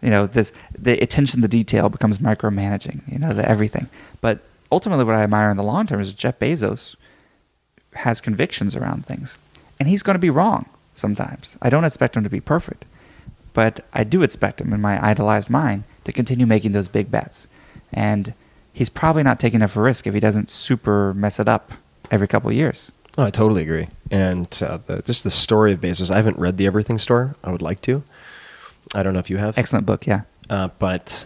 you know, this the attention to detail becomes micromanaging. You know, the everything. But ultimately, what I admire in the long term is Jeff Bezos has convictions around things, and he's going to be wrong sometimes. I don't expect him to be perfect, but I do expect him in my idolized mind to continue making those big bets. And he's probably not taking enough risk if he doesn't super mess it up every couple of years. Oh, I totally agree. And uh, the, just the story of Bezos, I haven't read the Everything Store. I would like to. I don't know if you have. Excellent book, yeah. Uh, but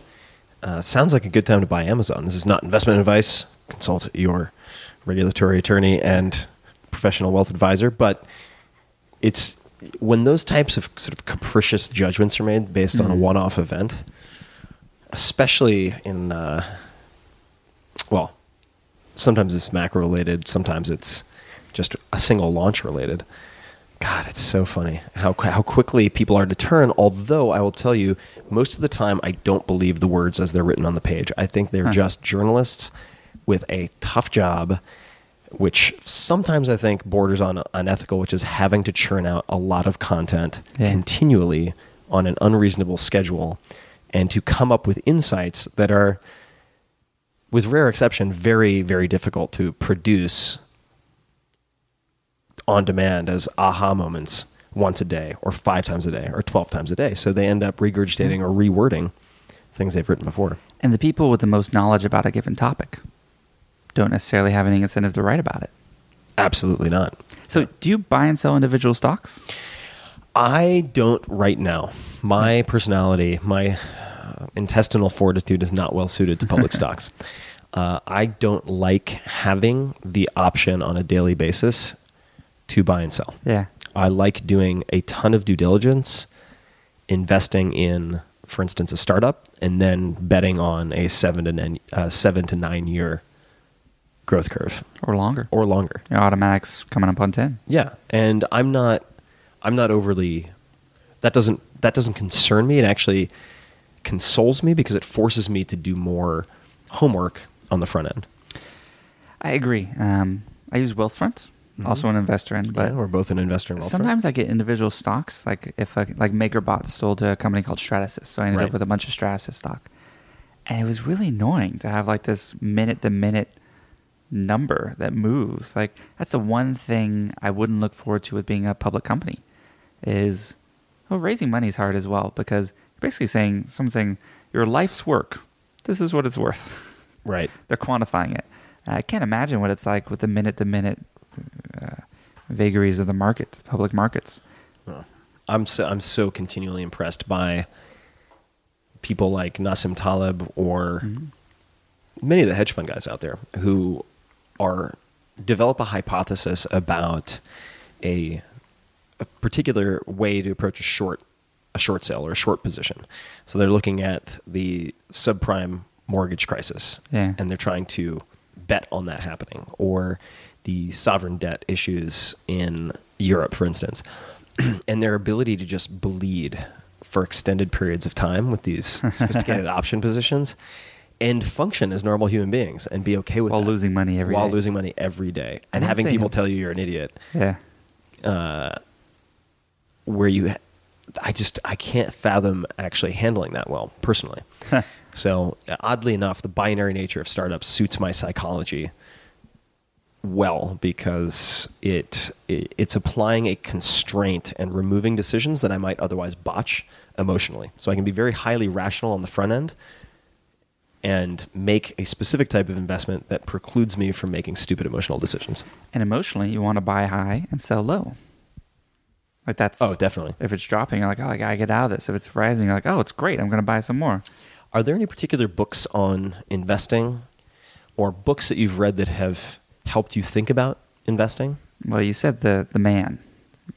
uh, sounds like a good time to buy Amazon. This is not investment advice. Consult your regulatory attorney and professional wealth advisor. But it's when those types of sort of capricious judgments are made based on a one-off event, especially in uh, well, sometimes it's macro related, sometimes it's just a single launch related. God, it's so funny how how quickly people are to turn. Although I will tell you, most of the time I don't believe the words as they're written on the page. I think they're just journalists with a tough job, which sometimes I think borders on unethical, which is having to churn out a lot of content Yeah. continually on an unreasonable schedule, and to come up with insights that are, with rare exception, very very difficult to produce on demand as aha moments once a day or five times a day or 12 times a day. So they end up regurgitating or rewording things they've written before. And the people with the most knowledge about a given topic don't necessarily have any incentive to write about it. Absolutely not. So, do you buy and sell individual stocks? I don't right now. My personality, my uh, intestinal fortitude is not well suited to public stocks. Uh, I don't like having the option on a daily basis to buy and sell. Yeah. I like doing a ton of due diligence, investing in, for instance, a startup, and then betting on a seven to nine, uh, seven to nine year growth curve Or longer. or longer. Your Automattic's coming up on 10. Yeah, and I'm not, I'm not overly. That doesn't that doesn't concern me. It actually consoles me because it forces me to do more homework on the front end. I agree. Um, I use Wealthfront, Mm-hmm. also an investor in, but yeah, we're both an investor in Wealthfront. sometimes I get individual stocks. Like if a, like MakerBot stole to a company called Stratasys, so I ended Right. up with a bunch of Stratasys stock, and it was really annoying to have like this minute to minute number that moves. Like that's the one thing I wouldn't look forward to with being a public company, is well, raising money is hard as well because you're basically saying someone's saying your life's work. This is what it's worth. Right. They're quantifying it. I can't imagine what it's like with the minute to minute Uh, vagaries of the market, public markets. I'm so I'm so continually impressed by people like Nassim Taleb or mm-hmm. many of the hedge fund guys out there who are develop a hypothesis about a a particular way to approach a short a short sale or a short position. So they're looking at the subprime mortgage crisis Yeah. and they're trying to bet on that happening or the sovereign debt issues in Europe for instance and their ability to just bleed for extended periods of time with these sophisticated option positions and function as normal human beings and be okay with While that. losing money every while day. losing money every day and having people tell you you're an idiot Yeah. Uh, where you I just I can't fathom actually handling that well personally. so oddly enough, the binary nature of startups suits my psychology well because it, it it's applying a constraint and removing decisions that I might otherwise botch emotionally. So I can be very highly rational on the front end and make a specific type of investment that precludes me from making stupid emotional decisions. And emotionally, you want to buy high and sell low. Like that's Oh, definitely. If it's dropping, you're like, oh, I gotta get out of this. If it's rising, you're like, oh, it's great. I'm gonna buy some more. Are there any particular books on investing or books that you've read that have helped you think about investing? Well, you said the the man,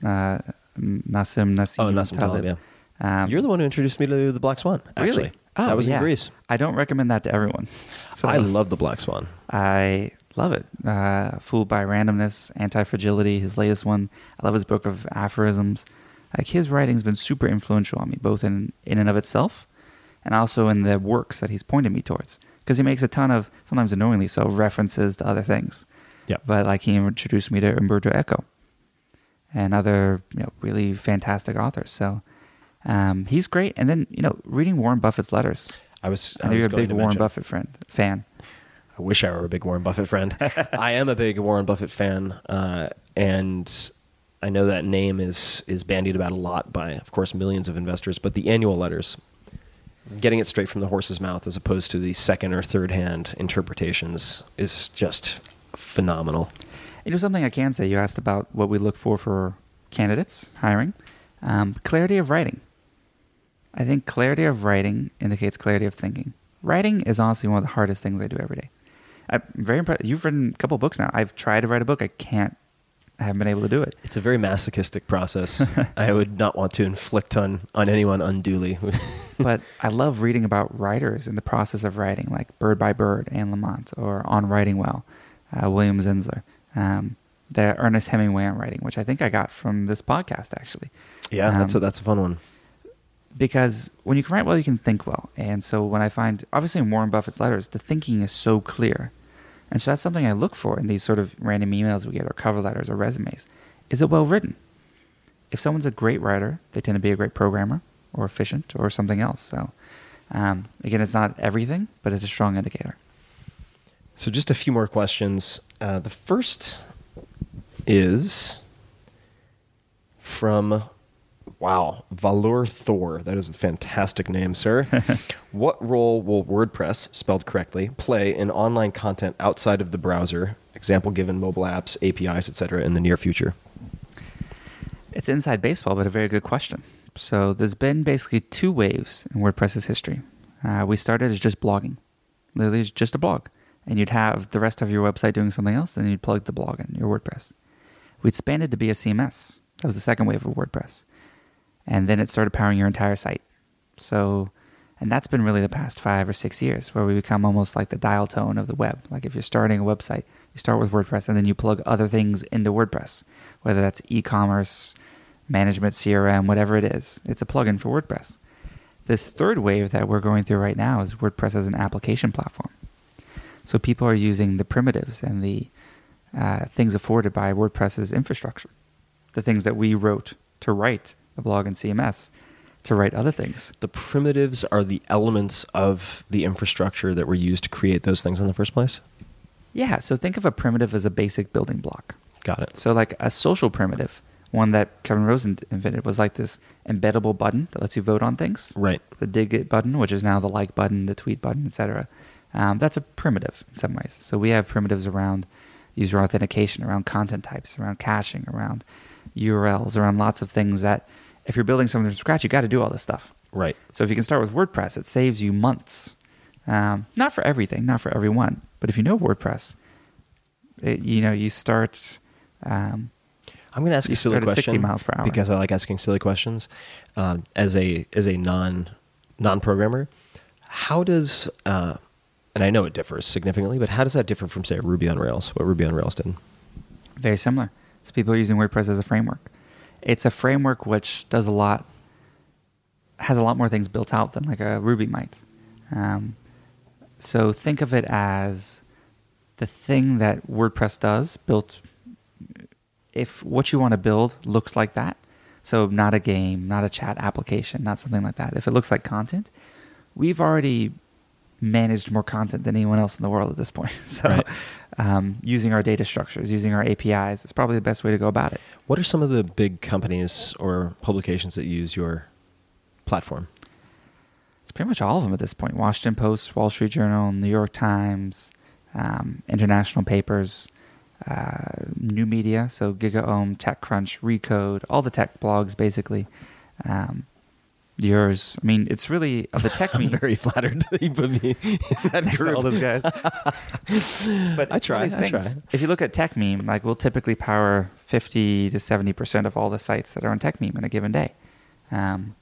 uh, Nassim Nassim. Oh, Nassim Taleb, yeah. Um, You're the one who introduced me to the Black Swan, actually. really? Oh, that was yeah. in Greece. I don't recommend that to everyone. So I love the Black Swan. I love it. Uh, Fooled by Randomness, Anti Fragility, his latest one. I love his book of aphorisms. Like his writing's been super influential on me, both in in and of itself, and also in the works that he's pointed me towards. Because he makes a ton of, sometimes annoyingly so, references to other things. Yeah. But like he introduced me to Umberto Eco and other you know really fantastic authors. So um, he's great. And then you know reading Warren Buffett's letters. I was, I I was you're a big Warren mention- Buffett friend fan. I wish I were a big Warren Buffett friend. I am a big Warren Buffett fan, uh, and I know that name is is bandied about a lot by, of course, millions of investors. But the annual letters, getting it straight from the horse's mouth as opposed to the second or third hand interpretations, is just phenomenal. You know something I can say. You asked about what we look for for candidates hiring. Um, clarity of writing. I think clarity of writing indicates clarity of thinking. Writing is honestly one of the hardest things I do every day. I'm very impressed. You've written a couple books now. I've tried to write a book. I can't. I haven't been able to do it. It's a very masochistic process. I would not want to inflict on on anyone unduly. but I love reading about writers in the process of writing, like Bird by Bird, Anne Lamott, or On Writing Well, uh, William Zinsser. Um, the Ernest Hemingway I'm writing, which I think I got from this podcast actually. yeah, that's a Um, that's a fun one. because when you can write well, you can think well. And so when I find, obviously in Warren Buffett's letters, the thinking is so clear. And so that's something I look for in these sort of random emails we get or cover letters or resumes. Is it well written? If someone's a great writer, they tend to be a great programmer or efficient or something else. So um, again, it's not everything, but it's a strong indicator. So just a few more questions. Uh, the first is from wow Valor Thor. That is a fantastic name, sir. what role will WordPress, spelled correctly, play in online content outside of the browser? Example given: mobile apps, APIs, etc. In the near future. It's inside baseball, but a very good question. So there's been basically two waves in WordPress's history. Uh, we started as just blogging, literally it's just a blog, and you'd have the rest of your website doing something else, then you'd plug the blog in your WordPress. We expanded to be a CMS. That was the second wave of WordPress, and then it started powering your entire site. So, and that's been really the past five or six years, where we become almost like the dial tone of the web. Like if you're starting a website, you start with WordPress, and then you plug other things into WordPress, whether that's e-commerce, management, CRM, whatever it is. It's a plugin for WordPress. This third wave that we're going through right now is WordPress as an application platform. So people are using the primitives and the uh, things afforded by WordPress's infrastructure, the things that we wrote to write the blog and CMS, to write other things. The primitives are the elements of the infrastructure that were used to create those things in the first place. Yeah, so think of a primitive as a basic building block. Got it. So, like a social primitive One that Kevin Rose invented was like this embeddable button that lets you vote on things. Right. The Digg it button, which is now the like button, the tweet button, etc. Um, that's a primitive in some ways. So we have primitives around user authentication, around content types, around caching, around URLs, around lots of things that if you're building something from scratch, you got to do all this stuff. Right. So if you can start with WordPress, it saves you months. Um, not for everything, not for everyone, but if you know WordPress, it, you know you start. Um, I'm going to ask you a silly at 60 question miles per hour. because I like asking silly questions. Uh, as a as a non non programmer, how does uh, and I know it differs significantly, but how does that differ from say Ruby on Rails? What Ruby on Rails did? very similar. So people are using WordPress as a framework. It's a framework which does a lot, has a lot more things built out than like a Ruby might. Um, so think of it as the thing that WordPress does built. If what you want to build looks like that, so not a game, not a chat application, not something like that. If it looks like content, we've already managed more content than anyone else in the world at this point. So, Right. um, using our data structures, using our APIs, it's probably the best way to go about it. What are some of the big companies or publications that use your platform? It's pretty much all of them at this point: Washington Post, Wall Street Journal, New York Times, um, international papers, uh, new media, so GigaOm, TechCrunch, Recode, all the tech blogs, basically. Um, yours, I mean, it's really of the tech I'm very flattered that you put me in that Next group. all those guys. but I try, I things. try. If you look at Techmeme, like we'll typically power 50 to 70% of all the sites that are on Techmeme in a given day. Um,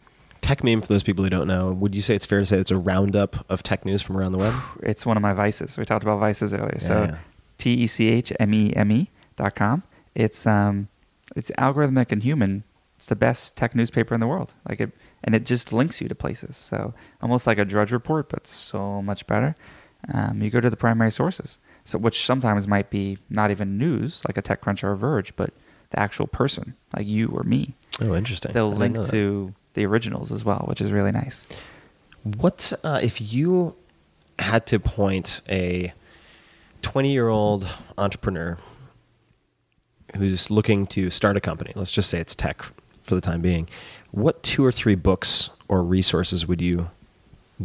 Techmeme, for those people who don't know, would you say it's fair to say it's a roundup of tech news from around the web? it's one of my vices. We talked about vices earlier. Yeah, so yeah. T E C H M E M E dot com. It's um it's algorithmic and human. It's the best tech newspaper in the world. Like it and it just links you to places. So almost like a Drudge report, but so much better. Um, you go to the primary sources, so which sometimes might be not even news, like a TechCrunch or a Verge, but the actual person, like you or me. Oh, interesting. They'll I link to the originals as well, which is really nice. What uh, if you had to point a 20 year old entrepreneur who's looking to start a company? Let's just say it's tech for the time being. What two or three books or resources would you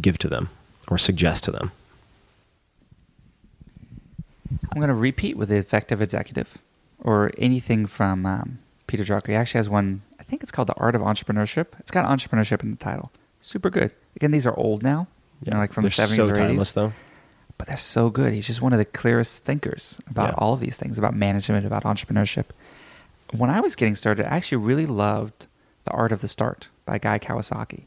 give to them or suggest to them? I'm going to repeat with the effective executive or anything from um, Peter Drucker. He actually has one, I think it's called The Art of Entrepreneurship. It's got entrepreneurship in the title. Super good. Again, these are old now, you know, like from They're the 70s so or 80s. timeless, though. But they're so good. He's just one of the clearest thinkers about Yeah. all of these things, about management, about entrepreneurship. When I was getting started, I actually really loved The Art of the Start by Guy Kawasaki.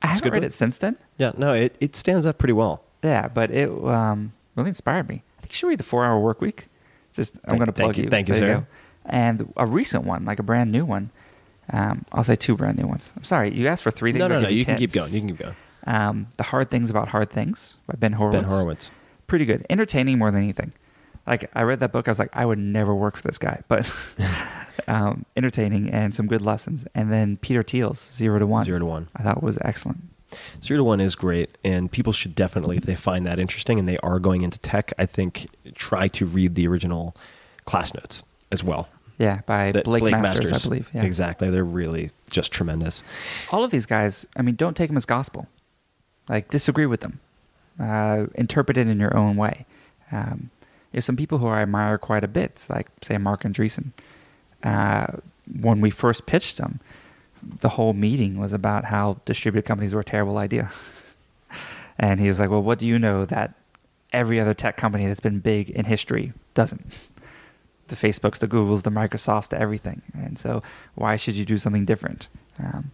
I haven't read book. it since then. Yeah, no, it, it stands up pretty well. Yeah, but it um, really inspired me. I think you should read the Four Hour Work Week. Just I'm going to thank plug you- you. thank you, There sir. go. And a recent one, like a brand new one. Um, I'll say two brand new ones. I'm sorry, you asked for three things. No, no, no. You can keep going. You can keep going. Um, the Hard Things About Hard Things by Ben Horowitz. Ben Horowitz. Pretty good, entertaining more than anything. Like I read that book, I was like, I would never work for this guy, but um, entertaining and some good lessons. And then Peter Thiel's Zero to One. Zero to One. I thought was excellent. Zero to one is great, and people should definitely, if they find that interesting and they are going into tech, I think try to read the original class notes as well. Yeah, by That Blake, Masters, I believe. Yeah. Exactly. They're really just tremendous. all of these guys, I mean, don't take them as gospel. Like, disagree with them. Uh, interpret it in your own way. Um, there's some people who I admire quite a bit, like, say, Marc Andreessen. Uh, when we first pitched them, the whole meeting was about how distributed companies were a terrible idea. and he was like, Well, what do you know that every other tech company that's been big in history doesn't? The Facebooks, the Googles, the Microsofts, the everything. And so, why should you do something different? Um,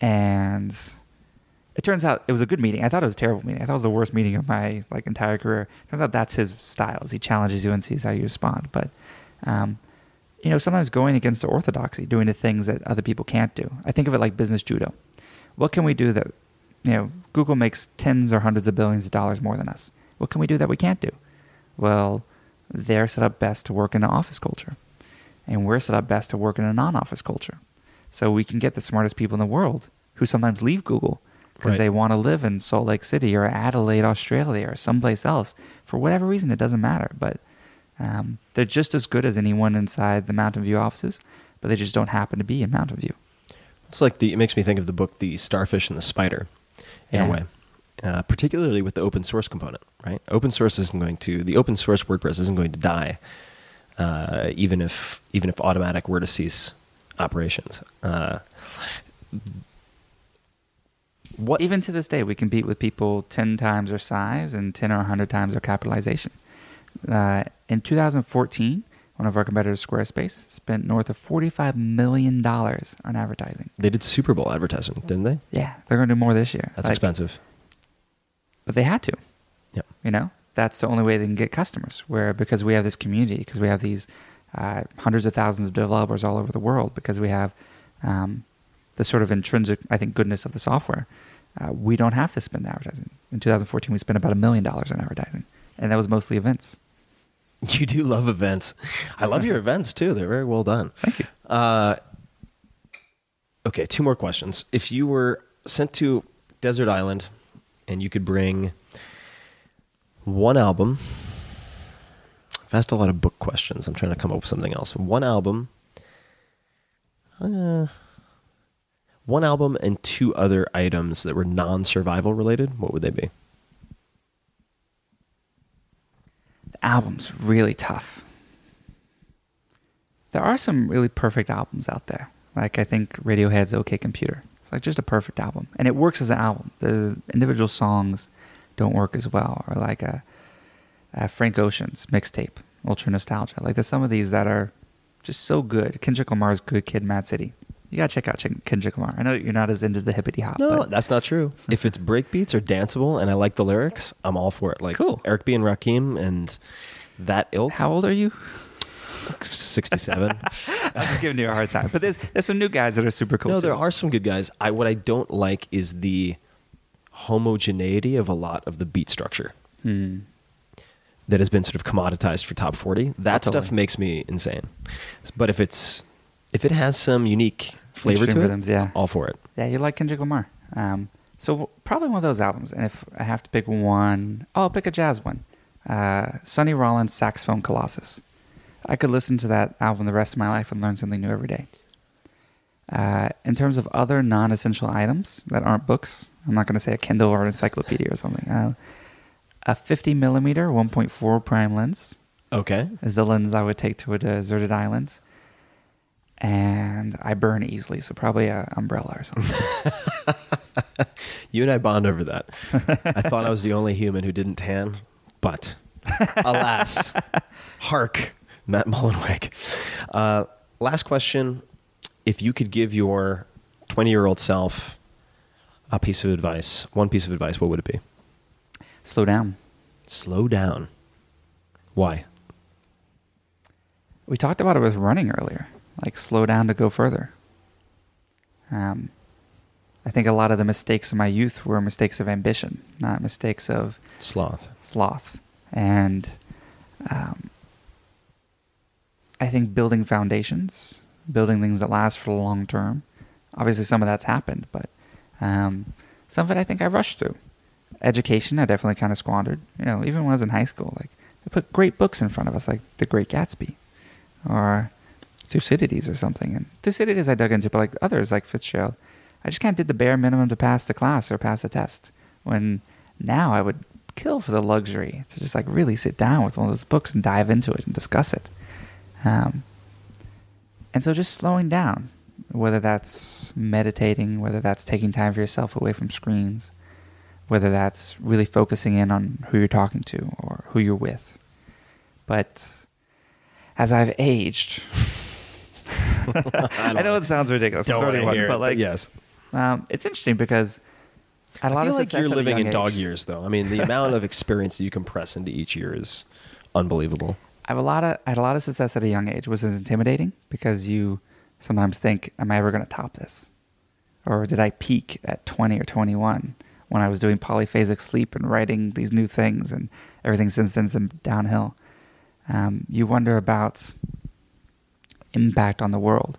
and it turns out it was a good meeting. I thought it was a terrible meeting. I thought it was the worst meeting of my like entire career. It Turns out that's his style. is He challenges you and sees how you respond. But um, you know, sometimes going against the orthodoxy, doing the things that other people can't do. I think of it like business judo. What can we do that you know Google makes tens or hundreds of billions of dollars more than us? What can we do that we can't do? Well, they're set up best to work in an office culture, and we're set up best to work in a non-office culture. So we can get the smartest people in the world who sometimes leave Google because Right. they want to live in Salt Lake City or Adelaide, Australia, or someplace else for whatever reason. It doesn't matter, but um, they're just as good as anyone inside the Mountain View offices. but they just don't happen to be in Mountain View. It's like the. It makes me think of the book, The Starfish and the Spider, in Yeah. a way. Uh, particularly with the open source component, right? Open source isn't going to the open source WordPress isn't going to die, uh, even if even if Automattic were to cease operations. Uh, what Even to this day, we compete with people 10 times our size and 10 or 100 times our capitalization. Uh, in 2014, one of our competitors, Squarespace, spent north of $45 million on advertising. they did Super Bowl advertising, didn't they? Yeah, they're going to do more this year. That's Like, expensive. But they had to. Yep. You know, that's the only way they can get customers. Where because we have this community, because we have these uh, hundreds of thousands of developers all over the world, because we have um, the sort of intrinsic, I think, goodness of the software, uh, we don't have to spend advertising. In 2014, we spent about a million dollars on advertising, and that was mostly events. You do love events. I love your events too. They're very well done. Thank you. Uh, okay, two more questions. If you were sent to Desert Island and you could bring one album, I've asked a lot of book questions. I'm trying to come up with something else. One album, uh, one album, and two other items that were non-survival related. What would they be? The album's really tough. There are some really perfect albums out there. Like I think Radiohead's OK Computer. It's like just a perfect album, and it works as an album. The individual songs don't work as well, or like a, a Frank Ocean's mixtape, Ultra Nostalgia. Like there's some of these that are just so good. Kendrick Lamar's Good Kid, Mad City. You gotta check out Ch- Kendrick Lamar. I know you're not as into the hippity hop. No, but that's not true. If it's breakbeats or danceable and I like the lyrics, I'm all for it. Like Cool. Eric B and Rakim and that ilk. how old are you? 67. I'm just giving you a hard time. But there's there's some new guys that are super cool. no, too. there are some good guys. I what I don't like is the homogeneity of a lot of the beat structure Hmm. that has been sort of commoditized for top 40. That Oh, stuff makes me insane. But if it's if it has some unique flavor to rhythms, it, yeah. all for it. Yeah, you like Kendrick Lamar. Um, so probably one of those albums. And if I have to pick one, oh, I'll pick a jazz one. Uh, Sonny Rollins' Saxophone Colossus. I could listen to that album the rest of my life and learn something new every day. Uh, in terms of other non-essential items that aren't books, I'm not going to say a Kindle or an encyclopedia or something. Uh, a 50 millimeter 1.4 prime lens Okay. is the lens I would take to a deserted island. And I burn easily, so probably an umbrella or something. You and I bond over that. I thought I was the only human who didn't tan, but alas, hark, Matt Mullenweg. Uh, last question: If you could give your twenty-year-old self a piece of advice, one piece of advice, what would it be? Slow down. Slow down. Why? We talked about it with running earlier. Like slow down to go further. Um, I think a lot of the mistakes of my youth were mistakes of ambition, not mistakes of Sloth. sloth. And um, I think building foundations, building things that last for the long term. Obviously, some of that's happened, but um, some of it I think I rushed through. Education, I definitely kind of squandered. You know, even when I was in high school, like they put great books in front of us, like The Great Gatsby, or Thucydides or something. And Thucydides I dug into, but like others, like Fitzgerald, I just kind of did the bare minimum to pass the class or pass the test. When now I would kill for the luxury to just like really sit down with one of those books and dive into it and discuss it. Um, and so just slowing down, whether that's meditating, whether that's taking time for yourself away from screens, whether that's really focusing in on who you're talking to or who you're with. But as I've aged, I, know it sounds ridiculous. Don't 31, hear it, but like, yes. um, it's interesting because a lot I feel of like you're living young in dog years, though. I mean, the amount of experience that you compress into each year is unbelievable. I have a lot of I had a lot of success at a young age. Was it intimidating because you sometimes think, "Am I ever going to top this?" Or did I peak at 20 or 21 when I was doing polyphasic sleep and writing these new things and everything since then's been downhill? Um, you wonder about impact on the world,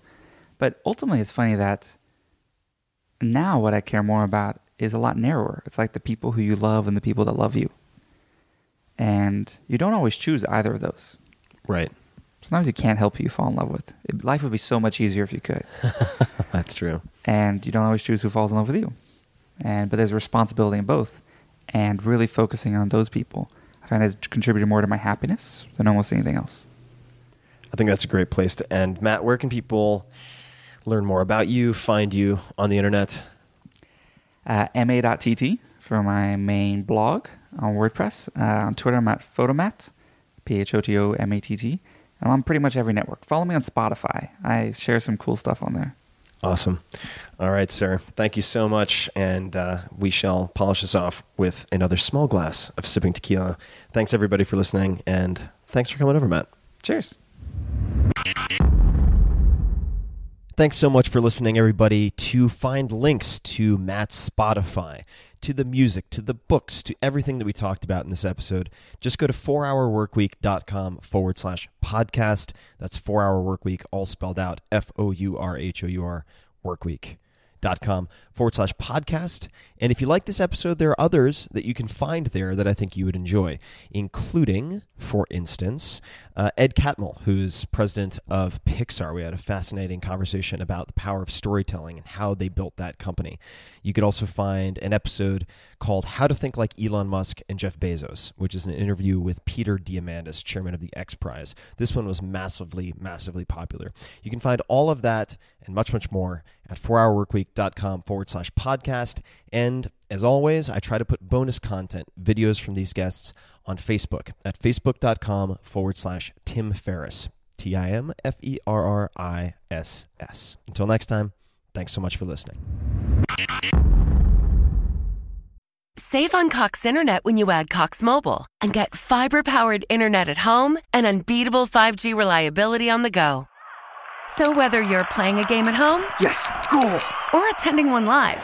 but ultimately, it's funny that now what I care more about is a lot narrower. It's like the people who you love and the people that love you and you don't always choose either of those. Right. sometimes you can't help who you fall in love with. Life would be so much easier if you could. That's true. and you don't always choose who falls in love with you. And but there's a responsibility in both, and really focusing on those people, I find has contributed more to my happiness than almost anything else. I think that's a great place to end. Matt, where can people learn more about you, find you on the internet? Uh, ma.tt for my main blog on WordPress. Uh, on Twitter, I'm at Photomatt, P H O T O M A T T. I'm on pretty much every network. Follow me on Spotify. I share some cool stuff on there. Awesome. All right, sir. Thank you so much. And uh, we shall polish this off with another small glass of sipping tequila. Thanks, everybody, for listening. And thanks for coming over, Matt. Cheers. Thanks so much for listening, everybody. To find links to Matt's Spotify, to the music, to the books, to everything that we talked about in this episode, just go to 4hourworkweek.com forward slash podcast. That's 4hourworkweek, all spelled out F O U R H O U R, workweek dot com forward slash podcast. And if you like this episode, there are others that you can find there that I think you would enjoy, including, for instance, uh, Ed Catmull, who's president of Pixar. We had a fascinating conversation about the power of storytelling and how they built that company. You could also find an episode called How to Think Like Elon Musk and Jeff Bezos, which is an interview with Peter Diamandis, chairman of the X Prize. This one was massively, massively popular. You can find all of that and much, much more at 4hourworkweek.com forward slash podcast. And as always, I try to put bonus content, videos from these guests, on Facebook at facebook.com forward slash Tim Ferriss. T I M F E R R I S S. Until next time, thanks so much for listening. Save on Cox Internet when you add Cox Mobile and get fiber powered internet at home and unbeatable 5G reliability on the go. So whether you're playing a game at home, Yes, cool. or attending one live,